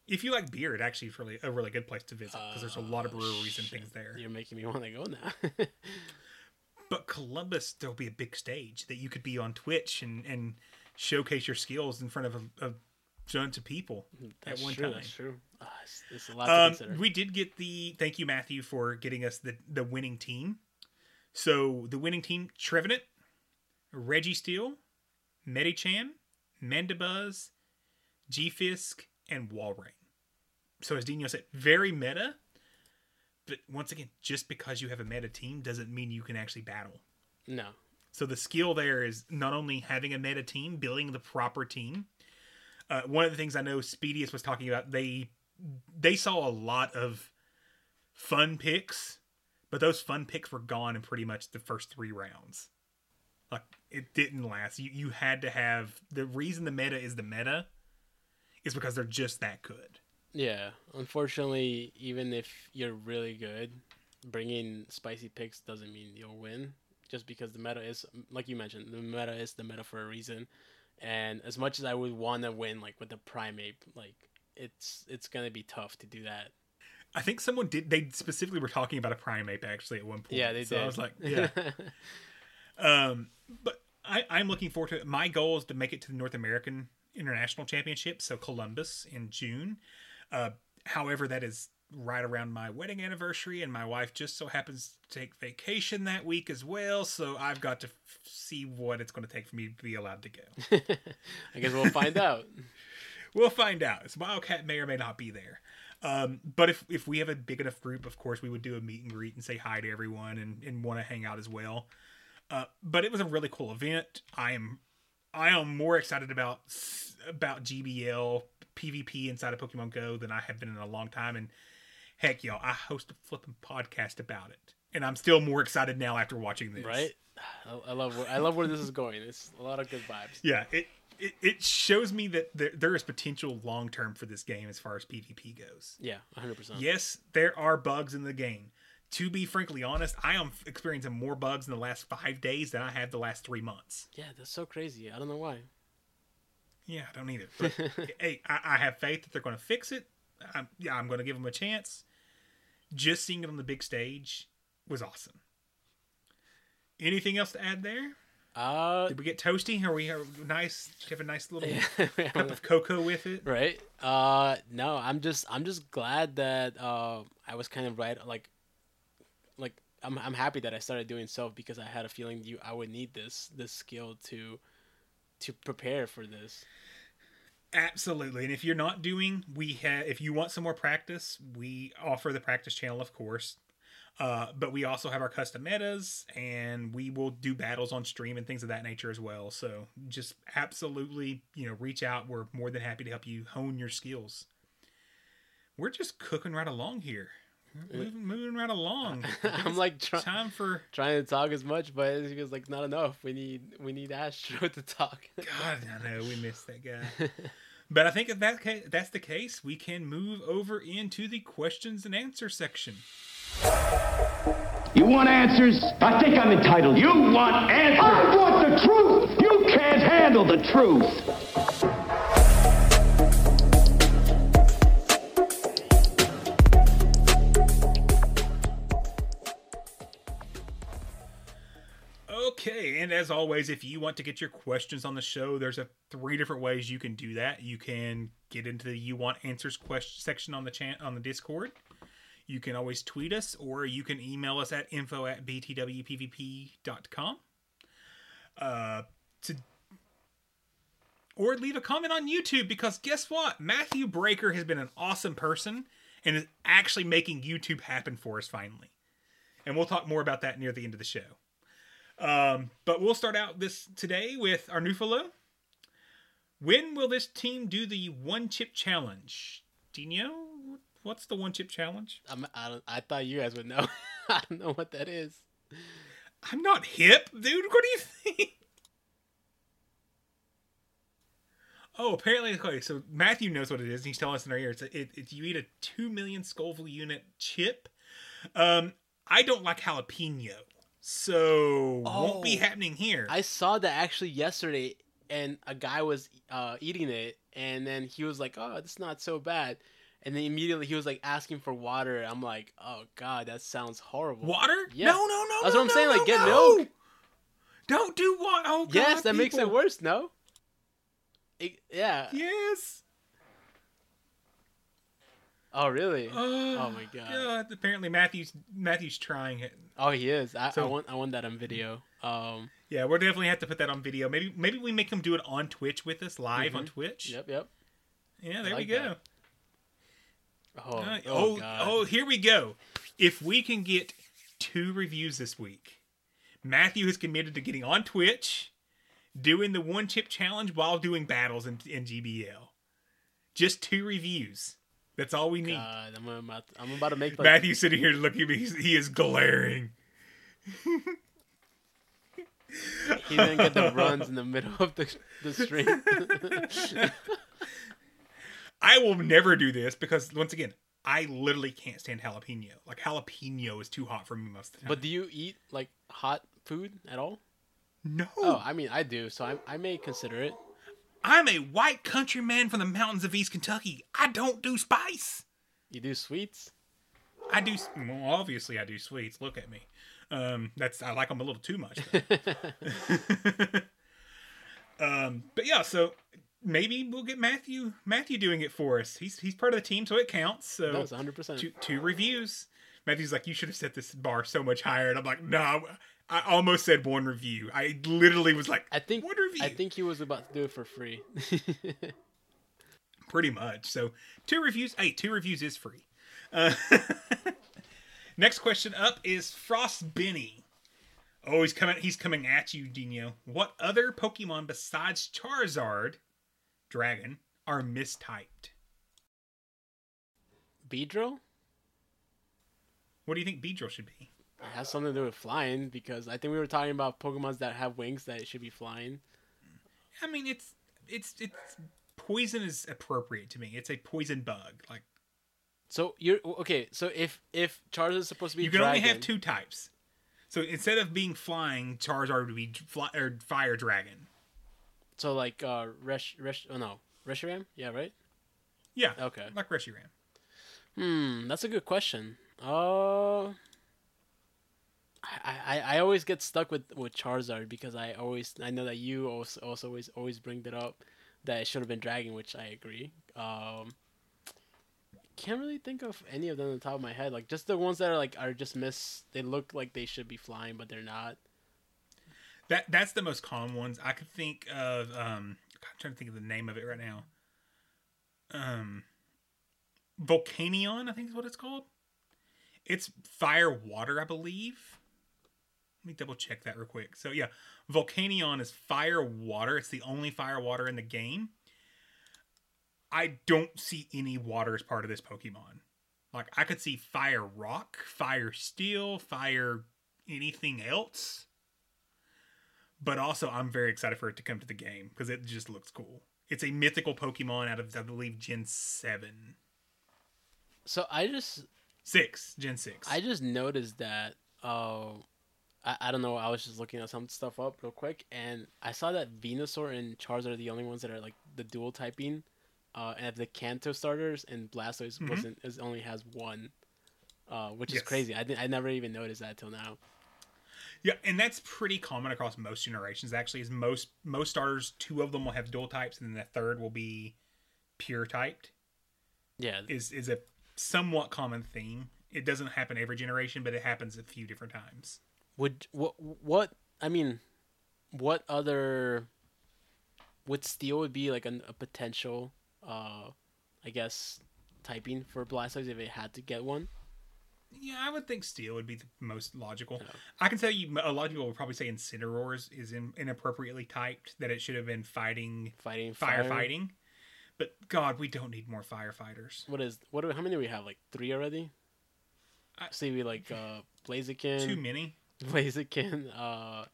If you like beer, it actually is really a really good place to visit because there's a lot of breweries and things there. You're making me want to go now. But Columbus, there'll be a big stage that you could be on Twitch and, and showcase your skills in front of a, a bunch of people that's at one true. time. That's true. Ah, it's, it's a lot to Um, consider. we did get the thank you Matthew for getting us the the winning team. So the winning team: Trevenant, Reggie Steele, Medicham, Mandibuzz, G Fisk, and Walrein. So as Dino said, very meta. But once again, just because you have a meta team doesn't mean you can actually battle. no. So the skill there is not only having a meta team, building the proper team. Uh, one of the things I know Speedius was talking about, they they saw a lot of fun picks, but those fun picks were gone in pretty much the first three rounds. Like it didn't last. You you had to have the reason the meta is the meta is because they're just that good. Yeah, unfortunately, even if you're really good, bringing spicy picks doesn't mean you'll win. Just because the meta is, like you mentioned, the meta is the meta for a reason. And as much as I would want to win, like with the Primeape, like it's it's gonna be tough to do that. I think someone did. They specifically were talking about a Primeape actually at one point. Yeah, they so did. I was like, yeah. Um, but I, I'm looking forward to it. My goal is to make it to the North American International Championship, so Columbus in June. Uh, however, that is right around my wedding anniversary, and my wife just so happens to take vacation that week as well. So I've got to f- see what it's going to take for me to be allowed to go. I guess we'll find out. We'll find out. Wildcat may or may not be there. Um, but if if we have a big enough group, of course, we would do a meet and greet and say hi to everyone and, and want to hang out as well. Uh, but it was a really cool event. I am I am more excited about about GBL PvP inside of Pokemon Go than I have been in a long time. And heck, y'all, I host a flipping podcast about it, and I'm still more excited now after watching this. right? I, love where, I love where this is going. It's a lot of good vibes. Yeah, it it, it shows me that there, there is potential long term for this game as far as PvP goes. Yeah, 100%. Yes, there are bugs in the game. To be frankly honest, I am experiencing more bugs in the last five days than I have the last three months. Yeah, that's so crazy. I don't know why. Yeah, I don't either. But hey, I, I have faith that they're going to fix it. I'm, yeah, I'm going to give them a chance. Just seeing it on the big stage was awesome. Anything else to add there? Uh, Did we get toasty? Are we are nice? Have a nice little Yeah. cup of cocoa with it? right? Uh, no, I'm just I'm just glad that uh I was kind of right. Like, like I'm I'm happy that I started doing Silph because I had a feeling you I would need this this skill to to prepare for this. Absolutely. And if you're not doing, we have. If you want some more practice, we offer the practice channel, of course. Uh, but we also have our custom metas, and we will do battles on stream and things of that nature as well. So just absolutely, you know, reach out. We're more than happy to help you hone your skills. We're just cooking right along here. We're moving, moving right along. I think I'm like try- time for trying to talk as much, but it feels like not enough. We need we need Astro to talk. God, I know we missed that guy. But I think if that ca- that's the case, we can move over into the questions and answer section. You want answers? I think I'm entitled. You want answers? I want the truth. You can't handle the truth. Okay, and as always, if you want to get your questions on the show, there's a three different ways you can do that. You can get into the "You Want Answers" question section on the chan- on the Discord. You can always tweet us, or you can email us at info at btwpvp.com. Uh, to or leave a comment on YouTube because guess what? Matthew Breaker has been an awesome person and is actually making YouTube happen for us finally. And we'll talk more about that near the end of the show. Um, but we'll start out this today with our new fellow. When will this team do the one chip challenge? Dino, what's the one chip challenge? I'm, I I thought you guys would know. I don't know what that is. I'm not hip, dude. What do you think? Oh, apparently, okay. So Matthew knows what it is. And he's telling us in our ear. It's, a, it, it's you eat a two million Scoville unit chip. Um, I don't like jalapeno, so won't be Oh. happening here. I saw that actually yesterday, and a guy was uh, eating it, and then he was like, "Oh, it's not so bad," and then immediately he was like asking for water. I'm like, "Oh God, that sounds horrible." Water? Yeah. No, no, no. That's no, what I'm saying. no, Like, get no. milk. Don't do what? Oh, God, Yes, that makes it worse. No. It, yeah. Yes. Oh really? Oh, Oh my God. Apparently, Matthew's Matthew's trying it. Oh, he is. I, I want I want that on video. Um. Yeah, we'll definitely have to put that on video. Maybe maybe we make him do it on Twitch with us live on Mhm. Twitch. Yep. Yep. Yeah, there like we go. that. Oh. Uh, oh, oh, oh, here we go. If we can get two reviews this week, Matthew is committed to getting on Twitch, doing the one chip challenge while doing battles in, in GBL. Just two reviews. That's all we need. God, I'm about to, I'm about to make like Matthew's sitting here looking at me. He's, he is glaring. he gonna get the runs in the middle of the the stream. I will never do this because, once again, I literally can't stand jalapeno. Like, jalapeno is too hot for me most of the time. but do you eat like hot food at all? no. Oh, I mean, I do, so I, I may consider it. I'm a white countryman from the mountains of East Kentucky. I don't do spice. You do sweets? I do. Well, obviously, I do sweets. Look at me. Um, that's I like them a little too much. um, but yeah, so maybe we'll get Matthew Matthew doing it for us. He's he's part of the team, so it counts. So it's 100%. Two, two reviews. Matthew's like, you should have set this bar so much higher, and I'm like, no. I almost said one review. I literally was like, I think one review. I think he was about to do it for free. pretty much. So two reviews. Hey, two reviews is free. Uh, next question up is Frost Benny. Oh, he's coming. He's coming at you, Dino. What other Pokemon besides Charizard, Dragon, are mistyped? Beedrill? What do you think Beedrill should be? It has something to do with flying because I think we were talking about Pokemons that have wings that should be flying. I mean, it's it's it's poison is appropriate to me. It's a poison bug. Like So you're okay. So if if Charizard is supposed to be you can dragon, only have two types. So instead of being flying, Charizard would be fly, or fire dragon. So like uh, Resh Resh. Oh no, Reshiram. Yeah, right. Yeah. Okay. Like Reshiram. Hmm, that's a good question. Uh, I, I, I always get stuck with, with Charizard because I always I know that you also, also always always bring that up that it should have been Dragon, which I agree. Um, can't really think of any of them on the top of my head. Like just the ones that are like are just miss. They look like they should be flying, but they're not. That that's the most common ones. I could think of. Um, I'm trying to think of the name of it right now. Um, Volcanion, I think is what it's called. It's fire water, I believe. Let me double check that real quick. So yeah, Volcanion is fire water. It's the only fire water in the game. I don't see any water as part of this Pokemon. Like I could see fire rock, fire steel, fire anything else. But also I'm very excited for it to come to the game because it just looks cool. It's a mythical Pokemon out of I believe Gen 7. So I just 6, Gen 6. I just noticed that. Uh, I, I don't know. I was just looking at some stuff up real quick, and I saw that Venusaur and Charizard are the only ones that are like the dual typing, uh, and the Kanto starters and Blastoise Mhm. wasn't is only has one, uh, which is crazy. I didn't, I never even noticed that till now. Yeah, and that's pretty common across most generations. Actually, is most most starters, two of them will have dual types, and then the third will be pure typed. Yeah, Is is a somewhat common theme. It doesn't happen every generation, but it happens a few different times. Would what what I mean, what other would steel would be like an, a potential, uh, I guess, typing for Blastoise if it had to get one. Yeah, I would think steel would be the most logical. I can tell you, a lot of people would probably say Incineroar is, is in, inappropriately typed. That it should have been fighting, Fighting fire. firefighting. But God, we don't need more firefighters. What is what? Do, how many do we have? Like three already. I- See, we like uh, Blaziken, Too many. Blaziken, uh,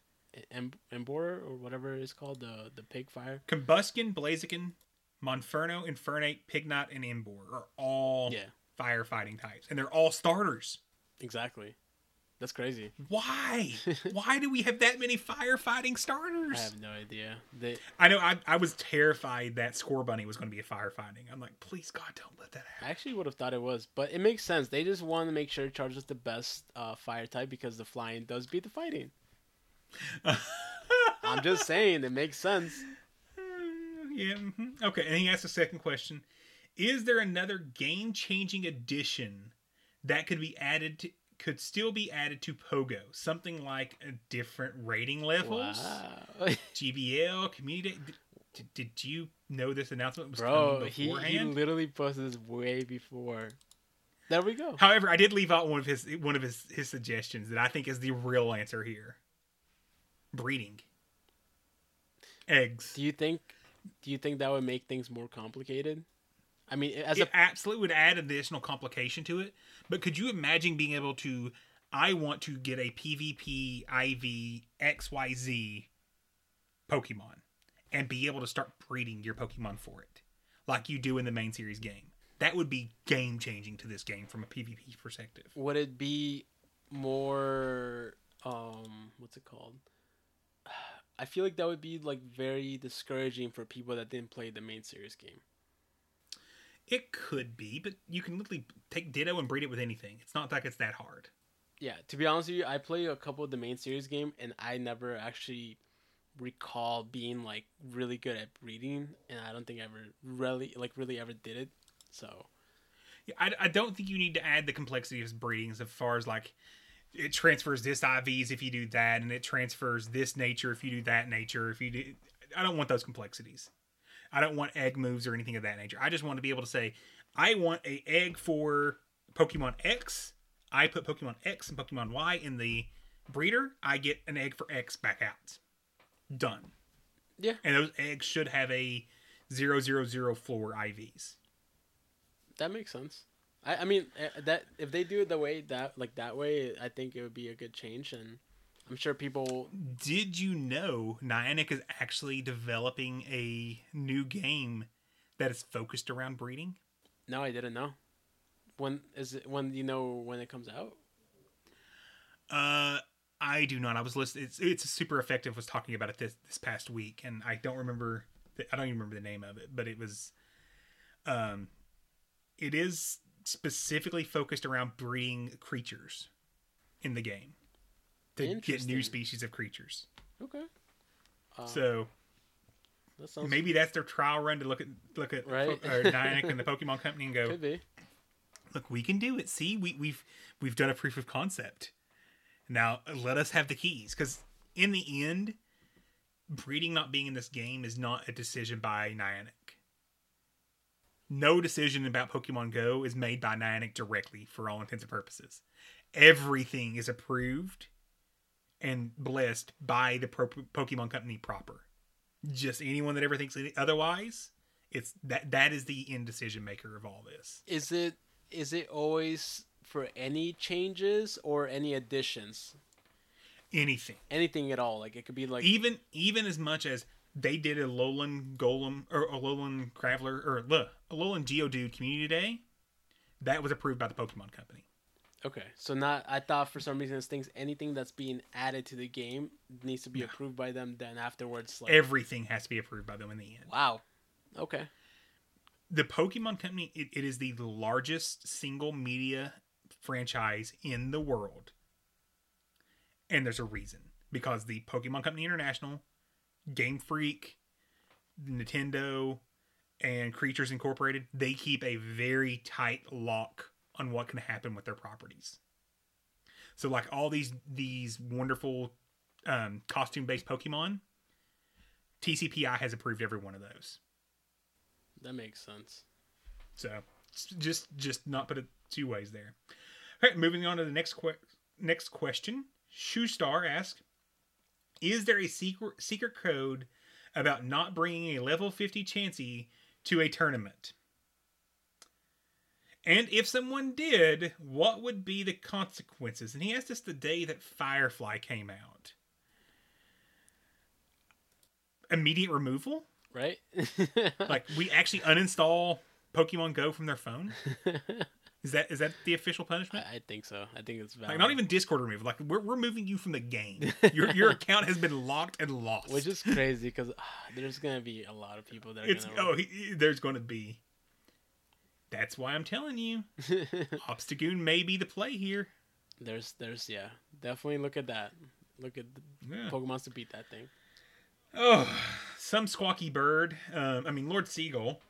em- or whatever it's called, the the pig fire. Combusken, Blaziken, Monferno, Infernape, Pignite, and Emboar are all Yeah. firefighting types, and they're all starters. Exactly. That's crazy. Why? Why do we have that many firefighting starters? I have no idea. They I know. I, I was terrified that Scorbunny was going to be a firefighting. I'm like, please God, don't let that happen. I actually would have thought it was, but it makes sense. They just want to make sure Charge is the best uh, fire type because the flying does beat the fighting. I'm just saying, it makes sense. Yeah. mhm. Okay. And he asks a second question: Is there another game-changing addition that could be added to? Could still be added to Pogo, something like a different rating levels, Wow. GBL, community. Did, did you know this announcement was Bro, coming he, he literally posted this way before. There we go. However, I did leave out one of his one of his his suggestions that I think is the real answer here. Breeding. Eggs. Do you think do you think that would make things more complicated? I mean, as it a absolutely would add additional complication to it. But could you imagine being able to I want to get a PvP IV XYZ Pokemon and be able to start breeding your Pokemon for it. Like you do in the main series game. That would be game changing to this game from a PvP perspective. would it be more um what's it called? I feel like that would be like very discouraging for people that didn't play the main series game. It could be, but you can literally take Ditto and breed it with anything. It's not like it's that hard. Yeah, to be honest with you, I play a couple of the main series game and I never actually recall being like really good at breeding and I don't think I ever really like really ever did it. So Yeah, I, I don't think you need to add the complexity of breeding as far as like it transfers this IVs if you do that, and it transfers this nature if you do that nature. If you do, I don't want those complexities. I don't want egg moves or anything of that nature. I just want to be able to say, I want a egg for Pokemon X. I put Pokemon X and Pokemon Y in the breeder. I get an egg for X back out. Done. Yeah. And those eggs should have a zero zero zero floor IVs. that makes sense. I, I mean eh, that if they do it the way that like that way, I think it would be a good change and I'm sure people. Did you know Niantic is actually developing a new game that is focused around breeding? No, I didn't know. When is it? When you know when it comes out? Uh, I do not. I was listening. It's it's super effective. Was talking about it this this past week, and I don't remember. The, I don't even remember the name of it, but it was. Um, it is specifically focused around breeding creatures in the game to get new species of creatures. Okay. Uh, so that sounds maybe that's their trial run to look at look at Right. Po- or Niantic and the Pokemon Company and go, could be. look, we can do it. See, we, we've we've done a proof of concept. Now let us have the keys, because in the end, breeding not being in this game is not a decision by Niantic. No decision about Pokemon Go is made by Niantic directly for all intents and purposes. Everything is approved and blessed by the pro- Pokemon Company proper. Just anyone that ever thinks otherwise, it's that that is the end decision maker of all this. Is it is it always for any changes or any additions? Anything. Anything at all? Like it could be like even even as much as they did a Alolan Golem or a Alolan Graveler or the Alolan Geodude Community Day, that was approved by the Pokemon Company. Okay. So not I thought for some reason it's things anything that's being added to the game needs to be approved by them. Then afterwards, like Everything has to be approved by them in the end. wow. Okay. The Pokemon Company it, it is the largest single media franchise in the world. And there's a reason. Because the Pokemon Company International, Game Freak, Nintendo, and Creatures Incorporated, they keep a very tight lock on what can happen with their properties. So like all these these wonderful um, costume based Pokemon, TCPI has approved every one of those. That makes sense. So just just not put it two ways there. All right, moving on to the next que- next question. Shoestar asks, "Is there a secret secret code about not bringing a level 50 Chansey to a tournament? And if someone did, what would be the consequences?" And he asked us the day that Firefly came out. Immediate removal? Right? like we actually uninstall Pokemon Go from their phone? Is that is that the official punishment? I, I think so. I think it's valid. Like not even Discord removal. Like we're we're moving you from the game. Your your account has been locked and lost. Which is crazy because ah, there's gonna be a lot of people that are it's gonna. oh he, there's going to be. That's why I'm telling you, Obstagoon may be the play here. There's there's yeah definitely look at that. Look at the Yeah. Pokemon's to beat that thing. Oh, some squawky bird. Um, I mean, Lord Seagull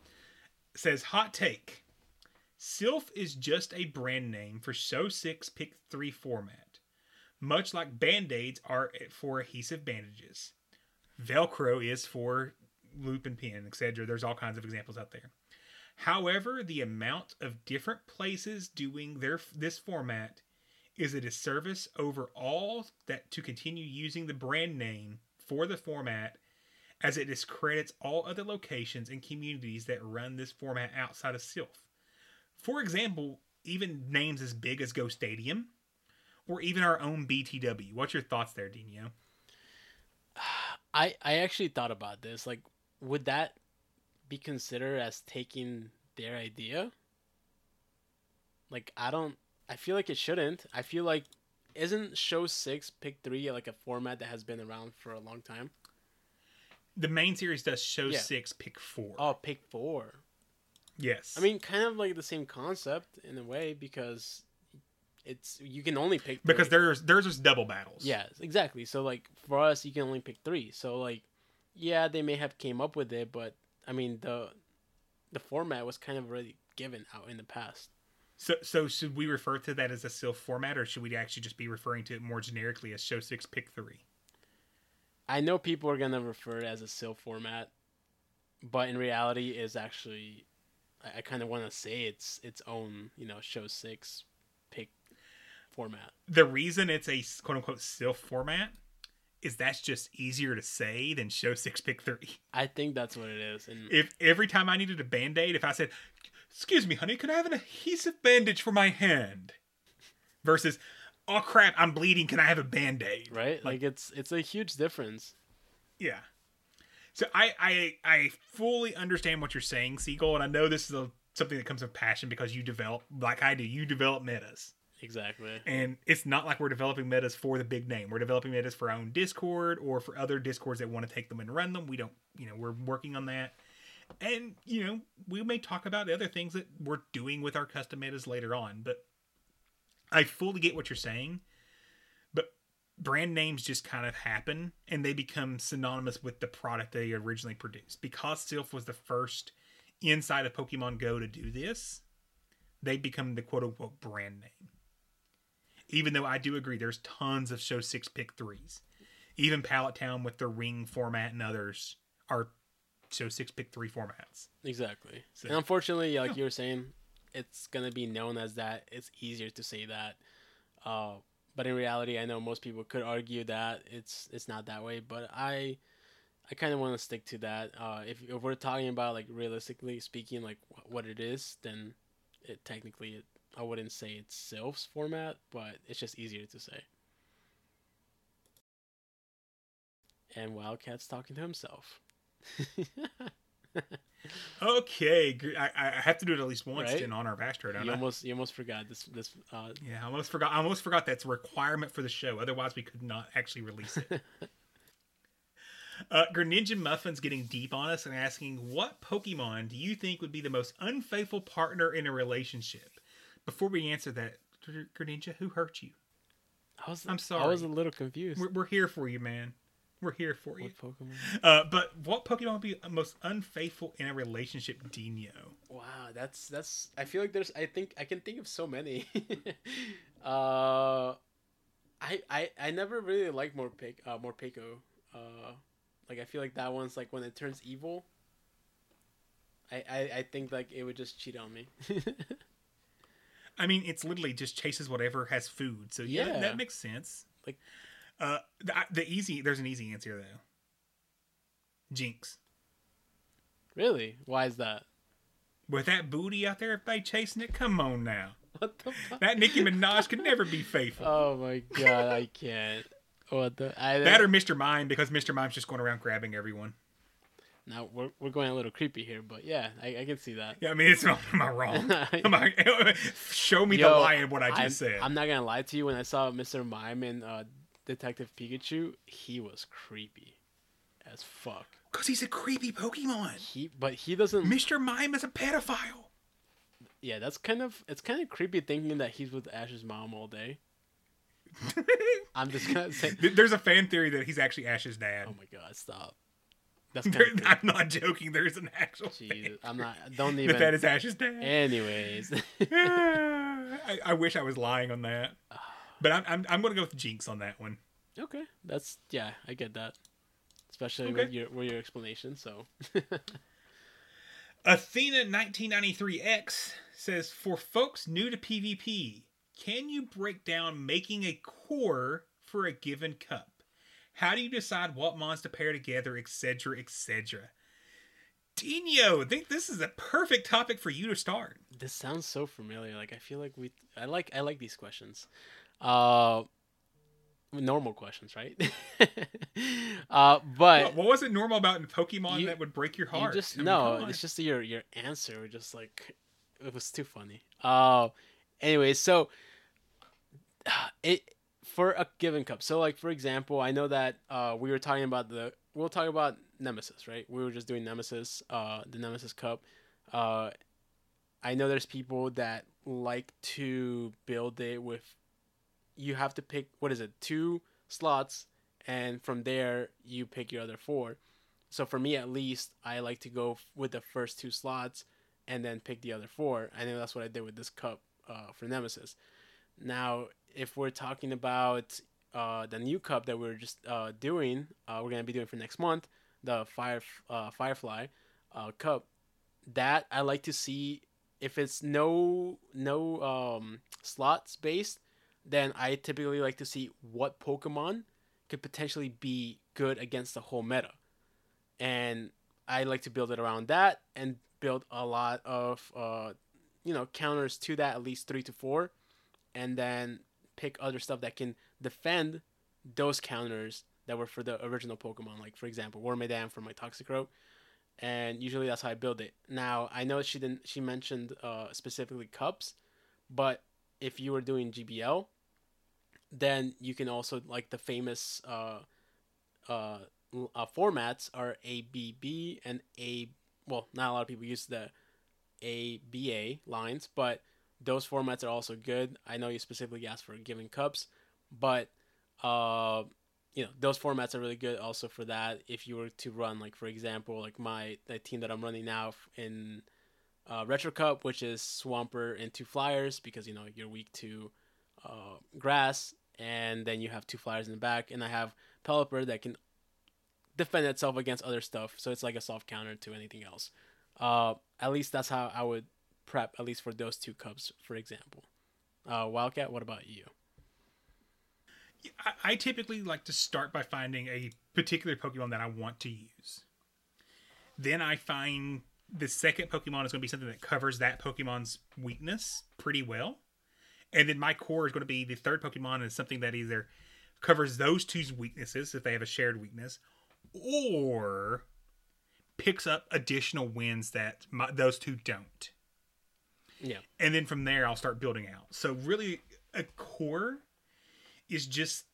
says, "Hot take: Silph is just a brand name for Show Six Pick Three format, much like Band Aids are for adhesive bandages. Velcro is for loop and pin, etc. There's all kinds of examples out there. However, the amount of different places doing their this format is a disservice overall that to continue using the brand name for the format as it discredits all other locations and communities that run this format outside of Silph. For example, even names as big as Go Stadium or even our own BTW. What's your thoughts there, Dino? I I actually thought about this. Like, would that be considered as taking their idea? Like, I don't. I feel like it shouldn't. I feel like isn't show six pick three like a format that has been around for a long time? The main series does show Yeah. six, pick four. Oh, pick four. yes. I mean, kind of like the same concept in a way because it's you can only pick because there's there's just double battles. Yeah, exactly. So like for us, you can only pick three. So like, yeah, they may have came up with it, but I mean the the format was kind of already given out in the past. So so should we refer to that as a Silph format, or should we actually just be referring to it more generically as show six, pick three? I know people are gonna refer it as a Silph format, but in reality, is actually I, I kind of want to say it's its own, you know, show six pick format. The reason it's a quote unquote Silph format is that's just easier to say than show six, pick three. I think that's what it is, and If every time I needed a band aid, if I said, "Excuse me, honey, can I have an adhesive bandage for my hand?" versus oh crap, I'm bleeding. Can I have a band aid? right? Like, it's it's a huge difference. Yeah. So I, I I fully understand what you're saying, Siegel, and I know this is a, something that comes with passion because you develop like I do. You develop metas, Exactly. and it's not like we're developing metas for the big name. We're developing metas for our own Discord or for other Discords that want to take them and run them. We don't, you know, we're working on that, and you know, we may talk about the other things that we're doing with our custom metas later on. But I fully get what you're saying, but brand names just kind of happen and they become synonymous with the product they originally produced. Because Silph was the first inside of Pokemon Go to do this, they become the quote unquote brand name. Even though I do agree there's tons of show six pick threes. Even Pallet Town with the ring format and others are show six pick three formats. Exactly. So- and unfortunately, like you were saying, it's gonna be known as that. It's easier to say that. Uh, but in reality, I know most people could argue that it's it's not that way. But I, I kind of want to stick to that. Uh, if, if we're talking about like realistically speaking, like wh- what it is, then it technically it, I wouldn't say it's Silph's format, but it's just easier to say. And Wildcat's talking to himself. Okay, I, I have to do it at least once Right? in honor of Astro, don't you I? almost you almost forgot this this uh, Yeah, I almost forgot. I almost forgot that's a requirement for the show. Otherwise, we could not actually release it. uh, Greninja Muffin's getting deep on us and asking, "What Pokemon do you think would be the most unfaithful partner in a relationship?" Before we answer that, Gr- Greninja, who hurt you? I was I'm I was a little confused. We're, we're here for you, man. We're here for you. What Pokemon? Uh, but what Pokemon would be most unfaithful in a relationship? Dino. Wow, that's that's. I feel like there's. I think I can think of so many. uh, I I I never really liked more pick uh Morpeko. Uh, like I feel like that one's like when it turns evil. I I, I think like it would just cheat on me. I mean, it's literally just chases whatever has food. So yeah, Yeah. that makes sense. Like- uh, the, the easy there's an easy answer though. Jynx. really? Why is that? With that booty out there, everybody chasing it. Come on now. What the fuck? That Nicki Minaj could never be faithful. Oh my god, I can't. What the? I, that or Mr. Mime because Mr. Mime's just going around grabbing everyone. Now we're we're going a little creepy here, but yeah, I, I can see that. Yeah, I mean, it's not. Am I wrong? Am I, show me the Yo, lie in what I just I'm, said. I'm not gonna lie to you. When I saw Mr. Mime and uh, Detective Pikachu, he was creepy as fuck. Because he's a creepy Pokemon. He, but he doesn't. Mr. Mime is a pedophile. Yeah, that's kind of it's kind of creepy thinking that he's with Ash's mom all day. I'm just gonna say. There's a fan theory that he's actually Ash's dad. Oh my god, stop. That's There- I'm not joking. There's an actual Jesus, I'm not. Don't even. that is Ash's dad. Anyways, I, I wish I was lying on that, but I'm I'm, I'm going to go with Jynx on that one. okay, that's yeah, I get that. Especially Okay. with your with your explanation. So Athena 1993X says for folks new to PvP, can you break down making a core for a given cup? How do you decide what mons to pair together, etc., etc.? Dino, I think this is a perfect topic for you to start. this sounds so familiar. Like I feel like we. I like I like these questions. Uh, normal questions, right? uh, but What, what was it normal about in Pokemon You- that would break your You heart? just I mean, no, it's just your your answer was just like it was too funny. Uh anyway, so it for a given cup. So like for example, I know that uh we were talking about the we'll talk about Nemesis, right? We were just doing Nemesis, uh the Nemesis cup. Uh I know there's people that like to build it with you have to pick what is it, two slots and from there you pick your other four. So for me, at least, I like to go with the first two slots and then pick the other four. I know that's what I did with this cup uh, for Nemesis. Now, if we're talking about uh, the new cup that we're just uh, doing, uh, we're gonna be doing for next month, the Fire uh, Firefly uh, cup. That I like to see if it's no no um, slots based, then I typically like to see what Pokemon could potentially be good against the whole meta and I like to build it around that and build a lot of uh, you know counters to that, at least three to four, and then pick other stuff that can defend those counters that were for the original Pokemon. Like for example, Wormadam for my Toxicroak, and usually that's how I build it. Now I know she didn't. She mentioned uh, specifically cups, but if you were doing GBL, then you can also like the famous uh, uh, uh, formats are ABB and A. Well, not a lot of people use the ABA lines, but those formats are also good. I know you specifically asked for giving cups, but uh, you know those formats are really good also for that. If you were to run like for example like my the team that I'm running now in uh, Retro Cup, which is Swampert and two Flyers because you know you're weak to uh, grass, and then you have two Flyers in the back, and I have Pelipper that can defend itself against other stuff, so it's like a soft counter to anything else. Uh, at least that's how I would prep, at least for those two cups, for example. Uh, Wildcat, what about you? I, typically like to start by finding a particular Pokemon that I want to use. Then I find the second Pokemon is going to be something that covers that Pokemon's weakness pretty well. And then my core is going to be the third Pokemon is something that either covers those two's weaknesses if they have a shared weakness, or picks up additional wins that my, those two don't. Yeah. And then from there, I'll start building out. So really, a core is just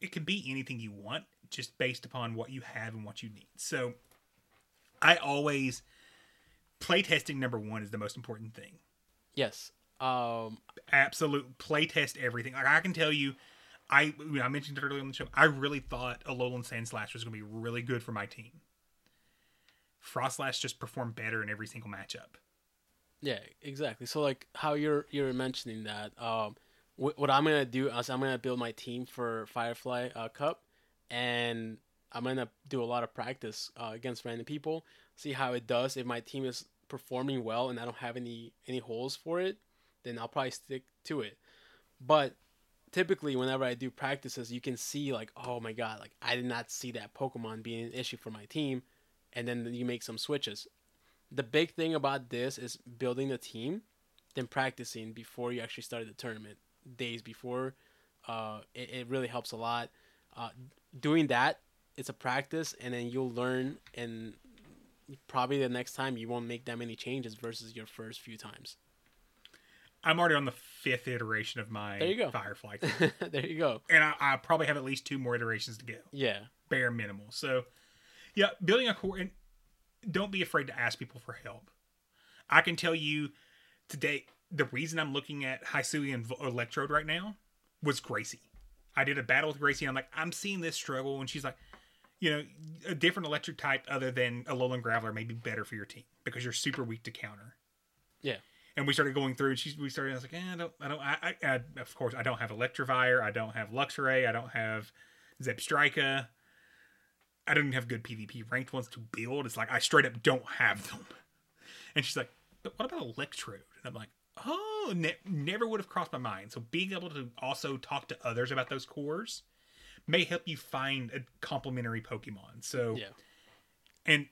it can be anything you want, just based upon what you have and what you need. So I always playtesting number one is the most important thing. Yes. Um, Absolute playtest everything. Like I can tell you, I I mentioned it earlier on the show. I really thought Alolan Sandslash was going to be really good for my team. Froslass just performed better in every single matchup. Yeah, exactly. So like how you're you're mentioning that, um, what, what I'm gonna do is I'm gonna build my team for Firefly uh, Cup, and I'm gonna do a lot of practice uh, against random people, see how it does. If my team is performing well and I don't have any any holes for it, then I'll probably stick to it. But typically, whenever I do practices, you can see like, oh my god, like I did not see that Pokemon being an issue for my team, and then you make some switches. The big thing about this is building a team, then practicing before you actually started the tournament, days before. Uh, it, it really helps a lot. Uh, doing that, it's a practice, and then you'll learn, and probably the next time you won't make that many changes versus your first few times. I'm already on the fifth iteration of my There you go. Firefly, there you go. and I, I probably have at least two more iterations to go. Yeah. bare minimal. So, yeah, building a core and don't be afraid to ask people for help. I can tell you today the reason I'm looking at Hisuian Electrode right now was Gracie. I did a battle with Gracie and I'm like, I'm seeing this struggle, and she's like, you know, a different electric type other than a Alolan Graveler may be better for your team because you're super weak to counter. Yeah. And we started going through, and she's we started. I was like, eh, I don't, I don't, I, I, I of course, I don't have Electivire, I don't have Luxray, I don't have Zebstrika. I don't even have good PvP ranked ones to build. It's like I straight up don't have them. And she's like, but what about Electrode? And I'm like, oh, ne- never would have crossed my mind. So being able to also talk to others about those cores may help you find a complementary Pokemon. So, Yeah. and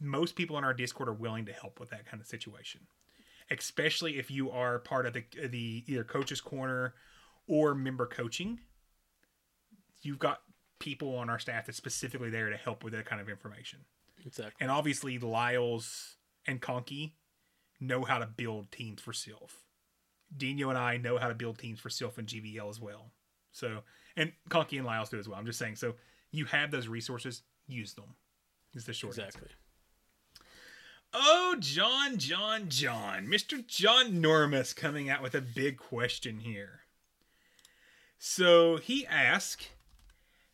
most people in our Discord are willing to help with that kind of situation, especially if you are part of the the either coach's corner or member coaching. You've got people on our staff that's specifically there to help with that kind of information. Exactly. And obviously, Lyles and Conky know how to build teams for Silph. Dino and I know how to build teams for Silph and GBL as well. So, and Conky and Lyles do as well. I'm just saying. So, you have those resources, use them. Is the short Exactly. answer. Oh, John, John, John. Mr. John Normus coming out with a big question here. So he asked,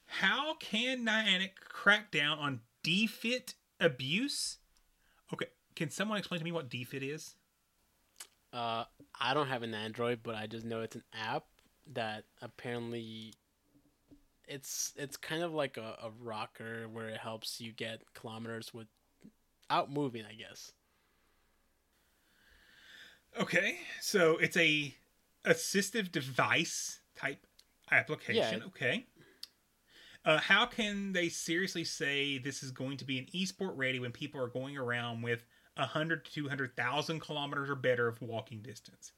How can Niantic crack down on DFit abuse? Okay, can someone explain to me what DFit is? Uh, I don't have an Android, but I just know it's an app that apparently it's it's kind of like a, a rocker where it helps you get kilometers without moving, I guess. Okay, so it's a assistive device type application. Yeah. Okay. Uh, how can they seriously say this is going to be an esport ready when people are going around with 100 to 200,000 kilometers or better of walking distance?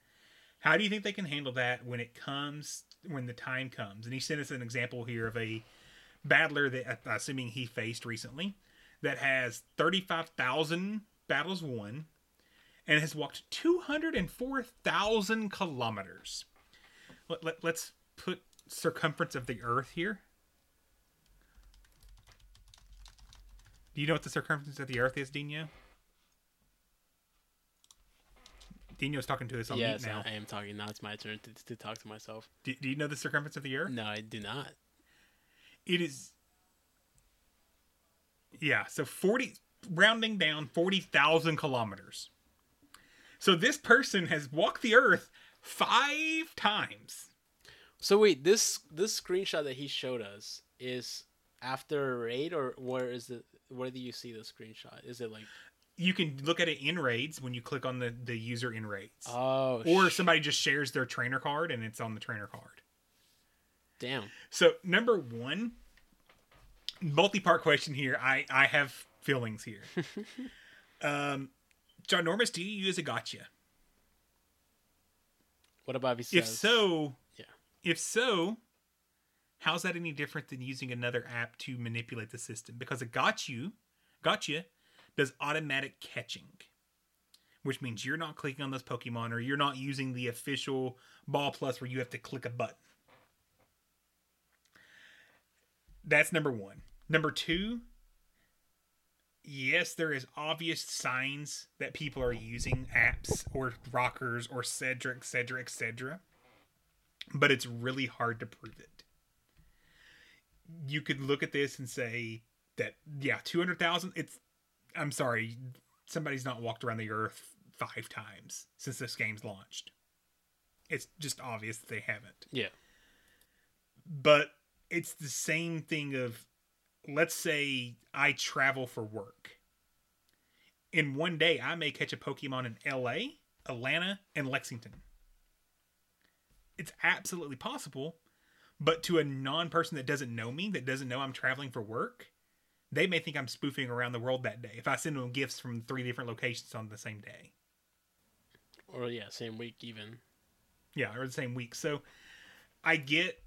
How do you think they can handle that when it comes when the time comes? And he sent us an example here of a battler that assuming he faced recently that has 35,000 battles won and has walked 204,000 kilometers. Let, let, let's put circumference of the earth here. Do you know what the circumference of the earth is, Dino? Dino's talking to us on yes, now. I am talking. Now it's my turn to, to talk to myself. Do, do you know the circumference of the earth? No, I do not. It is. Yeah, so 40, rounding down 40,000 kilometers. So this person has walked the earth five times. So wait, this this screenshot that he showed us is after a raid, or where is it? Where do you see the screenshot? Is it like You can look at it in raids when you click on the, the user in raids. oh or sh- somebody just shares their trainer card and it's on the trainer card. damn? So number one, multi-part question here. I I have feelings here. um, John Normus, do you use a gotcha? What about if he If so, Yeah. If so, how's that any different than using another app to manipulate the system? Because a got you, gotcha, does automatic catching, which means you're not clicking on those Pokemon or you're not using the official Ball Plus where you have to click a button. That's number one. Number two, yes, there is obvious signs that people are using apps or rockers or Cedra, etc., etc. But it's really hard to prove it. You could look at this and say that yeah, two hundred thousand. It's I'm sorry, somebody's not walked around the earth five times since this game's launched. It's just obvious that they haven't Yeah. but it's the same thing of let's say I travel for work. In one day, I may catch a Pokemon in LA, Atlanta, and Lexington. It's absolutely possible, but to a non person that doesn't know me, that doesn't know I'm traveling for work, they may think I'm spoofing around the world that day if I send them gifts from three different locations on the same day. Or yeah, same week even. Yeah, or the same week. So I get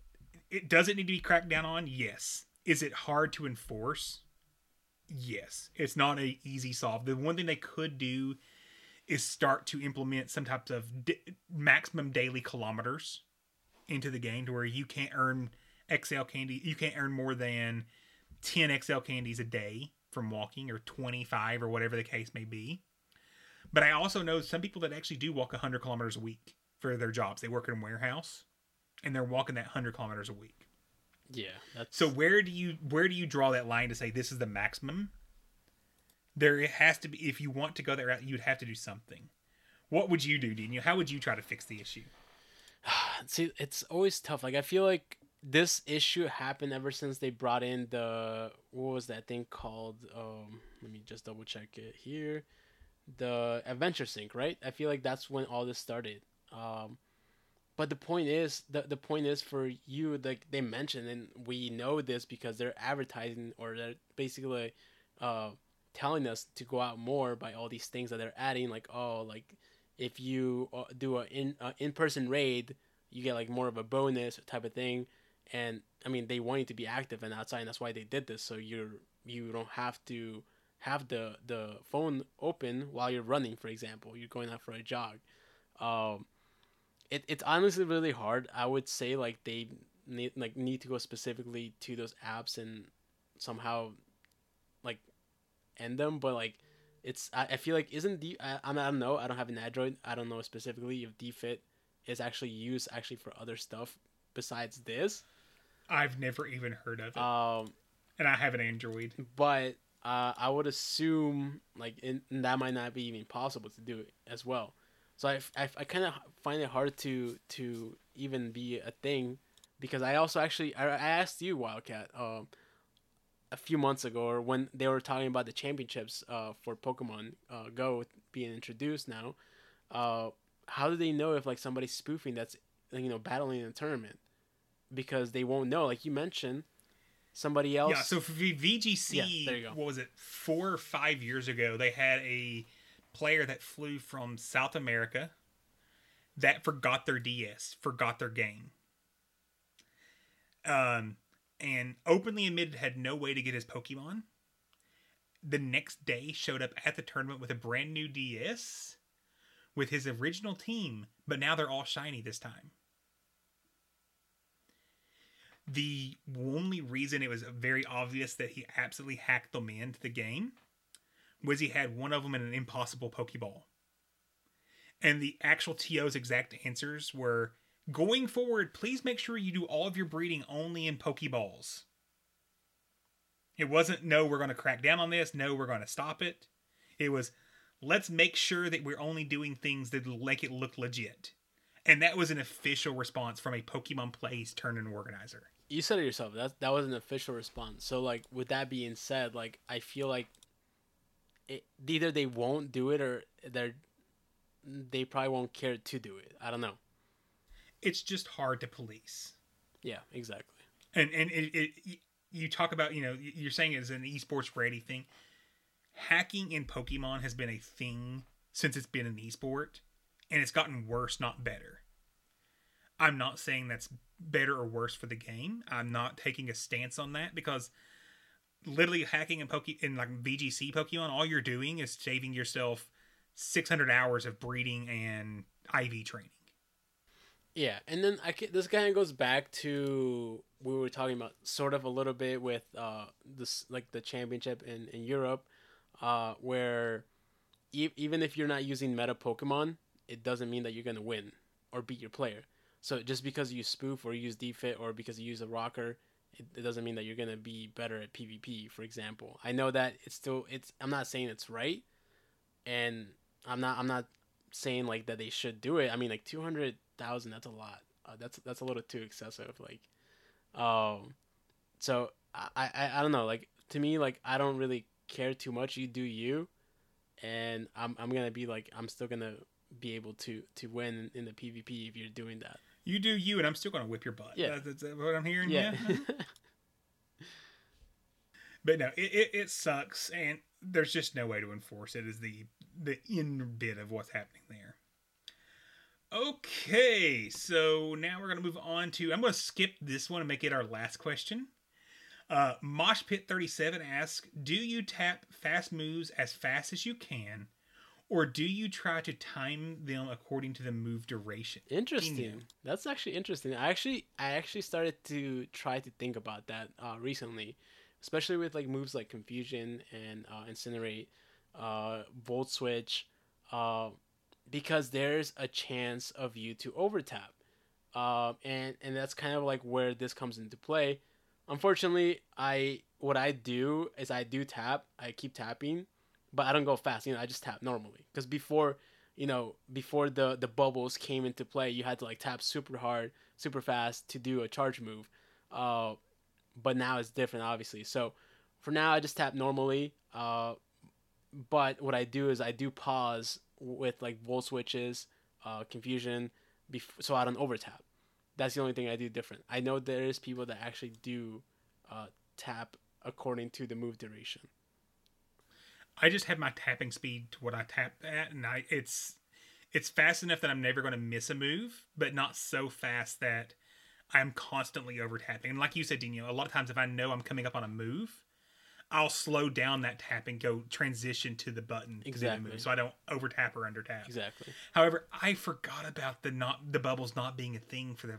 it does it need to be cracked down on? Yes. Is it hard to enforce? Yes. It's not a easy solve. The one thing they could do is start to implement some types of di- maximum daily kilometers into the game to where you can't earn XL candy, you can't earn more than 10 XL candies a day from walking or 25 or whatever the case may be. But I also know some people that actually do walk 100 kilometers a week for their jobs. They work in a warehouse and they're walking that 100 kilometers a week. Yeah, that's So where do you where do you draw that line to say this is the maximum? There it has to be if you want to go that route, you'd have to do something. What would you do, Dino? How would you try to fix the issue? See it's always tough like i feel like this issue happened ever since they brought in the what was that thing called um let me just double check it here. The adventure sync right? I feel like that's when all this started. Um but the point is the, the point is for you like they mentioned and we know this because they're advertising or they're basically uh telling us to go out more by all these things that they're adding like oh like if you uh, do a in uh, in person raid, you get like more of a bonus type of thing. And I mean, they want you to be active and outside, and that's why they did this. So you're you don't have to have the the phone open while you're running. For example, you're going out for a jog. Um, it, it's honestly really hard. I would say like they need like need to go specifically to those apps and somehow like end them, but like it's I, I feel like isn't the I, I don't know I don't have an Android I don't know specifically if DFit is actually used actually for other stuff besides this I've never even heard of it. um and I have an Android. but uh, I would assume like in, and that might not be even possible to do as well so I, I, I kind of find it hard to to even be a thing because I also actually I, I asked you Wildcat um a few months ago or when they were talking about the championships uh, for Pokemon uh, Go being introduced now uh, how do they know if like somebody's spoofing that's you know battling in a tournament because they won't know like you mentioned somebody else Yeah, so for VGC, Yeah, there you go. what was it, four or five years ago, they had a player that flew from South America, that forgot their DS, forgot their game. Um, and openly admitted had no way to get his Pokemon. The next day showed up at the tournament with a brand new DS with his original team, but now they're all shiny this time. The only reason it was very obvious that he absolutely hacked them into the game was he had one of them in an impossible Pokeball. And the actual TO's exact answers were going forward, please make sure you do all of your breeding only in Pokeballs. It wasn't, no, we're going to crack down on this. No, we're going to stop it. It was, let's make sure that we're only doing things that make it look legit. And that was an official response from a Pokemon Plays tournament organizer. You said it yourself. That that was an official response. So like with that being said, like I feel like it, either they won't do it or they're they probably won't care to do it. I don't know. It's just hard to police. Yeah, exactly. And and it, it you talk about you know you're saying it's an esports ready thing. Hacking in Pokemon has been a thing since it's been an esport, and it's gotten worse, not better. I'm not saying that's better or worse for the game. I'm not taking a stance on that because literally hacking in Poke in like VGC Pokemon, all you're doing is saving yourself 600 hours of breeding and IV training. Yeah, and then I this kind of goes back to we were talking about sort of a little bit with uh this like the championship in in Europe, uh where e- even if you're not using meta Pokemon, it doesn't mean that you're gonna win or beat your player. So just because you spoof or use DFit or because you use a rocker, it, it doesn't mean that you're gonna be better at PvP. For example, I know that it's still it's. I'm not saying it's right, and I'm not I'm not saying like that they should do it. I mean like two hundred thousand. That's a lot. Uh, that's that's a little too excessive. Like, um, so I, I I don't know. Like to me, like I don't really care too much. You do you, and I'm I'm gonna be like I'm still gonna be able to to win in the PvP if you're doing that. You do you, and I'm still gonna whip your butt. Yeah, that's, that's what I'm hearing. Yeah. yeah? but no, it, it, it sucks, and there's just no way to enforce it. Is the the in bit of what's happening there. Okay, so now we're gonna move on to. I'm gonna skip this one and make it our last question. Uh, Mosh Pit 37 asks, "Do you tap fast moves as fast as you can, or do you try to time them according to the move duration?" Interesting. That's actually interesting. I actually I actually started to try to think about that uh, recently, especially with like moves like Confusion and uh, Incinerate, uh, Volt Switch, uh, because there's a chance of you to overtap, uh, and and that's kind of like where this comes into play. Unfortunately, I what I do is I do tap. I keep tapping, but I don't go fast. You know, I just tap normally because before you know before the the bubbles came into play you had to like tap super hard super fast to do a charge move uh but now it's different obviously so for now i just tap normally uh but what i do is i do pause with like volt switches uh confusion bef- so i don't overtap that's the only thing i do different. I know there is people that actually do uh tap according to the move duration. I just have my tapping speed to what I tap at, and I it's it's fast enough that I'm never going to miss a move, but not so fast that I'm constantly over tapping. And like you said, Dino, a lot of times if I know I'm coming up on a move, I'll slow down that tap and go transition to the button to do the move, so I don't over tap or under tap. exactly. However, I forgot about the not the bubbles not being a thing for the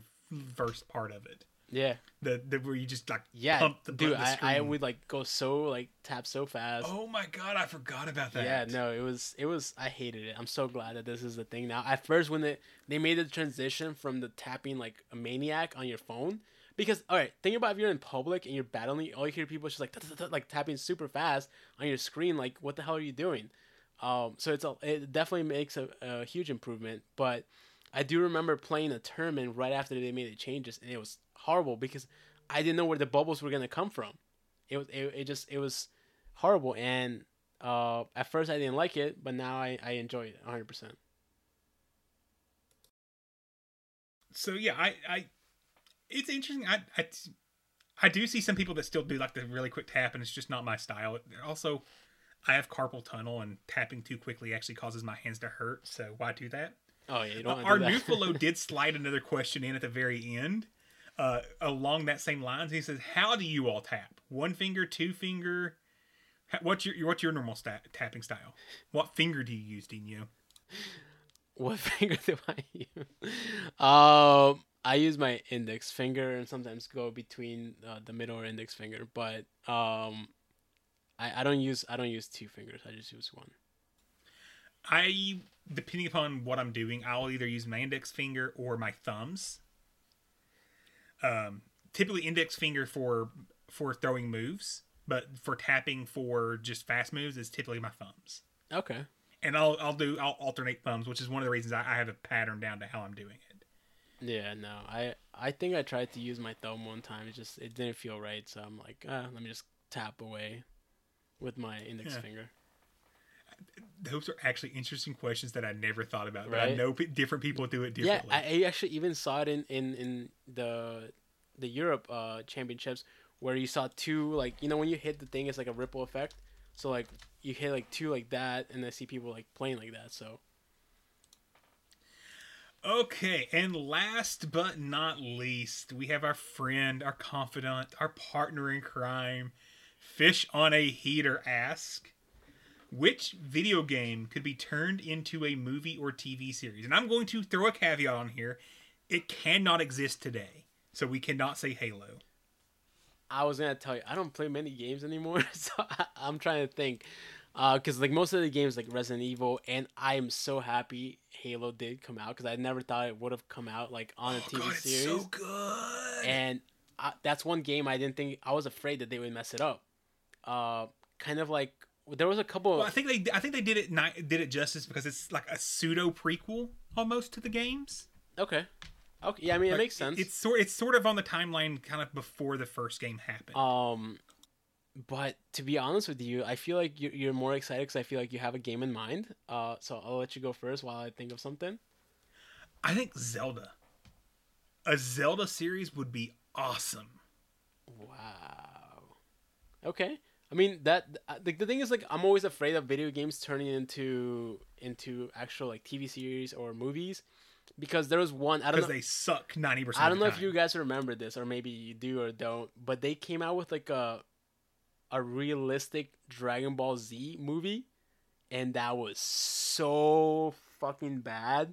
first part of it. yeah The the where you just like yeah pump the dude the I, I would like go so like tap so fast Oh my god, I forgot about that. Yeah, no, it was it was I hated it. I'm so glad that this is the thing now. At first when they they made the transition from the tapping like a maniac on your phone because all right, think about if you're in public and you're battling, all you hear people just like like tapping super fast on your screen like what the hell are you doing? Um so it's a it definitely makes a, a huge improvement, but I do remember playing a tournament right after they made the changes and it was horrible because I didn't know where the bubbles were to come from. It was it, it just it was horrible and uh, at first I didn't like it, but now I, I enjoy it 100. percent so yeah, I, I, it's interesting. I, I, I do see some people that still do like the really quick tap, and it's just not my style. Also, I have carpal tunnel, and tapping too quickly actually causes my hands to hurt. So why do that? Oh yeah. Uh, our fellow did slide another question in at the very end, uh, along that same lines. He says, "How do you all tap? One finger, two finger? What's your what's your normal sta- tapping style? What finger do you use, Dino? What finger do I use? Um, I use my index finger and sometimes go between uh, the middle or index finger, but um, I, I don't use I don't use two fingers. I just use one. I, depending upon what I'm doing, I'll either use my index finger or my thumbs. Um, typically index finger for for throwing moves, but for tapping for just fast moves is typically my thumbs. Okay. And I'll I'll do I'll alternate thumbs, which is one of the reasons I, I have a pattern down to how I'm doing it. Yeah, no, I I think I tried to use my thumb one time. It just it didn't feel right, so I'm like, ah, let me just tap away with my index Yeah. finger. Those are actually interesting questions that I never thought about. But I know p- different people do it Yeah, differently. I, I actually even saw it in in in the the Europe uh championships where you saw two like you know when you hit the thing it's like a ripple effect. So like you hit like two like that and I see people like playing like that. So Okay, and last but not least, we have our friend, our confidant, our partner in crime, Fish on a Heater ask, which video game could be turned into a movie or TV series? And I'm going to throw a caveat on here. It cannot exist today. So we cannot say Halo. I was gonna tell you I don't play many games anymore, so I, I'm trying to think. Because like most of the games like Resident Evil, and I am so happy Halo did come out because I never thought it would have come out like on a TV Oh, God, it's series. so good. and I, that's one game I didn't think I was afraid that they would mess it up. Uh, kind of like there was a couple. Well, I think they I think they did it ni- did it justice because it's like a pseudo prequel almost to the games. okay, okay, yeah, I mean it makes sense. It's sort it's sort of on the timeline kind of before the first game happened. Um, but to be honest with you, I feel like you're, you're more excited because I feel like you have a game in mind. Uh, so I'll let you go first while I think of something. I think Zelda. A Zelda series would be awesome. Wow. Okay. I mean that the, the thing is like I'm always afraid of video games turning into into actual like TV series or movies because there was one I don't Because know they suck ninety percent. I don't know if you guys remember this or maybe you do or don't but they came out with like a a realistic Dragon Ball Z movie and that was so fucking bad.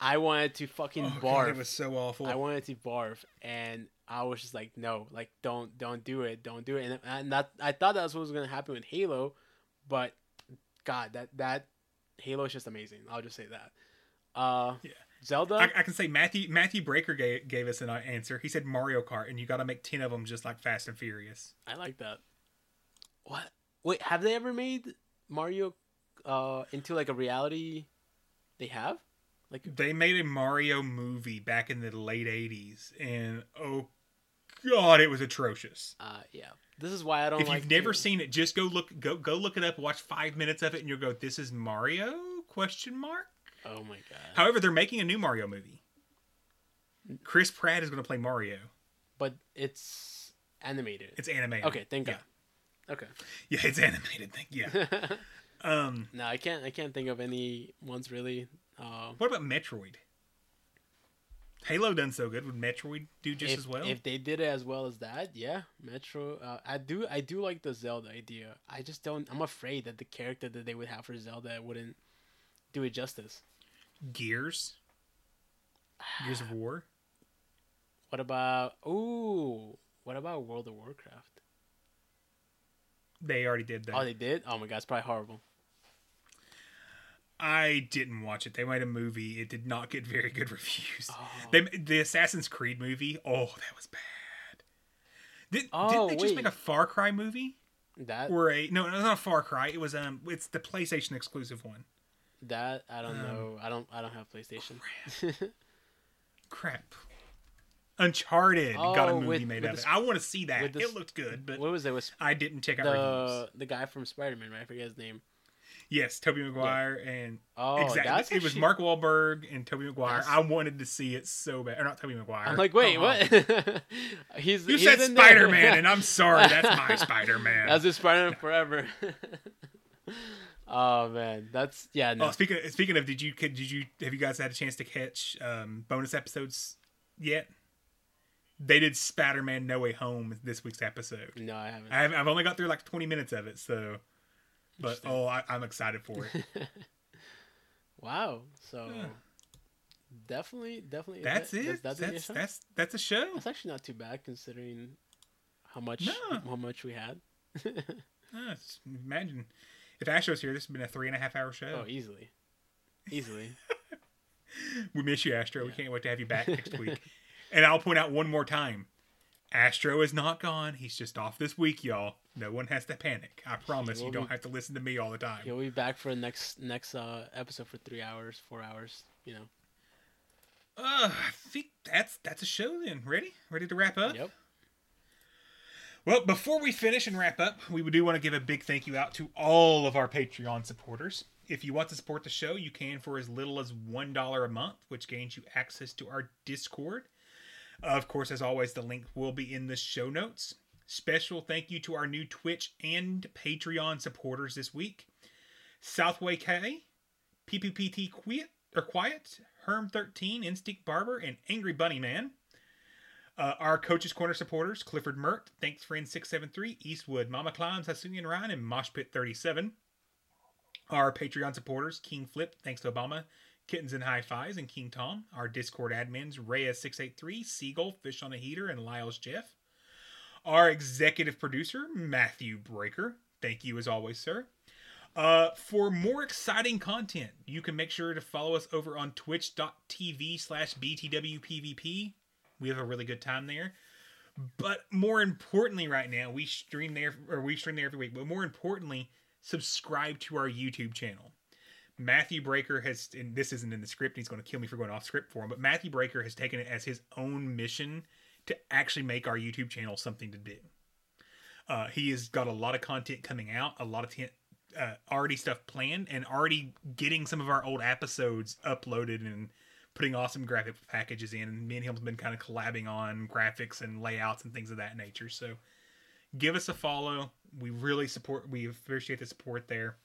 I wanted to fucking Oh, barf. God, it was so awful. I wanted to barf, and I was just like, no, like don't don't do it, don't do it. And, and that I thought that was what was gonna happen with Halo, but God, that that Halo is just amazing. I'll just say that. Uh, Yeah. Zelda. I, I can say Matthew Matthew Breaker gave, gave us an uh, answer. He said Mario Kart, and you got to make ten of them just like Fast and Furious. I like that. What? Wait, have they ever made Mario uh into like a reality? They have. Like They made a Mario movie back in the late '80s, and oh god, it was atrocious. uh yeah. This is why I don't if like. you've never to- seen it, just go look go go look it up. Watch five minutes of it, and you'll go, "This is Mario?" Question mark. Oh my god. However, they're making a new Mario movie. Chris Pratt is going to play Mario. But it's animated. It's animated. Okay, thank yeah. God. Okay. Yeah, it's animated. Thank yeah. um, No, I can't. I can't think of any ones really. Uh, what about Metroid? Halo done so good. Would Metroid do just if, as well? if they did it as well as that, yeah, Metro. Uh, I do. I do like the Zelda idea. I just don't. I'm afraid that the character that they would have for Zelda wouldn't do it justice. Gears. Gears of War. What about? Ooh. What about World of Warcraft? They already did that. Oh, they did. Oh my god, it's probably horrible. I didn't watch it. They made a movie. It did not get very good reviews. Oh. They, the Assassin's Creed movie. Oh, that was bad. Did, Oh, didn't they just wait. make a Far Cry movie? That Or a no, no, not a Far Cry. It was um, it's the PlayStation exclusive one. that I don't Um, know. I don't. I don't have PlayStation. Crap. Uncharted got a Oh, movie with- made with of the it. I want to see that. the It looked good, but what was it? Was I didn't check out reviews. the the guy from Spider Man? Right? I forget his name. Yes, Tobey Maguire and Oh, exactly. that's it was Mark Wahlberg and Tobey Maguire. That's- I wanted to see it so bad. Or not Tobey Maguire. I'm like, wait, what? he's You he's said. Spider Man, and I'm sorry. That's my Spider Man. That's just Spider Man forever. Oh man, that's yeah. No. Oh, speaking of, speaking of, did you did you have you guys had a chance to catch um, bonus episodes yet? They did Spider-Man No Way Home this week's episode. no, I haven't. I've, I've only got through like 20 minutes of it, so. But oh, I, I'm excited for it. wow. So definitely, definitely. That's that- it. That's, That's that's, that's, a show. that's actually not too bad considering how much No. how much we had. Imagine if Astro's here, this has been a three and a half hour show. oh, easily, easily. We miss you, Astro. We can't wait to have you back next week. And I'll point out one more time Astro is not gone. He's just off this week, y'all. No one has to panic. I promise will you don't be- have to listen to me all the time. He'll be back for the next next uh, episode for three hours, four hours. You know. Uh, I think that's that's a show then. Ready? Ready to wrap up? Yep. Well, before we finish and wrap up, we do want to give a big thank you out to all of our Patreon supporters. If you want to support the show, you can for as little as $1 a month, which gains you access to our Discord. Of course, as always, the link will be in the show notes. Special thank you to our new Twitch and Patreon supporters this week Southway K, PPPT Quiet, or Quiet, Herm13, Instinct Barber, and Angry Bunny Man. Uh, our Coaches Corner supporters, Clifford Mert, Thanks Friend 673, Eastwood, Mama Climbs, Hasunian Ryan, and Moshpit 37. Our Patreon supporters, King Flip, Thanks to Obama, Kittens and High Fives, and King Tom. Our Discord admins, Rhea683, Seagull, Fish on a Heater, and Lyles Jeff. Our executive producer, Matthew Breaker. Thank you as always, sir. Uh, for more exciting content, you can make sure to follow us over on twitch.tv slash btwpvp. We have a really good time there. But more importantly, right now, we stream there, or we stream there every week. But more importantly, subscribe to our YouTube channel. Matthew Breaker has, and this isn't in the script, he's going to kill me for going off script for him, but Matthew Breaker has taken it as his own mission to actually make our YouTube channel something to do. Uh, he has got a lot of content coming out, a lot of t- uh, already stuff planned, and already getting some of our old episodes uploaded and putting awesome graphic packages in. And me and him have been kind of collabing on graphics and layouts and things of that nature. So give us a follow. We really support, we appreciate the support there,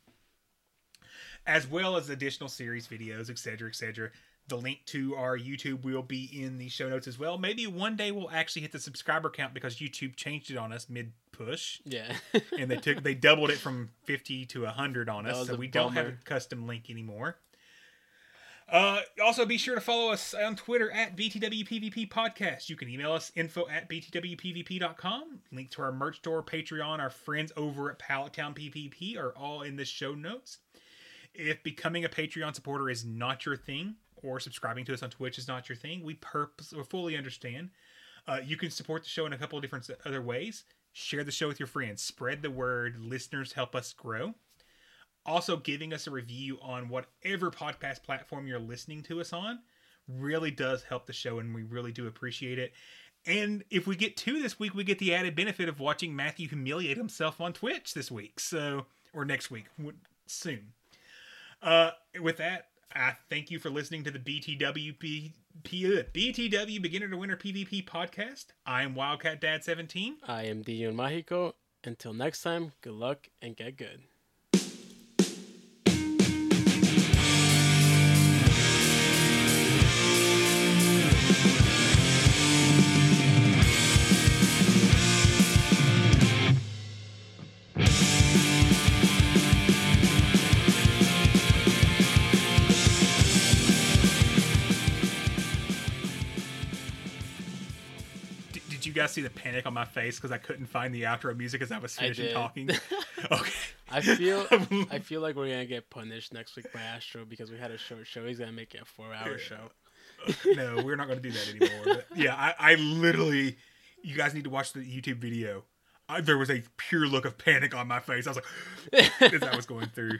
as well as additional series videos, etc., etc. The link to our YouTube will be in the show notes as well. Maybe one day we'll actually hit the subscriber count because YouTube changed it on us mid push. Yeah. and they took they doubled it from 50 to 100 on us so we don't have a custom link anymore uh, also be sure to follow us on twitter at btwpvp podcast you can email us info at btwpvp.com link to our merch store patreon our friends over at pallettown ppp are all in the show notes if becoming a patreon supporter is not your thing or subscribing to us on twitch is not your thing we purpose fully understand uh, you can support the show in a couple of different other ways. Share the show with your friends. Spread the word. Listeners help us grow. Also, giving us a review on whatever podcast platform you're listening to us on really does help the show, and we really do appreciate it. And if we get two this week, we get the added benefit of watching Matthew humiliate himself on Twitch this week. So, or next week, soon. Uh, with that, I thank you for listening to the BTWP, P, BTW Beginner to Winner PvP podcast. I am Wildcat Dad 17. I am Dino Mágico. Until next time, good luck and get good. Guys see the panic on my face because I couldn't find the outro music as I was finishing did. talking? okay. I feel I feel like we're gonna get punished next week by Astro because we had a short show. He's gonna make it a four hour show. Uh, no, we're not to do that anymore. But yeah, I, I literally, you guys need to watch the YouTube video. I, there was a pure look of panic on my face. I was like, as I was going through.